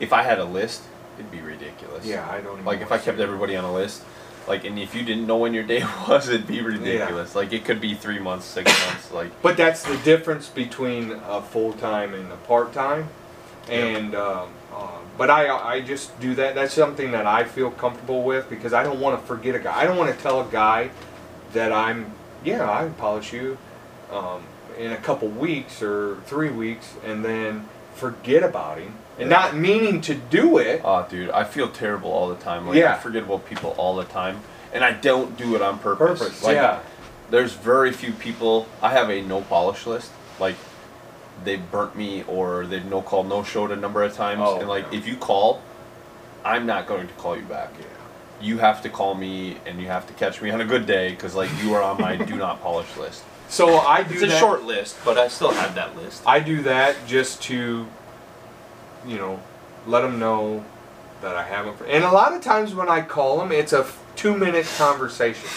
Speaker 1: if I had a list, it'd be ridiculous.
Speaker 2: Yeah, I don't. Even
Speaker 1: Like if I kept everybody on a list, Like, and if you didn't know when your day was, it'd be ridiculous. Like, it could be three months, six months. Like,
Speaker 2: But that's the difference between a full time and a part time. And um, uh, but I I just do that. That's something that I feel comfortable with because I don't want to forget a guy. I don't want to tell a guy that I'm yeah I polish you um, in a couple weeks or three weeks and then forget about him and not meaning to do it.
Speaker 1: oh, dude, I feel terrible all the time. Like,
Speaker 2: Yeah.
Speaker 1: I forget about people all the time, and I don't do it on purpose.
Speaker 2: Purpose,
Speaker 1: Like,
Speaker 2: yeah.
Speaker 1: there's very few people. I have a no polish list. Like they burnt me or they've no call, no showed a number of times.
Speaker 2: Oh,
Speaker 1: and like
Speaker 2: yeah.
Speaker 1: if you call, I'm not going to call you back. Yeah. You have to call me and you have to catch me on a good day because like you are on my do not polish list.
Speaker 2: So I do
Speaker 5: It's a
Speaker 2: that.
Speaker 5: short list, but I still have that list.
Speaker 2: I do that just to, you know, let them know that I haven't. And a lot of times when I call them, it's a two minute conversation.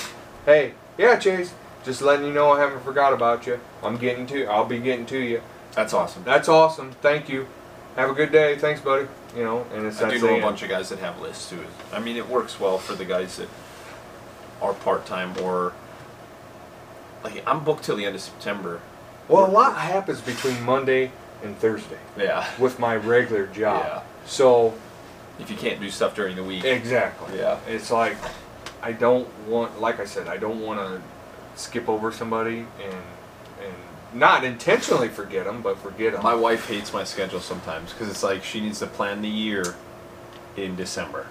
Speaker 2: Hey, yeah, Chase, just letting you know I haven't forgot about you. I'm getting to. I'll be getting to you.
Speaker 5: That's awesome.
Speaker 2: That's awesome. Thank you. Have a good day. Thanks, buddy. You know, and it's
Speaker 5: I do know a bunch of guys that have lists too. I mean, it works well for the guys that are part time or like I'm booked till the end of September.
Speaker 2: Well, a lot happens between Monday and Thursday
Speaker 5: Yeah.
Speaker 2: with my regular job.
Speaker 5: Yeah.
Speaker 2: So
Speaker 5: If you can't do stuff during the week.
Speaker 2: Exactly.
Speaker 5: Yeah.
Speaker 2: It's like I don't want, like I said, I don't want to skip over somebody and and not intentionally forget them, but forget them.
Speaker 1: My wife hates my schedule sometimes because it's like she needs to plan the year in December.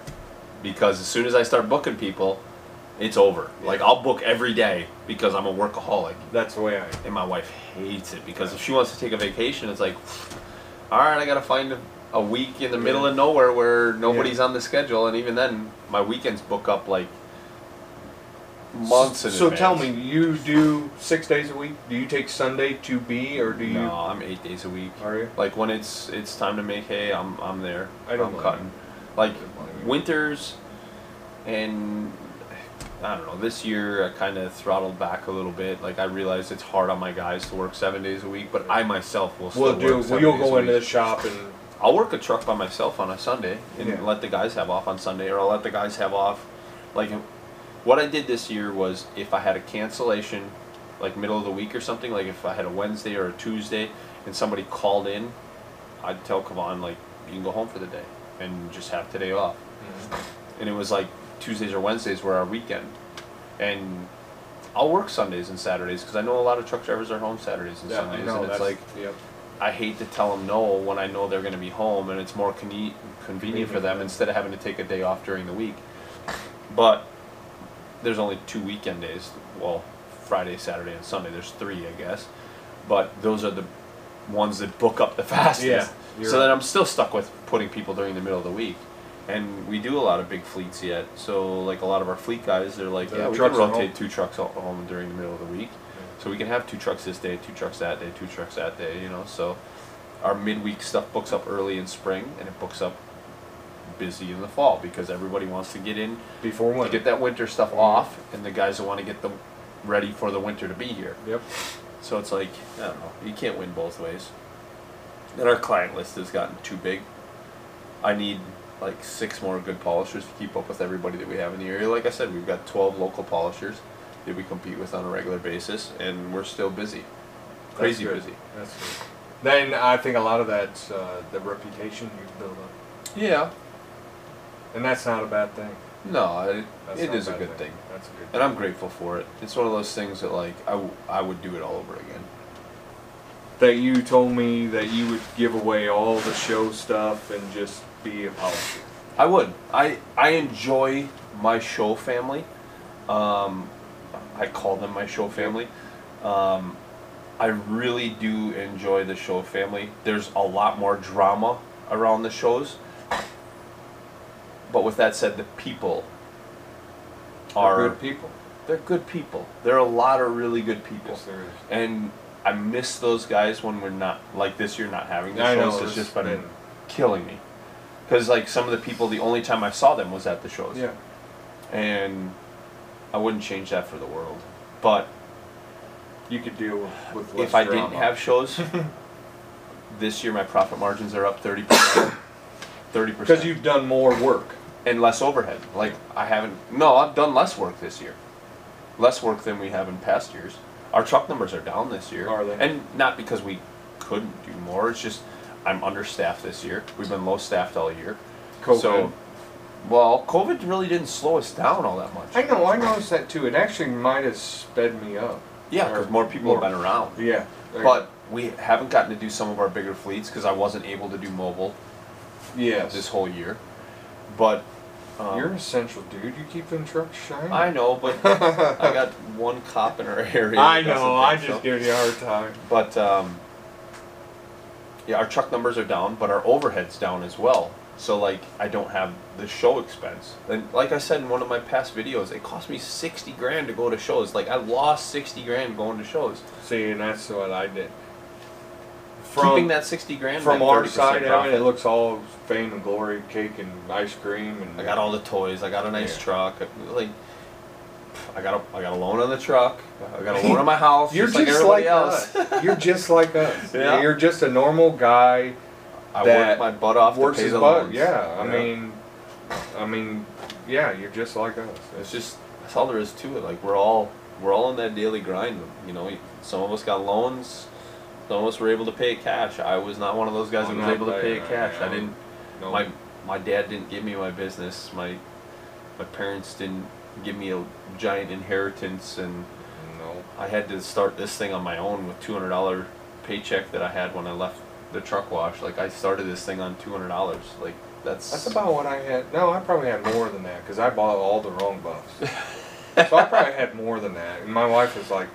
Speaker 1: Because as soon as I start booking people, it's over. Like I'll book every day because I'm a workaholic.
Speaker 2: That's the way I.
Speaker 1: And my wife hates it because if she wants to take a vacation, it's like, all right, I gotta find a, a week in the middle of nowhere where nobody's on the schedule, and even then, my weekends book up like months in
Speaker 2: So
Speaker 1: advance.
Speaker 2: tell me, you do six days a week? Do you take Sunday to be, or do you?
Speaker 1: No, I'm eight days a week.
Speaker 2: Are you?
Speaker 1: Like when it's it's time to make hay, I'm I'm there.
Speaker 2: I don't
Speaker 1: I'm cutting.
Speaker 2: you.
Speaker 1: Like
Speaker 2: I don't blame you.
Speaker 1: winters, and I don't know. This year I kind of throttled back a little bit. Like I realized it's hard on my guys to work seven days a week, but I myself will still
Speaker 2: We'll
Speaker 1: work
Speaker 2: do.
Speaker 1: seven
Speaker 2: Well, you'll go into the shop and.
Speaker 1: I'll work a truck by myself on a Sunday and
Speaker 2: Yeah.
Speaker 1: let the guys have off on Sunday, or I'll let the guys have off. Like, what I did this year was if I had a cancellation, like middle of the week or something, like if I had a Wednesday or a Tuesday and somebody called in, I'd tell Kavan, like, you can go home for the day and just have today off. Mm-hmm. And it was like Tuesdays or Wednesdays were our weekend. And I'll work Sundays and Saturdays because I know a lot of truck drivers are home Saturdays and
Speaker 2: Yeah,
Speaker 1: Sundays.
Speaker 2: know.
Speaker 1: and it's like,
Speaker 2: Yep.
Speaker 1: I hate to tell them no when I know they're going to be home and it's more convenient convenient for them instead of having to take a day off during the week. But there's only two weekend days. Well, Friday, Saturday, and Sunday. There's three, I guess. But those are the ones that book up the fastest.
Speaker 2: Yeah,
Speaker 1: so then. I'm still stuck with putting people during the middle of the week. And we do a lot of big fleets yet. So like a lot of our fleet guys, they're like,
Speaker 2: The
Speaker 1: yeah, we can rotate two trucks home during the middle of the week. So we can have two trucks this day, two trucks that day, two trucks that day, you know. So our midweek stuff books up early in spring and it books up busy in the fall because everybody wants to get in
Speaker 2: Before
Speaker 1: to get that winter stuff off and the guys that want to get them ready for the winter to be here.
Speaker 2: Yep.
Speaker 1: So it's like, I don't know, you can't win both ways. And our client list has gotten too big. I need like six more good polishers to keep up with everybody that we have in the area. Like I said, we've got 12 local polishers that we compete with on a regular basis, and we're still busy. Crazy busy.
Speaker 2: That's good. Then I think a lot of that's uh, the reputation you build up,
Speaker 1: Yeah.
Speaker 2: and that's not a bad thing.
Speaker 1: No, it, it a good thing.
Speaker 2: That's a good.
Speaker 1: And I'm grateful for it. It's one of those things that, like, I, w- I would do it all over again.
Speaker 2: that you told me that you would give away all the show stuff and just be a polisher.
Speaker 1: I would. I I enjoy my show family. Um, I call them my show family. Um, I really do enjoy the show family. There's a lot more drama around the shows. But with that said, the people are
Speaker 2: They're good people.
Speaker 1: they're good people. There are a lot of really good people.
Speaker 2: Yes, there is.
Speaker 1: And I miss those guys when we're not like this year not having the
Speaker 2: I know,
Speaker 1: shows. It's
Speaker 2: it's
Speaker 1: just been,
Speaker 2: been-
Speaker 1: killing me. Because like some of the people, the only time I saw them was at the shows.
Speaker 2: Yeah.
Speaker 1: And I wouldn't change that for the world. But
Speaker 2: You could deal with, with less
Speaker 1: if I
Speaker 2: drama.
Speaker 1: didn't have shows, this year my profit margins are up thirty percent. Thirty percent.
Speaker 2: because you've done more work.
Speaker 1: and less overhead. Like I haven't. No, I've done less work this year. Less work than we have in past years. Our truck numbers are down this year.
Speaker 2: Are they?
Speaker 1: And not because we couldn't do more. It's just I'm understaffed this year. We've been low staffed all year.
Speaker 2: COVID.
Speaker 1: So, well, COVID really didn't slow us down all that much.
Speaker 2: I know, I noticed that too. It actually might have sped me up.
Speaker 1: yeah, because more people have been around.
Speaker 2: Yeah.
Speaker 1: But we haven't gotten to do some of our bigger fleets because I wasn't able to do mobile
Speaker 2: yes.
Speaker 1: this whole year. But um,
Speaker 2: You're an essential dude. You keep them trucks shining.
Speaker 1: I know, but I got one cop in our area.
Speaker 2: I know. I just
Speaker 1: so.
Speaker 2: giving you a hard time.
Speaker 1: But um, yeah, our truck numbers are down, but our overhead's down as well. So like, I don't have the show expense. And like I said in one of my past videos, it cost me sixty grand to go to shows. Like I lost sixty grand going to shows.
Speaker 2: See, and that's what I did.
Speaker 1: Keeping that sixty grand
Speaker 2: from our side, I mean, it looks all fame and glory, cake and ice cream, and
Speaker 1: I got all the toys. I got a nice
Speaker 2: Yeah.
Speaker 1: truck. Like, I got a I got a loan on the truck. I got a loan on my house.
Speaker 2: You're
Speaker 1: just,
Speaker 2: just,
Speaker 1: like everybody
Speaker 2: like
Speaker 1: else.
Speaker 2: us. You're just like us.
Speaker 1: Yeah.
Speaker 2: You're just a normal guy.
Speaker 1: I
Speaker 2: that
Speaker 1: worked my butt off
Speaker 2: works
Speaker 1: to pay
Speaker 2: his
Speaker 1: the
Speaker 2: butt.
Speaker 1: loans.
Speaker 2: Yeah, I mean, I mean, yeah, you're just like us.
Speaker 1: It's just that's all there is to it. Like we're all we're all in that daily grind. You know, some of us got loans. Some of us were able to pay it cash. I was not one of those guys
Speaker 2: I'm
Speaker 1: that was able to pay it cash. I
Speaker 2: I'm-
Speaker 1: didn't.
Speaker 2: no,
Speaker 1: My my dad didn't give me my business. My my parents didn't give me a giant inheritance, and
Speaker 2: no.
Speaker 1: I had to start this thing on my own with two hundred dollar paycheck that I had when I left the truck wash. Like I started this thing on two hundred dollars. Like that's
Speaker 2: That's about what I had. No, I probably had more than that because I bought all the wrong buffs. so I probably had more than that. And my wife was like,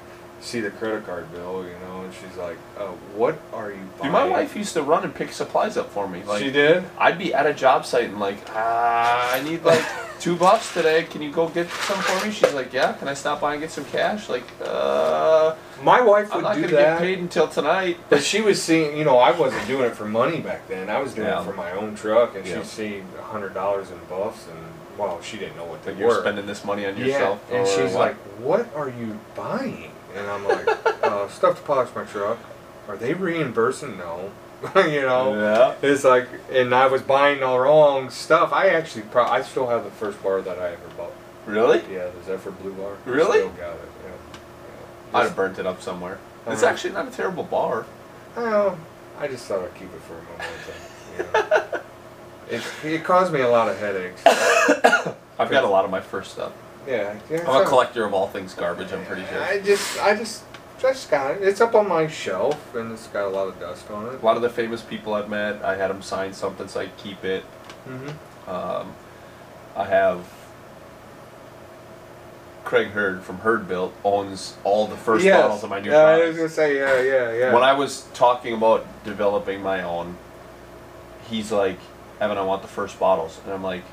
Speaker 2: "See the credit card bill, you know?" And she's like, "Oh, what are you buying?"
Speaker 1: Dude, my wife used to run and pick supplies up for me. Like
Speaker 2: she did.
Speaker 1: I'd be at a job site and like, ah, I need like two bucks today. Can you go get some for me? She's like, yeah. Can I stop by and get some cash? Like, uh,
Speaker 2: My wife
Speaker 1: I'm
Speaker 2: would
Speaker 1: not
Speaker 2: do
Speaker 1: gonna
Speaker 2: that.
Speaker 1: get paid until tonight.
Speaker 2: But she was seeing, you know, I wasn't doing it for money back then. I was doing
Speaker 1: Yeah.
Speaker 2: it for my own truck, and
Speaker 1: Yeah.
Speaker 2: she'd see a hundred dollars in buffs, and well, she didn't know what they
Speaker 1: you're
Speaker 2: were.
Speaker 1: spending this money on yourself.
Speaker 2: yeah,
Speaker 1: and
Speaker 2: she's
Speaker 1: what?
Speaker 2: like, "What are you buying?" And I'm like, uh, "Stuff to polish my truck." Are they reimbursing? No, you know.
Speaker 1: yeah.
Speaker 2: It's like, and I was buying the wrong stuff. I actually, pro- I still have the first bar that I ever bought.
Speaker 1: Really?
Speaker 2: Yeah, the Zephyr Blue Bar. I
Speaker 1: Really?
Speaker 2: Still got it. Yeah. yeah.
Speaker 1: I'd have burnt it up somewhere. It's
Speaker 2: Uh-huh.
Speaker 1: actually not a terrible bar.
Speaker 2: Well, I just thought I'd keep it for a moment. You know. it, it caused me a lot of headaches.
Speaker 1: I've got a lot of my first stuff.
Speaker 2: Yeah.
Speaker 1: I'm a collector of all things garbage. I'm pretty sure.
Speaker 2: I just, I just, just got it. It's up on my shelf, and it's got a lot of dust on it.
Speaker 1: A lot of the famous people I've met, I had them sign something so I keep it.
Speaker 2: Mm-hmm.
Speaker 1: Um, I have Craig Hurd from Hurd Built owns all the first
Speaker 2: yes.
Speaker 1: bottles of my new
Speaker 2: yeah, I was gonna say, yeah, yeah, yeah.
Speaker 1: When I was talking about developing my own, he's like, Evan, I want the first bottles. And I'm like,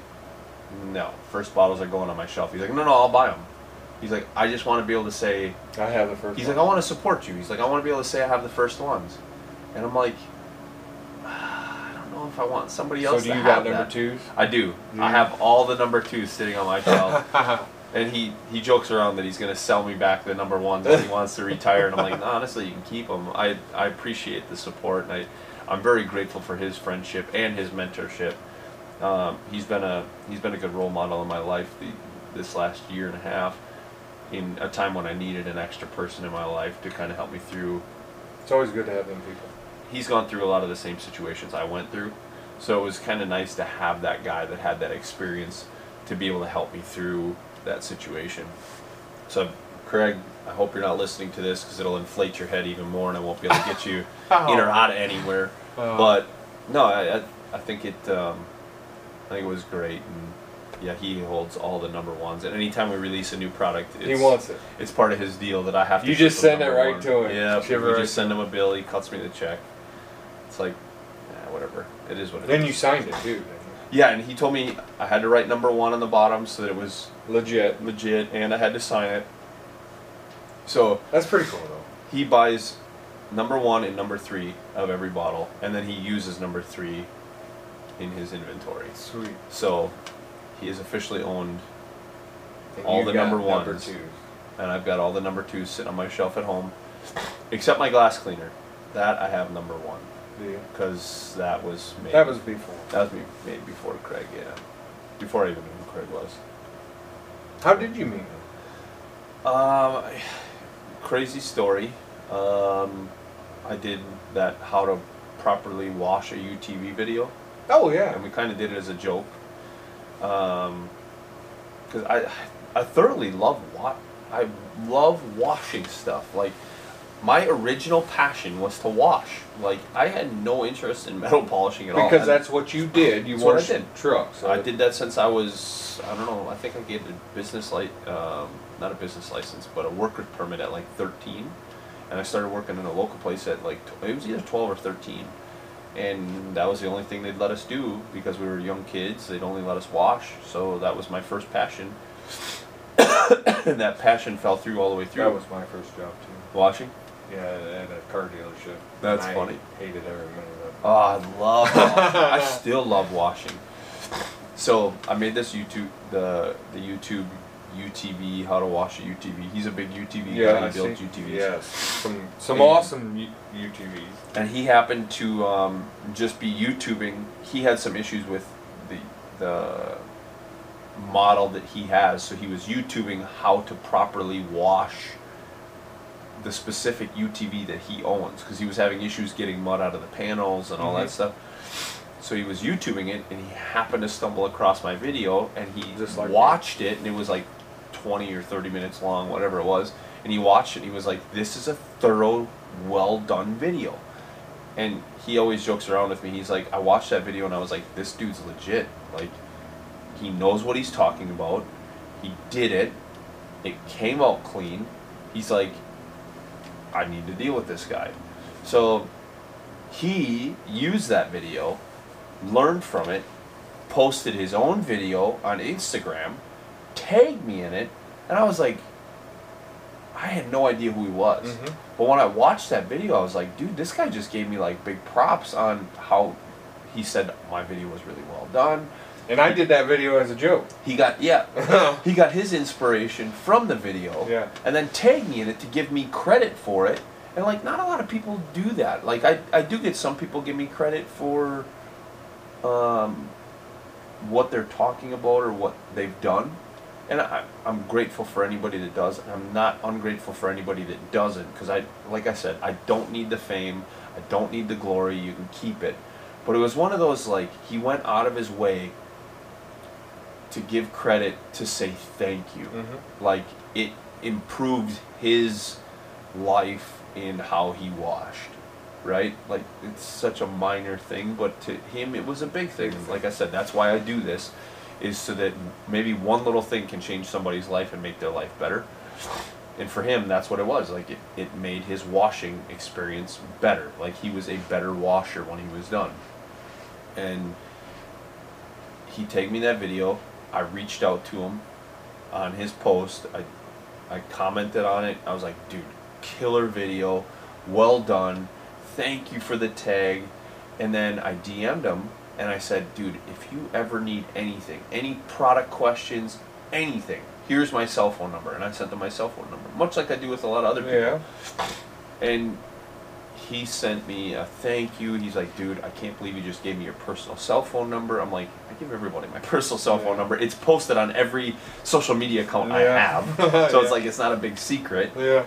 Speaker 1: no, first bottles are going on my shelf. He's like, no, no, I'll buy them. He's like, I just want to be able to say,
Speaker 2: I have the first.
Speaker 1: he's
Speaker 2: one.
Speaker 1: like, I want to support you. He's like, I want to be able to say I have the first ones. And I'm like, I don't know if I want somebody else.
Speaker 2: So
Speaker 1: do
Speaker 2: you
Speaker 1: have
Speaker 2: got number
Speaker 1: that.
Speaker 2: twos?
Speaker 1: I do. I
Speaker 2: mm-hmm.
Speaker 1: have all the number twos sitting on my shelf. And he, he jokes around that he's going to sell me back the number ones that he wants to retire. And I'm like, no, honestly, you can keep them. I, I appreciate the support. And I, I'm very grateful for his friendship and his mentorship. Um, he's been a he's been a good role model in my life the, this last year and a half. In a time when I needed an extra person in my life to kind of help me through.
Speaker 2: It's always good to have them people.
Speaker 1: He's gone through a lot of the same situations I went through, so it was kind of nice to have that guy that had that experience to be able to help me through that situation. So, Craig, I hope you're not listening to this because it'll inflate your head even more, and I won't be able to get you in or out of anywhere.
Speaker 2: Uh,
Speaker 1: But no, I, I, I think it um, think it was great, and yeah, he holds all the number ones. And anytime we release a new product, it's,
Speaker 2: he wants it.
Speaker 1: it's part of his deal that I have to.
Speaker 2: You just send it right
Speaker 1: one.
Speaker 2: to him.
Speaker 1: Yeah, we
Speaker 2: right
Speaker 1: just send him a bill. He cuts me the check. It's like, yeah, whatever. It is what it is.
Speaker 2: Then you signed it too.
Speaker 1: Yeah, and he told me I had to write number one on the bottom so that it was?
Speaker 2: Legit.
Speaker 1: legit, and I had to sign it. So
Speaker 2: That's pretty cool though.
Speaker 1: he buys number one and number three of every bottle, and then he uses number three in his inventory.
Speaker 2: Sweet.
Speaker 1: So he is officially owned,
Speaker 2: And
Speaker 1: All the number ones.
Speaker 2: twos.
Speaker 1: and I've got all the number twos sitting on my shelf at home, except my glass cleaner. That I have number one because that was made.
Speaker 2: That was before.
Speaker 1: that was made before Craig. Yeah. before I even knew who Craig was.
Speaker 6: How did you meet him?
Speaker 1: Um, crazy story. Um, I did that how to properly wash a UTV video,
Speaker 6: Oh yeah.
Speaker 1: and we kind of did it as a joke. Um, because I, I thoroughly love wa- I love washing stuff. Like, my original passion was to wash. Like, I had no interest in metal polishing at all.
Speaker 6: Because that's what you did. You
Speaker 1: what
Speaker 6: washed
Speaker 1: did.
Speaker 6: trucks.
Speaker 1: I did that since I was I don't know I think I gave a business like um, not a business license but a worker permit at like 13 and I started working in a local place at like it was either 12 or 13 and that was the only thing they'd let us do because we were young kids they'd only let us wash so that was my first passion and that passion fell through all the way through
Speaker 6: That was my first job too.
Speaker 1: washing
Speaker 6: Yeah, at a car dealership.
Speaker 1: That's
Speaker 6: I
Speaker 1: funny.
Speaker 6: Hated every minute of it.
Speaker 1: Oh, I love. I still love washing. So I made this YouTube the the YouTube UTV how to wash a UTV. He's a big UTV
Speaker 6: yeah,
Speaker 1: guy.
Speaker 6: I
Speaker 1: He builds. UTVs.
Speaker 6: Yes, some some awesome U- UTVs.
Speaker 1: And he happened to um, just be YouTubing. He had some issues with the the model that he has, so he was YouTubing how to properly wash the specific UTV that he owns because he was having issues getting mud out of the panels and all that
Speaker 6: Mhm.
Speaker 1: stuff. So he was YouTubing it, and he happened to stumble across my video, and he
Speaker 6: Just like
Speaker 1: watched it, and it was like twenty or thirty minutes long, whatever it was. And he watched it, he was like, "This is a thorough, well done video." And he always jokes around with me. He's like, "I watched that video, and I was like, this dude's legit. Like, he knows what he's talking about. He did it. It came out clean. He's like, I need to deal with this guy. So he used that video, learned from it, posted his own video on Instagram, tagged me in it, and I was like, I had no idea who he was.
Speaker 6: Mhm.
Speaker 1: But when I watched that video, I was like, dude, this guy just gave me like big props on how he said my video was really well done.
Speaker 6: And I did that video as a joke.
Speaker 1: He got yeah, he got his inspiration from the video
Speaker 6: Yeah.
Speaker 1: and then tagged me in it to give me credit for it and like not a lot of people do that like i, I do get some people give me credit for um, what they're talking about or what they've done and I, i'm grateful for anybody that does and i'm not ungrateful for anybody that doesn't because i like i said i don't need the fame i don't need the glory you can keep it. But it was one of those like he went out of his way to give credit to say thank you.
Speaker 6: Mm-hmm.
Speaker 1: like it improved his life in how he washed right? Like it's such a minor thing but to him it was a big thing. Like i said that's why i do this is so that maybe one little thing can change somebody's life and make their life better. And for him that's what it was. Like it, it made his washing experience better. Like he was a better washer when he was done. And he tagged me that video. I reached out to him on his post. I i commented on it. I was like dude killer video. Well done. Thank you for the tag. And then i dm'd him and i said dude if you ever need anything any product questions anything here's my cell phone number and i sent him my cell phone number much like i do with a lot of other people
Speaker 6: Yeah.
Speaker 1: and he sent me a thank you. He's like, dude, I can't believe you just gave me your personal cell phone number. I'm like, I give everybody my personal cell phone
Speaker 6: Yeah.
Speaker 1: number. It's posted on every social media account I have. So
Speaker 6: Yeah.
Speaker 1: it's like it's not a big secret.
Speaker 6: Yeah.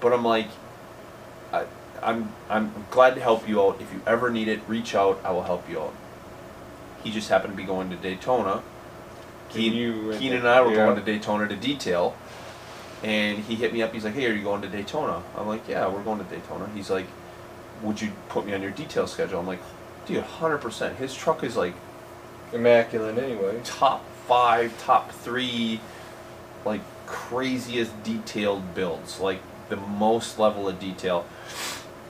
Speaker 1: But I'm like, I, I'm I'm glad to help you out. If you ever need it, reach out. I will help you out. He just happened to be going to Daytona. Keen,
Speaker 6: you went
Speaker 1: Keenan and. I were
Speaker 6: Yeah.
Speaker 1: going to Daytona to detail, and he hit me up. He's like, "Hey, are you going to Daytona?" I'm like, "Yeah, we're going to Daytona." He's like, "Would you put me on your detail schedule?" I'm like, "Dude, 100%." His truck is like
Speaker 6: Immaculate anyway.
Speaker 1: top five, top three, like craziest detailed builds, like the most level of detail.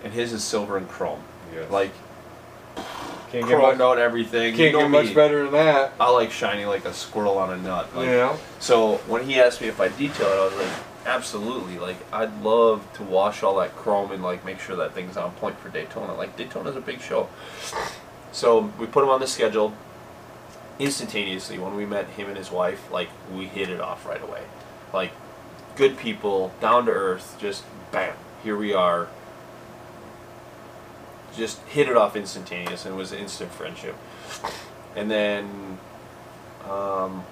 Speaker 1: And his is silver and chrome,
Speaker 6: Yes.
Speaker 1: like
Speaker 6: can't get much,
Speaker 1: out everything.
Speaker 6: can't
Speaker 1: you know
Speaker 6: get much
Speaker 1: me.
Speaker 6: better than that.
Speaker 1: I like shiny like a squirrel on a nut. Like,
Speaker 6: know.
Speaker 1: So when he asked me if I detail it, I was like, absolutely. Like I'd love to wash all that chrome and like make sure that thing's on point for Daytona. Like Daytona's a big show. So we put him on the schedule. Instantaneously, when we met him and his wife, like we hit it off right away. Like good people, down to earth, just bam, here we are. Just hit it off instantaneous, and it was instant friendship. And then um,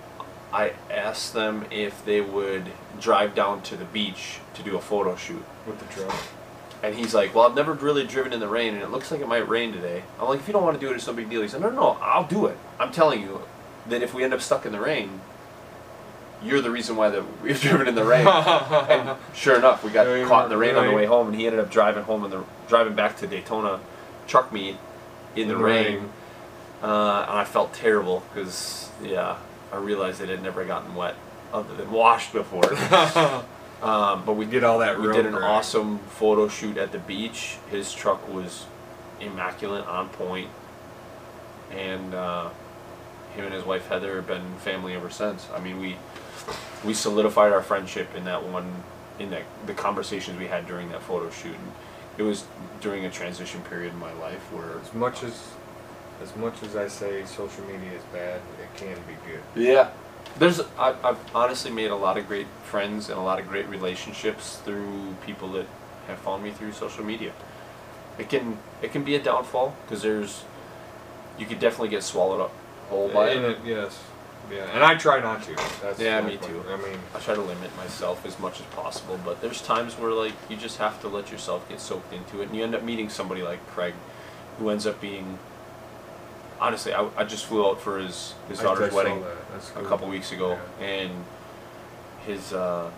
Speaker 1: I asked them if they would drive down to the beach to do a photo shoot.
Speaker 2: With the truck.
Speaker 1: And he's like, "Well, I've never really driven in the rain, and it looks like it might rain today." I'm like, "If you don't want to do it, it's no big deal." He said, "No, no, no, I'll do it. I'm telling you that if we end up stuck in the rain, you're the reason why that we've driven in the rain." and sure enough, we got caught in the rain on the way home, and he ended up driving home and the driving back to Daytona truck meet in the,
Speaker 2: the
Speaker 1: rain.
Speaker 2: rain.
Speaker 1: Uh, and I felt terrible because yeah, I realized it had never gotten wet other than washed before. um, but we
Speaker 2: Get all that
Speaker 1: we did an awesome photo shoot at the beach. His truck was immaculate, on point, and uh, him and his wife Heather have been family ever since. I mean, we we solidified our friendship in that one, in that the conversations we had during that photo shoot. And it was during a transition period in my life where
Speaker 2: As much as, as much as I say social media is bad, it can be good.
Speaker 1: Yeah. There's I, I've honestly made a lot of great friends and a lot of great relationships through people that have found me through social media. It can it can be a downfall because there's you could definitely get swallowed up whole by it.
Speaker 2: it- yes. Yeah, and I try not to. That's
Speaker 1: Yeah, me
Speaker 2: point.
Speaker 1: too.
Speaker 2: I mean,
Speaker 1: I try to limit myself as much as possible, but there's times where like you just have to let yourself get soaked into it, and you end up meeting somebody like Craig, who ends up being. Honestly, I, I just flew out for his his
Speaker 2: I- I
Speaker 1: daughter's wedding
Speaker 2: that. That's
Speaker 1: a couple weeks ago,
Speaker 2: Yeah.
Speaker 1: and his uh,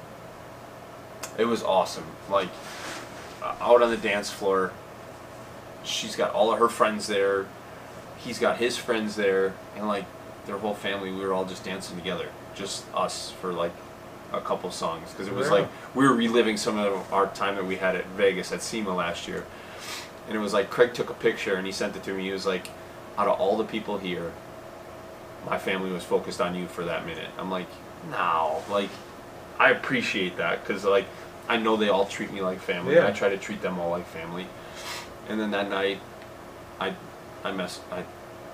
Speaker 1: it was awesome. Like uh, out on the dance floor, she's got all of her friends there. He's got his friends there, and like their whole family. We were all just dancing together, just us for like a couple songs because it was
Speaker 2: Yeah.
Speaker 1: like we were reliving some of our time that we had at Vegas at SEMA last year. And it was like Craig took a picture and he sent it to me. He was like, out of all the people here, my family was focused on you for that minute. I'm like, no, like, I appreciate that because like I know they all treat me like family.
Speaker 2: Yeah.
Speaker 1: I try to treat them all like family. And then that night, I, I mess, I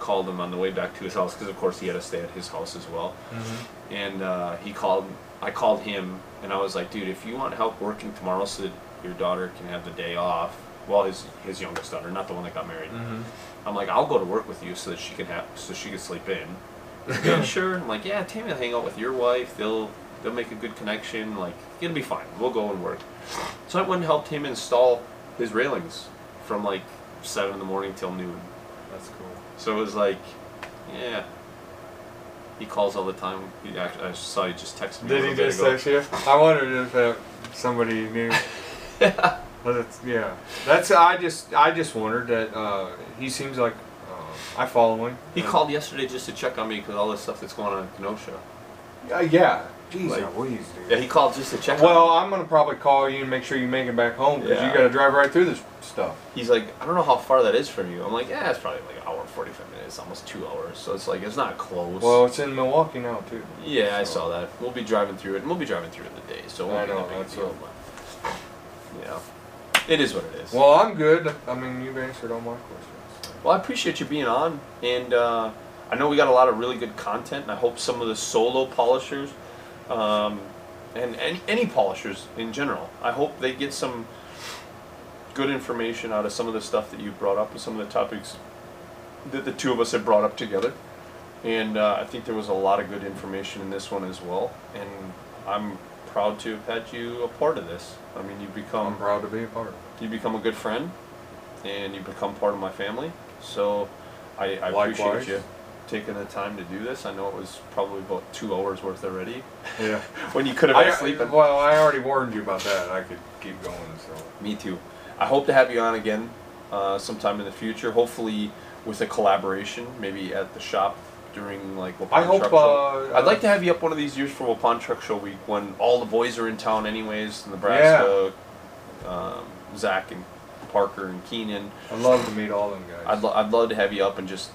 Speaker 1: called him on the way back to his house because of course he had to stay at his house as well.
Speaker 2: Mhm.
Speaker 1: And uh, he called, I called him and I was like, dude, if you want help working tomorrow so that your daughter can have the day off, well, his his youngest daughter, not the one that got married.
Speaker 2: Mhm.
Speaker 1: I'm like, I'll go to work with you so that she can have, so she can sleep in. "Yeah, sure. I'm like, yeah, Tammy will hang out with your wife. They'll they'll make a good connection. Like, it'll be fine. We'll go and work. So I went and helped him install his railings from like seven in the morning till noon. So it was like, yeah. He calls all the time. He actually, I saw he just texted me.
Speaker 2: Did he just text you? I wondered if uh, somebody knew.
Speaker 1: yeah.
Speaker 2: But it's, yeah, that's I just I just wondered that uh, he seems like uh, I follow him.
Speaker 1: He called yesterday just to check on me because all this stuff that's going on in Kenosha.
Speaker 2: Uh, yeah. Jeez,
Speaker 1: Like-
Speaker 2: Louise, dude.
Speaker 1: Yeah, he called just to check.
Speaker 2: well. I'm gonna probably call you and make sure you make it back home because
Speaker 1: Yeah.
Speaker 2: you got to drive right through this stuff.
Speaker 1: he's like, I don't know how far that is from you. I'm like, yeah, it's probably like an hour and 45 minutes, almost two hours. So it's like, it's not close.
Speaker 2: Well, it's in Milwaukee now too.
Speaker 1: yeah, I saw that. We'll be driving through it, and we'll be driving through it in the day. So it won't
Speaker 2: I know,
Speaker 1: a
Speaker 2: that's
Speaker 1: deal, but, you know, it is what it is.
Speaker 2: Well, I'm good. I mean, you've answered all my questions.
Speaker 1: Well, I appreciate you being on, and uh, I know we got a lot of really good content, and I hope some of the solo polishers, um, and any, any polishers in general, I hope they get some good information out of some of the stuff that you brought up and some of the topics that the two of us had brought up together. And uh, I think there was a lot of good information in this one as well, and I'm proud to have had you a part of this. I mean, you've become
Speaker 2: I'm proud to be a part of it.
Speaker 1: you become a good friend and you become part of my family. So I, I appreciate you taking the time to do this. I know it was probably about two hours worth already
Speaker 2: Yeah.
Speaker 1: when you could have been
Speaker 2: I,
Speaker 1: sleeping.
Speaker 2: well, I already warned you about that. I could keep going. So
Speaker 1: Me too. I hope to have you on again uh, sometime in the future. Hopefully with a collaboration, maybe at the shop during like Waupun
Speaker 2: I hope.
Speaker 1: Truck Show.
Speaker 2: Uh,
Speaker 1: I'd like to have you up one of these years for Waupun Truck Show week when all the boys are in town anyways. Nebraska, um, Zach and Parker and Keenan.
Speaker 2: I'd love to meet all them guys.
Speaker 1: I'd, lo- I'd love to have you up and just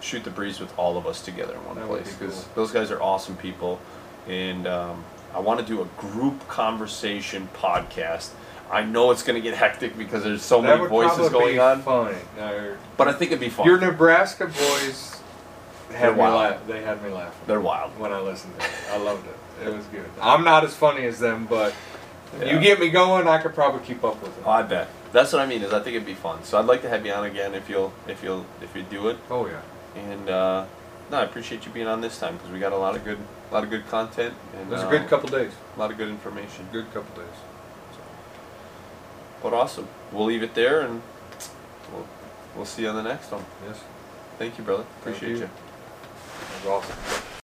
Speaker 1: shoot the breeze with all of us together in one
Speaker 2: That
Speaker 1: place
Speaker 2: be
Speaker 1: because
Speaker 2: cool.
Speaker 1: those guys are awesome people, and um, I want to do a group conversation podcast. I know it's going to get hectic because there's so
Speaker 2: that
Speaker 1: many
Speaker 2: would
Speaker 1: voices going
Speaker 2: be
Speaker 1: on.
Speaker 2: Uh,
Speaker 1: but I think it'd be fun.
Speaker 2: Your Nebraska boys had me
Speaker 1: wild.
Speaker 2: laugh. They had me laughing
Speaker 1: They're wild.
Speaker 2: when I listened to it. I loved it. It was good. I'm not as funny as them, but
Speaker 1: Yeah.
Speaker 2: you get me going, I could probably keep up with it.
Speaker 1: Oh, I bet. That's what I mean. Is I think it'd be fun. So I'd like to have you on again if you'll if you'll if you do it.
Speaker 2: Oh yeah.
Speaker 1: And uh, no, I appreciate you being on this time because we got a lot of good, a lot of good content and
Speaker 2: It was a
Speaker 1: uh,
Speaker 2: good couple days.
Speaker 1: a lot of good information.
Speaker 2: Good couple days.
Speaker 1: But awesome. We'll leave it there and we'll, we'll see you on the next one.
Speaker 2: Yes,
Speaker 1: Thank you, brother.
Speaker 2: Thank
Speaker 1: Appreciate
Speaker 2: you.
Speaker 1: you.
Speaker 2: that was awesome.